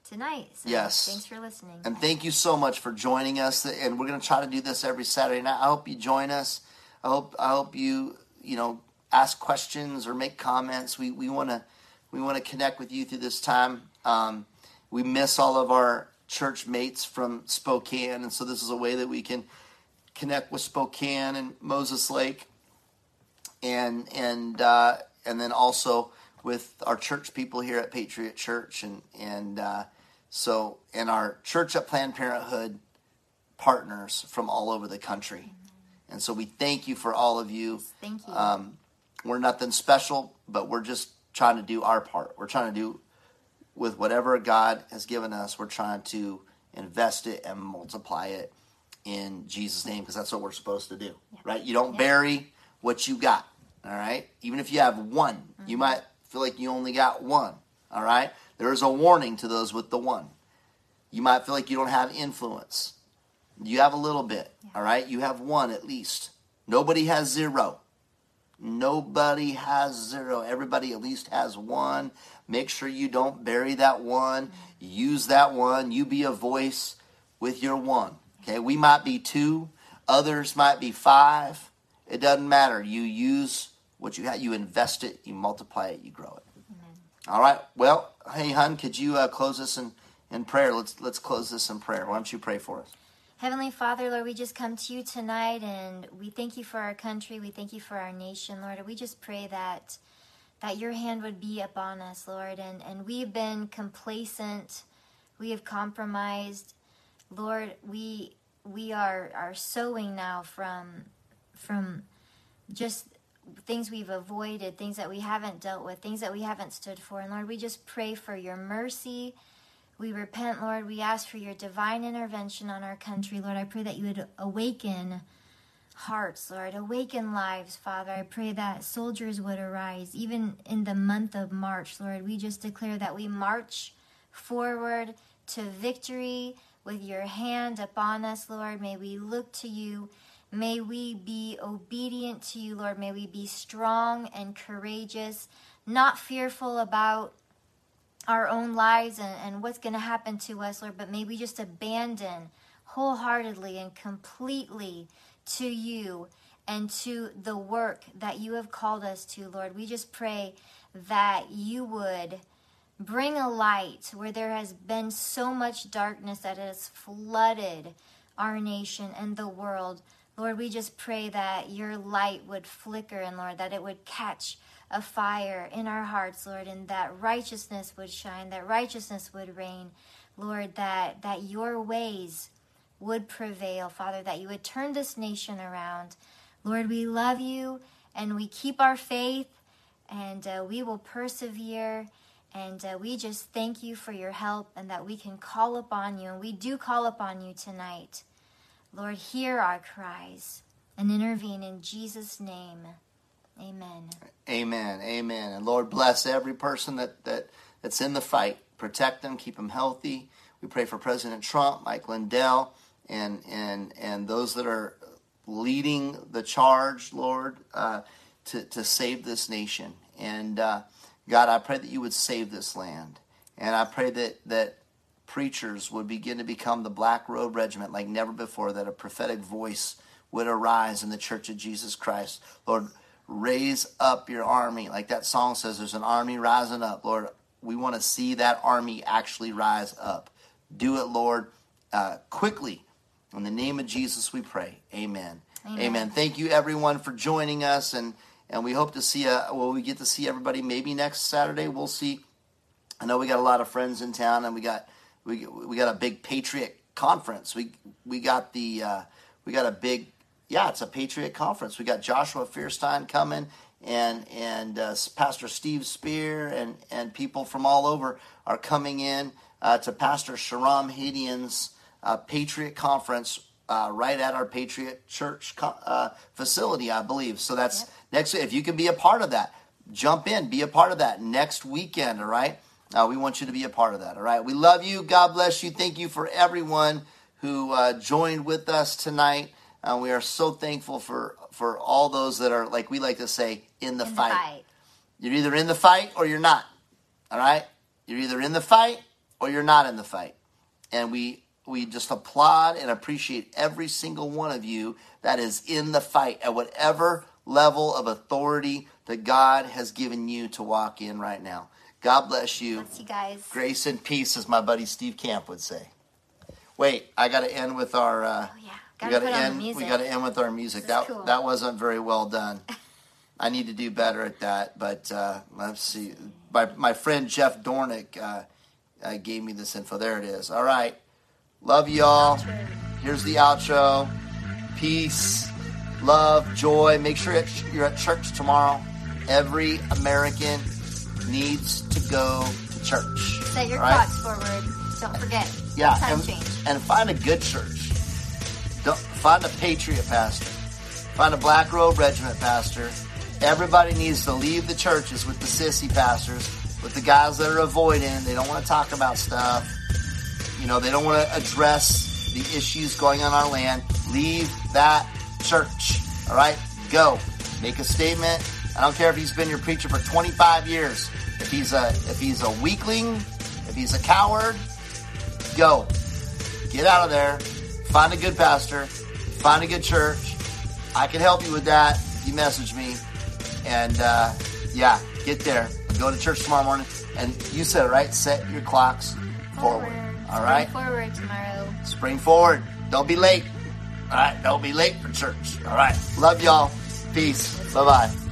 [SPEAKER 13] tonight. So
[SPEAKER 12] Yes.
[SPEAKER 13] Thanks for listening.
[SPEAKER 12] And thank you so much for joining us. And we're going to try to do this every Saturday night. I hope you join us. I hope I hope you you know ask questions or make comments. We we want to we want to connect with you through this time. Um, we miss all of our church mates from Spokane, and so this is a way that we can connect with Spokane and Moses Lake, and and uh, and then also with our church people here at Patriot Church, and and uh, so and our church at Planned Parenthood partners from all over the country, and so we thank you for all of you.
[SPEAKER 13] Thank you.
[SPEAKER 12] Um, we're nothing special, but we're just trying to do our part. We're trying to do with whatever God has given us. We're trying to invest it and multiply it in Jesus' name because that's what we're supposed to do, right? You don't bury what you got, all right? Even if you have one, you might feel like you only got one, all right? There is a warning to those with the one. You might feel like you don't have influence. You have a little bit, all right? You have one at least. Nobody has zero. Nobody has zero. Everybody at least has one. Make sure you don't bury that one. Use that one. You be a voice with your one. Okay, we might be two, others might be five. It doesn't matter. You use what you have, you invest it, you multiply it, you grow it. All right. Well, hey, hun, could you uh, close this in, in prayer? Let's let's close this in prayer. Why don't you pray for us?
[SPEAKER 13] Heavenly Father, Lord, we just come to you tonight and we thank you for our country. We thank you for our nation, Lord. We just pray that that your hand would be upon us, Lord. And, and we've been complacent, we have compromised. Lord, we we are, are sowing now from from just things we've avoided, things that we haven't dealt with, things that we haven't stood for. And Lord, we just pray for your mercy. We repent, Lord. We ask for your divine intervention on our country. Lord, I pray that you would awaken hearts, Lord. Awaken lives, Father. I pray that soldiers would arise. Even in the month of March, Lord, we just declare that we march forward to victory with your hand upon us, Lord. May we look to you. May we be obedient to you, Lord. May we be strong and courageous, not fearful about our own lives and, and what's going to happen to us, Lord, but may we just abandon wholeheartedly and completely to you and to the work that you have called us to, Lord. We just pray that you would bring a light where there has been so much darkness that has flooded our nation and the world. Lord, we just pray that your light would flicker and, Lord, that it would catch a fire in our hearts, Lord, and that righteousness would shine, that righteousness would reign, Lord, that, that your ways would prevail, Father, that you would turn this nation around. Lord, we love you and we keep our faith and uh, we will persevere. And uh, we just thank you for your help and that we can call upon you. And we do call upon you tonight. Lord, hear our cries and intervene in Jesus' name. Amen.
[SPEAKER 12] Amen. Amen. And Lord bless every person that, that that's in the fight. Protect them, keep them healthy. We pray for President Trump, Mike Lindell, and and and those that are leading the charge, Lord, uh, to to save this nation. And uh, God, I pray that you would save this land, and I pray that that preachers would begin to become the Black Robe Regiment like never before. That a prophetic voice would arise in the Church of Jesus Christ, Lord. Raise up your army, like that song says. There's an army rising up, Lord. We want to see that army actually rise up. Do it, Lord, uh, quickly in the name of Jesus, we pray. Amen. Amen. Amen. Thank you, everyone, for joining us, and and we hope to see. Uh, well, we get to see everybody maybe next Saturday. We'll see. I know we got a lot of friends in town, and we got we we got a big Patriot conference. We we got the uh, we got a big yeah, it's a Patriot conference. We got Joshua Feuerstein coming, and and uh, Pastor Steve Spear, and and people from all over are coming in uh, to Pastor Shahram Hadian's uh, Patriot conference uh, right at our Patriot Church uh, facility, I believe. So that's yep. next. If you can be a part of that, jump in, be a part of that next weekend. All right. Uh, we want you to be a part of that. All right. We love you. God bless you. Thank you for everyone who uh, joined with us tonight. Uh, we are so thankful for for all those that are like we like to say in the, in fight. the fight. You're either in the fight or you're not. All right. You're either in the fight or you're not in the fight. And we we just applaud and appreciate every single one of you that is in the fight at whatever level of authority that God has given you to walk in right now. God bless you.
[SPEAKER 13] Bless you guys.
[SPEAKER 12] Grace and peace, as my buddy Steve Camp would say. Wait, I got to end with our. Uh,
[SPEAKER 13] oh, yeah.
[SPEAKER 12] Gotta we got to end. We got to end with our music. That cool. that wasn't very well done. I need to do better at that. But uh, let's see. My my friend Jeff Dornik uh, uh, gave me this info. There it is. All right. Love y'all. Here's the outro. Peace, love, joy. Make sure you're at church tomorrow. Every American needs to go to church.
[SPEAKER 13] Set your right? clocks forward. Don't forget.
[SPEAKER 12] Yeah, and, and, find a good church. Don't, find a patriot pastor. Find a black robe regiment pastor. Everybody needs to leave the churches with the sissy pastors, with the guys that are avoiding. They don't want to talk about stuff. You know, they don't want to address the issues going on our land. Leave that church. All right? Go. Make a statement. I don't care if he's been your preacher for 25 years. If he's a if he's a weakling, if he's a coward, go. Get out of there. Find a good pastor. Find a good church. I can help you with that. You message me. And uh, yeah, get there. Go to church tomorrow morning. And you said it right. Set your clocks forward. All right.
[SPEAKER 13] Spring forward tomorrow.
[SPEAKER 12] Spring forward. Don't be late. All right. Don't be late for church. All right. Love y'all. Peace. Bye bye.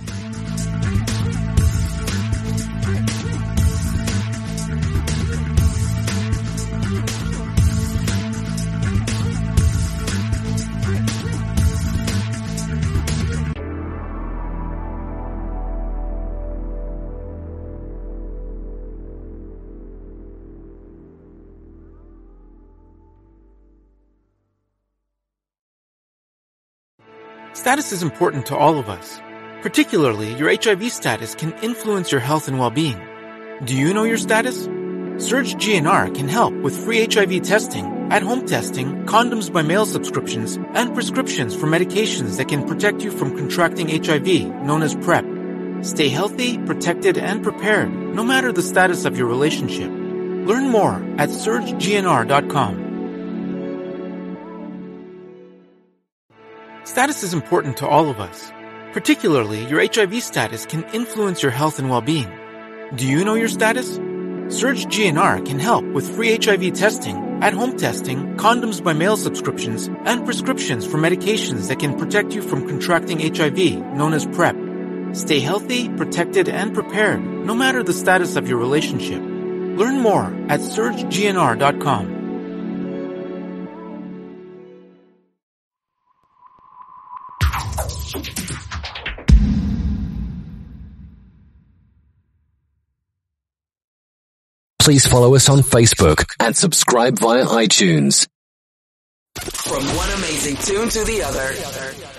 [SPEAKER 8] Status is important to all of us. Particularly, your HIV status can influence your health and well-being. Do you know your status? Surge GNR can help with free HIV testing, at-home testing, condoms by mail subscriptions, and prescriptions for medications that can protect you from contracting HIV, known as PrEP. Stay healthy, protected, and prepared, no matter the status of your relationship. Learn more at surgegnr.com. Status is important to all of us. Particularly, your HIV status can influence your health and well-being. Do you know your status? Surge GNR can help with free HIV testing, at-home testing, condoms by mail subscriptions, and prescriptions for medications that can protect you from contracting HIV, known as PrEP. Stay healthy, protected, and prepared, no matter the status of your relationship. Learn more at surgegnr.com.
[SPEAKER 14] Please follow us on Facebook and subscribe via iTunes.
[SPEAKER 1] From one amazing tune to the other.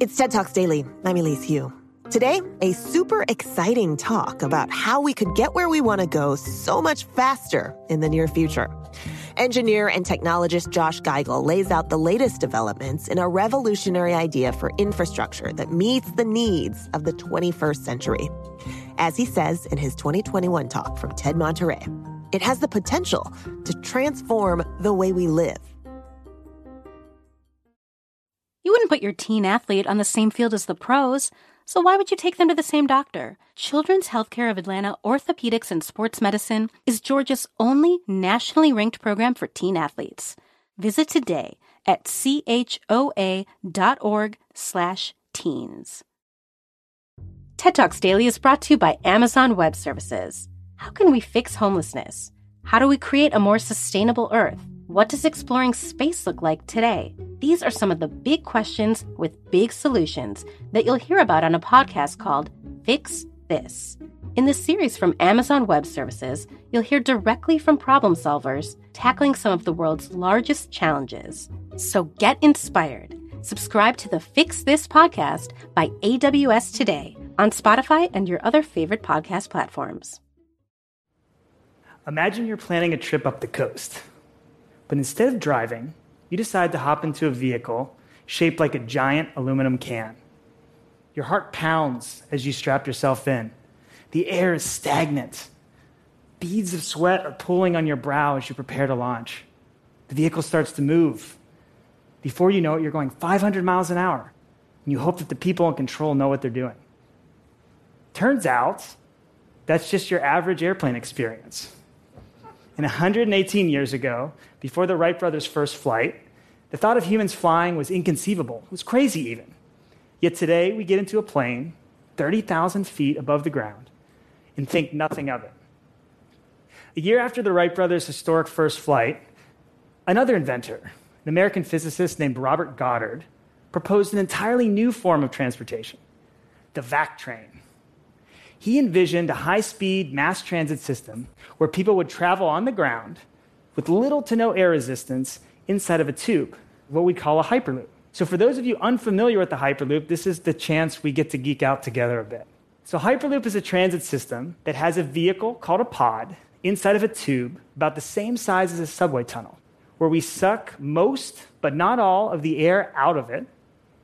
[SPEAKER 15] It's TED Talks Daily. I'm Elise Hu. Today, a super exciting talk about how we could get where we want to go so much faster in the near future. Engineer and technologist Josh Giegel lays out the latest developments in a revolutionary idea for infrastructure that meets the needs of the 21st century. As he says in his 2021 talk from TED Monterey, it has the potential to transform the way we live.
[SPEAKER 16] You wouldn't put your teen athlete on the same field as the pros, so why would you take them to the same doctor? Children's Healthcare of Atlanta Orthopedics and Sports Medicine is Georgia's only nationally ranked program for teen athletes. Visit today at choa.org slash teens. TED Talks Daily is brought to you by Amazon Web Services. How can we fix homelessness? How do we create a more sustainable Earth? What does exploring space look like today? These are some of the big questions with big solutions that you'll hear about on a podcast called Fix This. In this series from Amazon Web Services, you'll hear directly from problem solvers tackling some of the world's largest challenges. So get inspired. Subscribe to the Fix This podcast by AWS today on Spotify and your other favorite podcast platforms.
[SPEAKER 17] Imagine you're planning a trip up the coast. But instead of driving, you decide to hop into a vehicle shaped like a giant aluminum can. Your heart pounds as you strap yourself in. The air is stagnant. Beads of sweat are pooling on your brow as you prepare to launch. The vehicle starts to move. Before you know it, you're going 500 miles an hour, and you hope that the people in control know what they're doing. Turns out, that's just your average airplane experience. And 118 years ago, before the Wright brothers' first flight, the thought of humans flying was inconceivable. It was crazy, even. Yet today, we get into a plane 30,000 feet above the ground and think nothing of it. A year after the Wright brothers' historic first flight, another inventor, an American physicist named Robert Goddard, proposed an entirely new form of transportation the vac train he envisioned a high speed mass transit system where people would travel on the ground with little to no air resistance inside of a tube, what we call a Hyperloop. So, for those of you unfamiliar with the Hyperloop, this is the chance we get to geek out together a bit. So, Hyperloop is a transit system that has a vehicle called a pod inside of a tube about the same size as a subway tunnel, where we suck most, but not all, of the air out of it,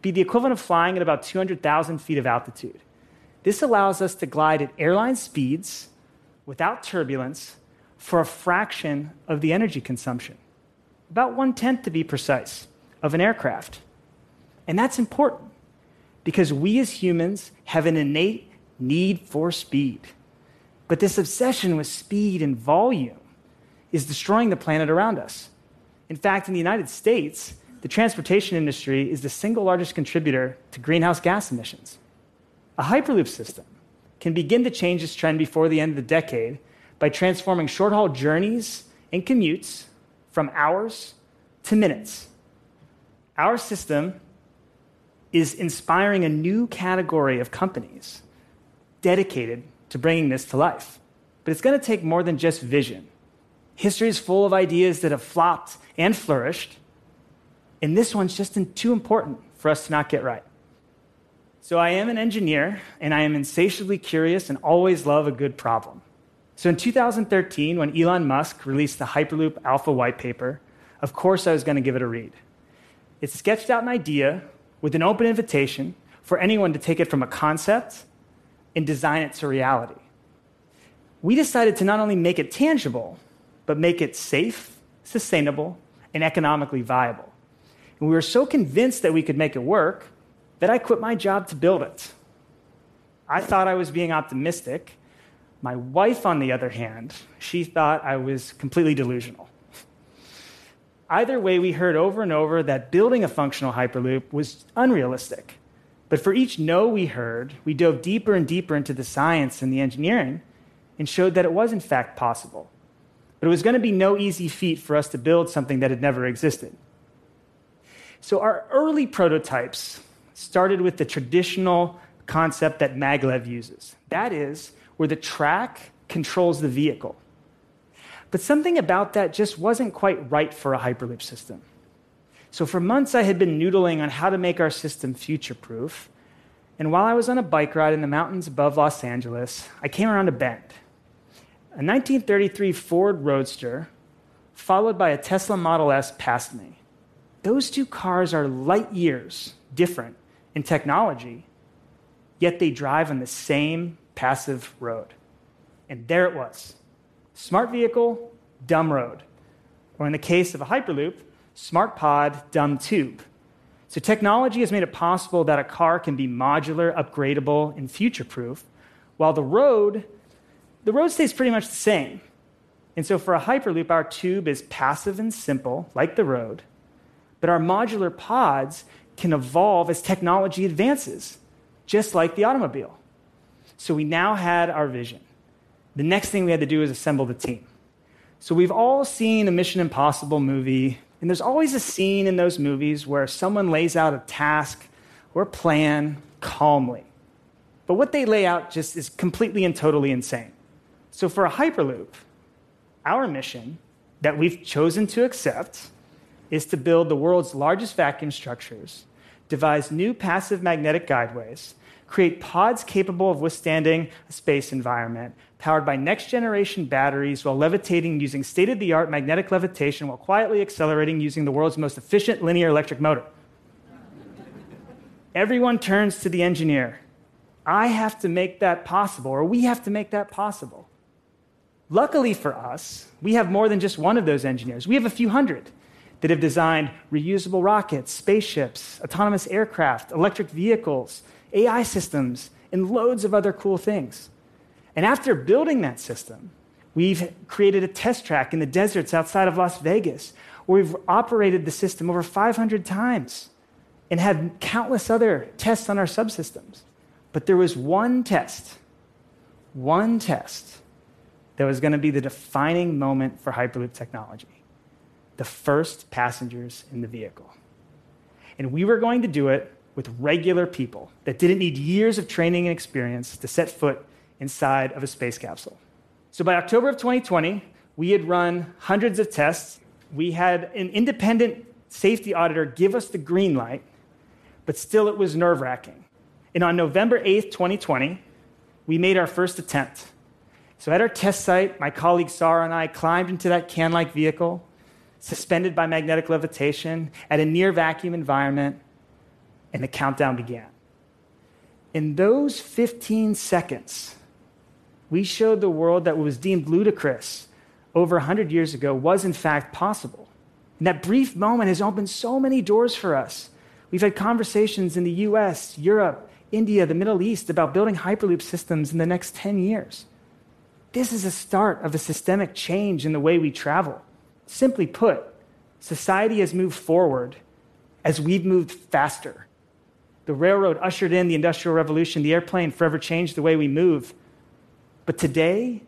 [SPEAKER 17] be the equivalent of flying at about 200,000 feet of altitude. This allows us to glide at airline speeds without turbulence for a fraction of the energy consumption, about one tenth to be precise, of an aircraft. And that's important because we as humans have an innate need for speed. But this obsession with speed and volume is destroying the planet around us. In fact, in the United States, the transportation industry is the single largest contributor to greenhouse gas emissions. A Hyperloop system can begin to change this trend before the end of the decade by transforming short haul journeys and commutes from hours to minutes. Our system is inspiring a new category of companies dedicated to bringing this to life. But it's going to take more than just vision. History is full of ideas that have flopped and flourished, and this one's just too important for us to not get right. So I am an engineer, and I am insatiably curious and always love a good problem. So in 2013, when Elon Musk released the Hyperloop Alpha white paper, of course I was going to give it a read. It sketched out an idea with an open invitation for anyone to take it from a concept and design it to reality. We decided to not only make it tangible, but make it safe, sustainable, and economically viable. And we were so convinced that we could make it work that I quit my job to build it. I thought I was being optimistic. My wife, on the other hand, she thought I was completely delusional. Either way, we heard over and over that building a functional Hyperloop was unrealistic. But for each no we heard, we dove deeper and deeper into the science and the engineering and showed that it was, in fact, possible. But it was going to be no easy feat for us to build something that had never existed. So our early prototypes started with the traditional concept that maglev uses. That is, where the track controls the vehicle. But something about that just wasn't quite right for a Hyperloop system. So for months, I had been noodling on how to make our system future proof. And while I was on a bike ride in the mountains above Los Angeles, I came around a bend. A 1933 Ford Roadster, followed by a Tesla Model S, passed me. Those two cars are light years different in technology, yet they drive on the same passive road. And there it was smart vehicle, dumb road. Or in the case of a Hyperloop, smart pod, dumb tube. So technology has made it possible that a car can be modular, upgradable, and future proof, while the road, the road stays pretty much the same. And so for a Hyperloop, our tube is passive and simple, like the road, but our modular pods can evolve as technology advances, just like the automobile. So we now had our vision. The next thing we had to do was assemble the team. So we've all seen a Mission Impossible movie, and there's always a scene in those movies where someone lays out a task or a plan calmly. But what they lay out just is completely and totally insane. So for a Hyperloop, our mission that we've chosen to accept is to build the world's largest vacuum structures, devise new passive magnetic guideways, create pods capable of withstanding a space environment, powered by next generation batteries while levitating using state of the art magnetic levitation while quietly accelerating using the world's most efficient linear electric motor. Everyone turns to the engineer. I have to make that possible, or we have to make that possible. Luckily for us, we have more than just one of those engineers. We have a few hundred that have designed reusable rockets, spaceships, autonomous aircraft, electric vehicles, AI systems, and loads of other cool things. And after building that system, we've created a test track in the deserts outside of Las Vegas where we've operated the system over 500 times and had countless other tests on our subsystems. But there was one test, one test that was going to be the defining moment for Hyperloop technology the first passengers in the vehicle. And we were going to do it with regular people that didn't need years of training and experience to set foot inside of a space capsule. So by October of 2020, we had run hundreds of tests. We had an independent safety auditor give us the green light, but still it was nerve wracking. And on November 8th, 2020, we made our first attempt. So at our test site, my colleague Sarah and I climbed into that can like vehicle, suspended by magnetic levitation at a near vacuum environment, and the countdown began. In those 15 seconds, we showed the world that what was deemed ludicrous over 100 years ago was in fact possible. And that brief moment has opened so many doors for us. We've had conversations in the US, Europe, India, the Middle East about building Hyperloop systems in the next 10 years. this is a start of a systemic change in the way we travel. Simply put, society has moved forward as we've moved faster. The railroad ushered in the Industrial Revolution, the airplane forever changed the way we move. But today,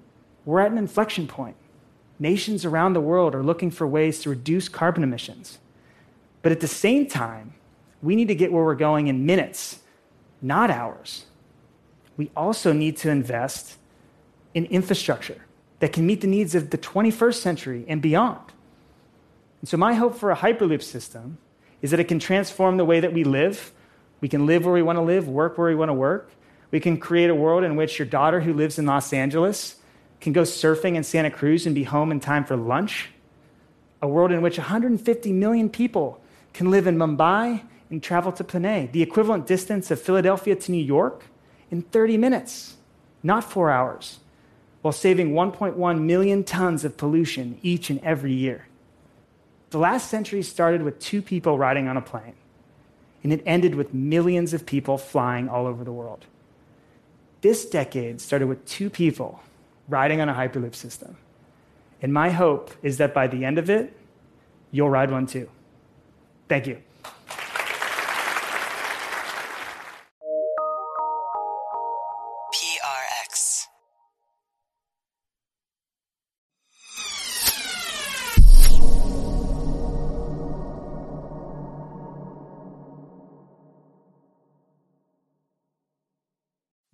[SPEAKER 17] we're at an inflection point. Nations around the world are looking for ways to reduce carbon emissions. But at the same time, we need to get where we're going in minutes, not hours. We also need to invest in infrastructure that can meet the needs of the 21st century and beyond. And so, my hope for a Hyperloop system is that it can transform the way that we live. We can live where we want to live, work where we want to work. We can create a world in which your daughter, who lives in Los Angeles, can go surfing in Santa Cruz and be home in time for lunch. A world in which 150 million people can live in Mumbai and travel to Pune, the equivalent distance of Philadelphia to New York, in 30 minutes, not four hours, while saving 1.1 million tons of pollution each and every year. The last century started with two people riding on a plane, and it ended with millions of people flying all over the world. This decade started with two people riding on a Hyperloop system. And my hope is that by the end of it, you'll ride one too. Thank you.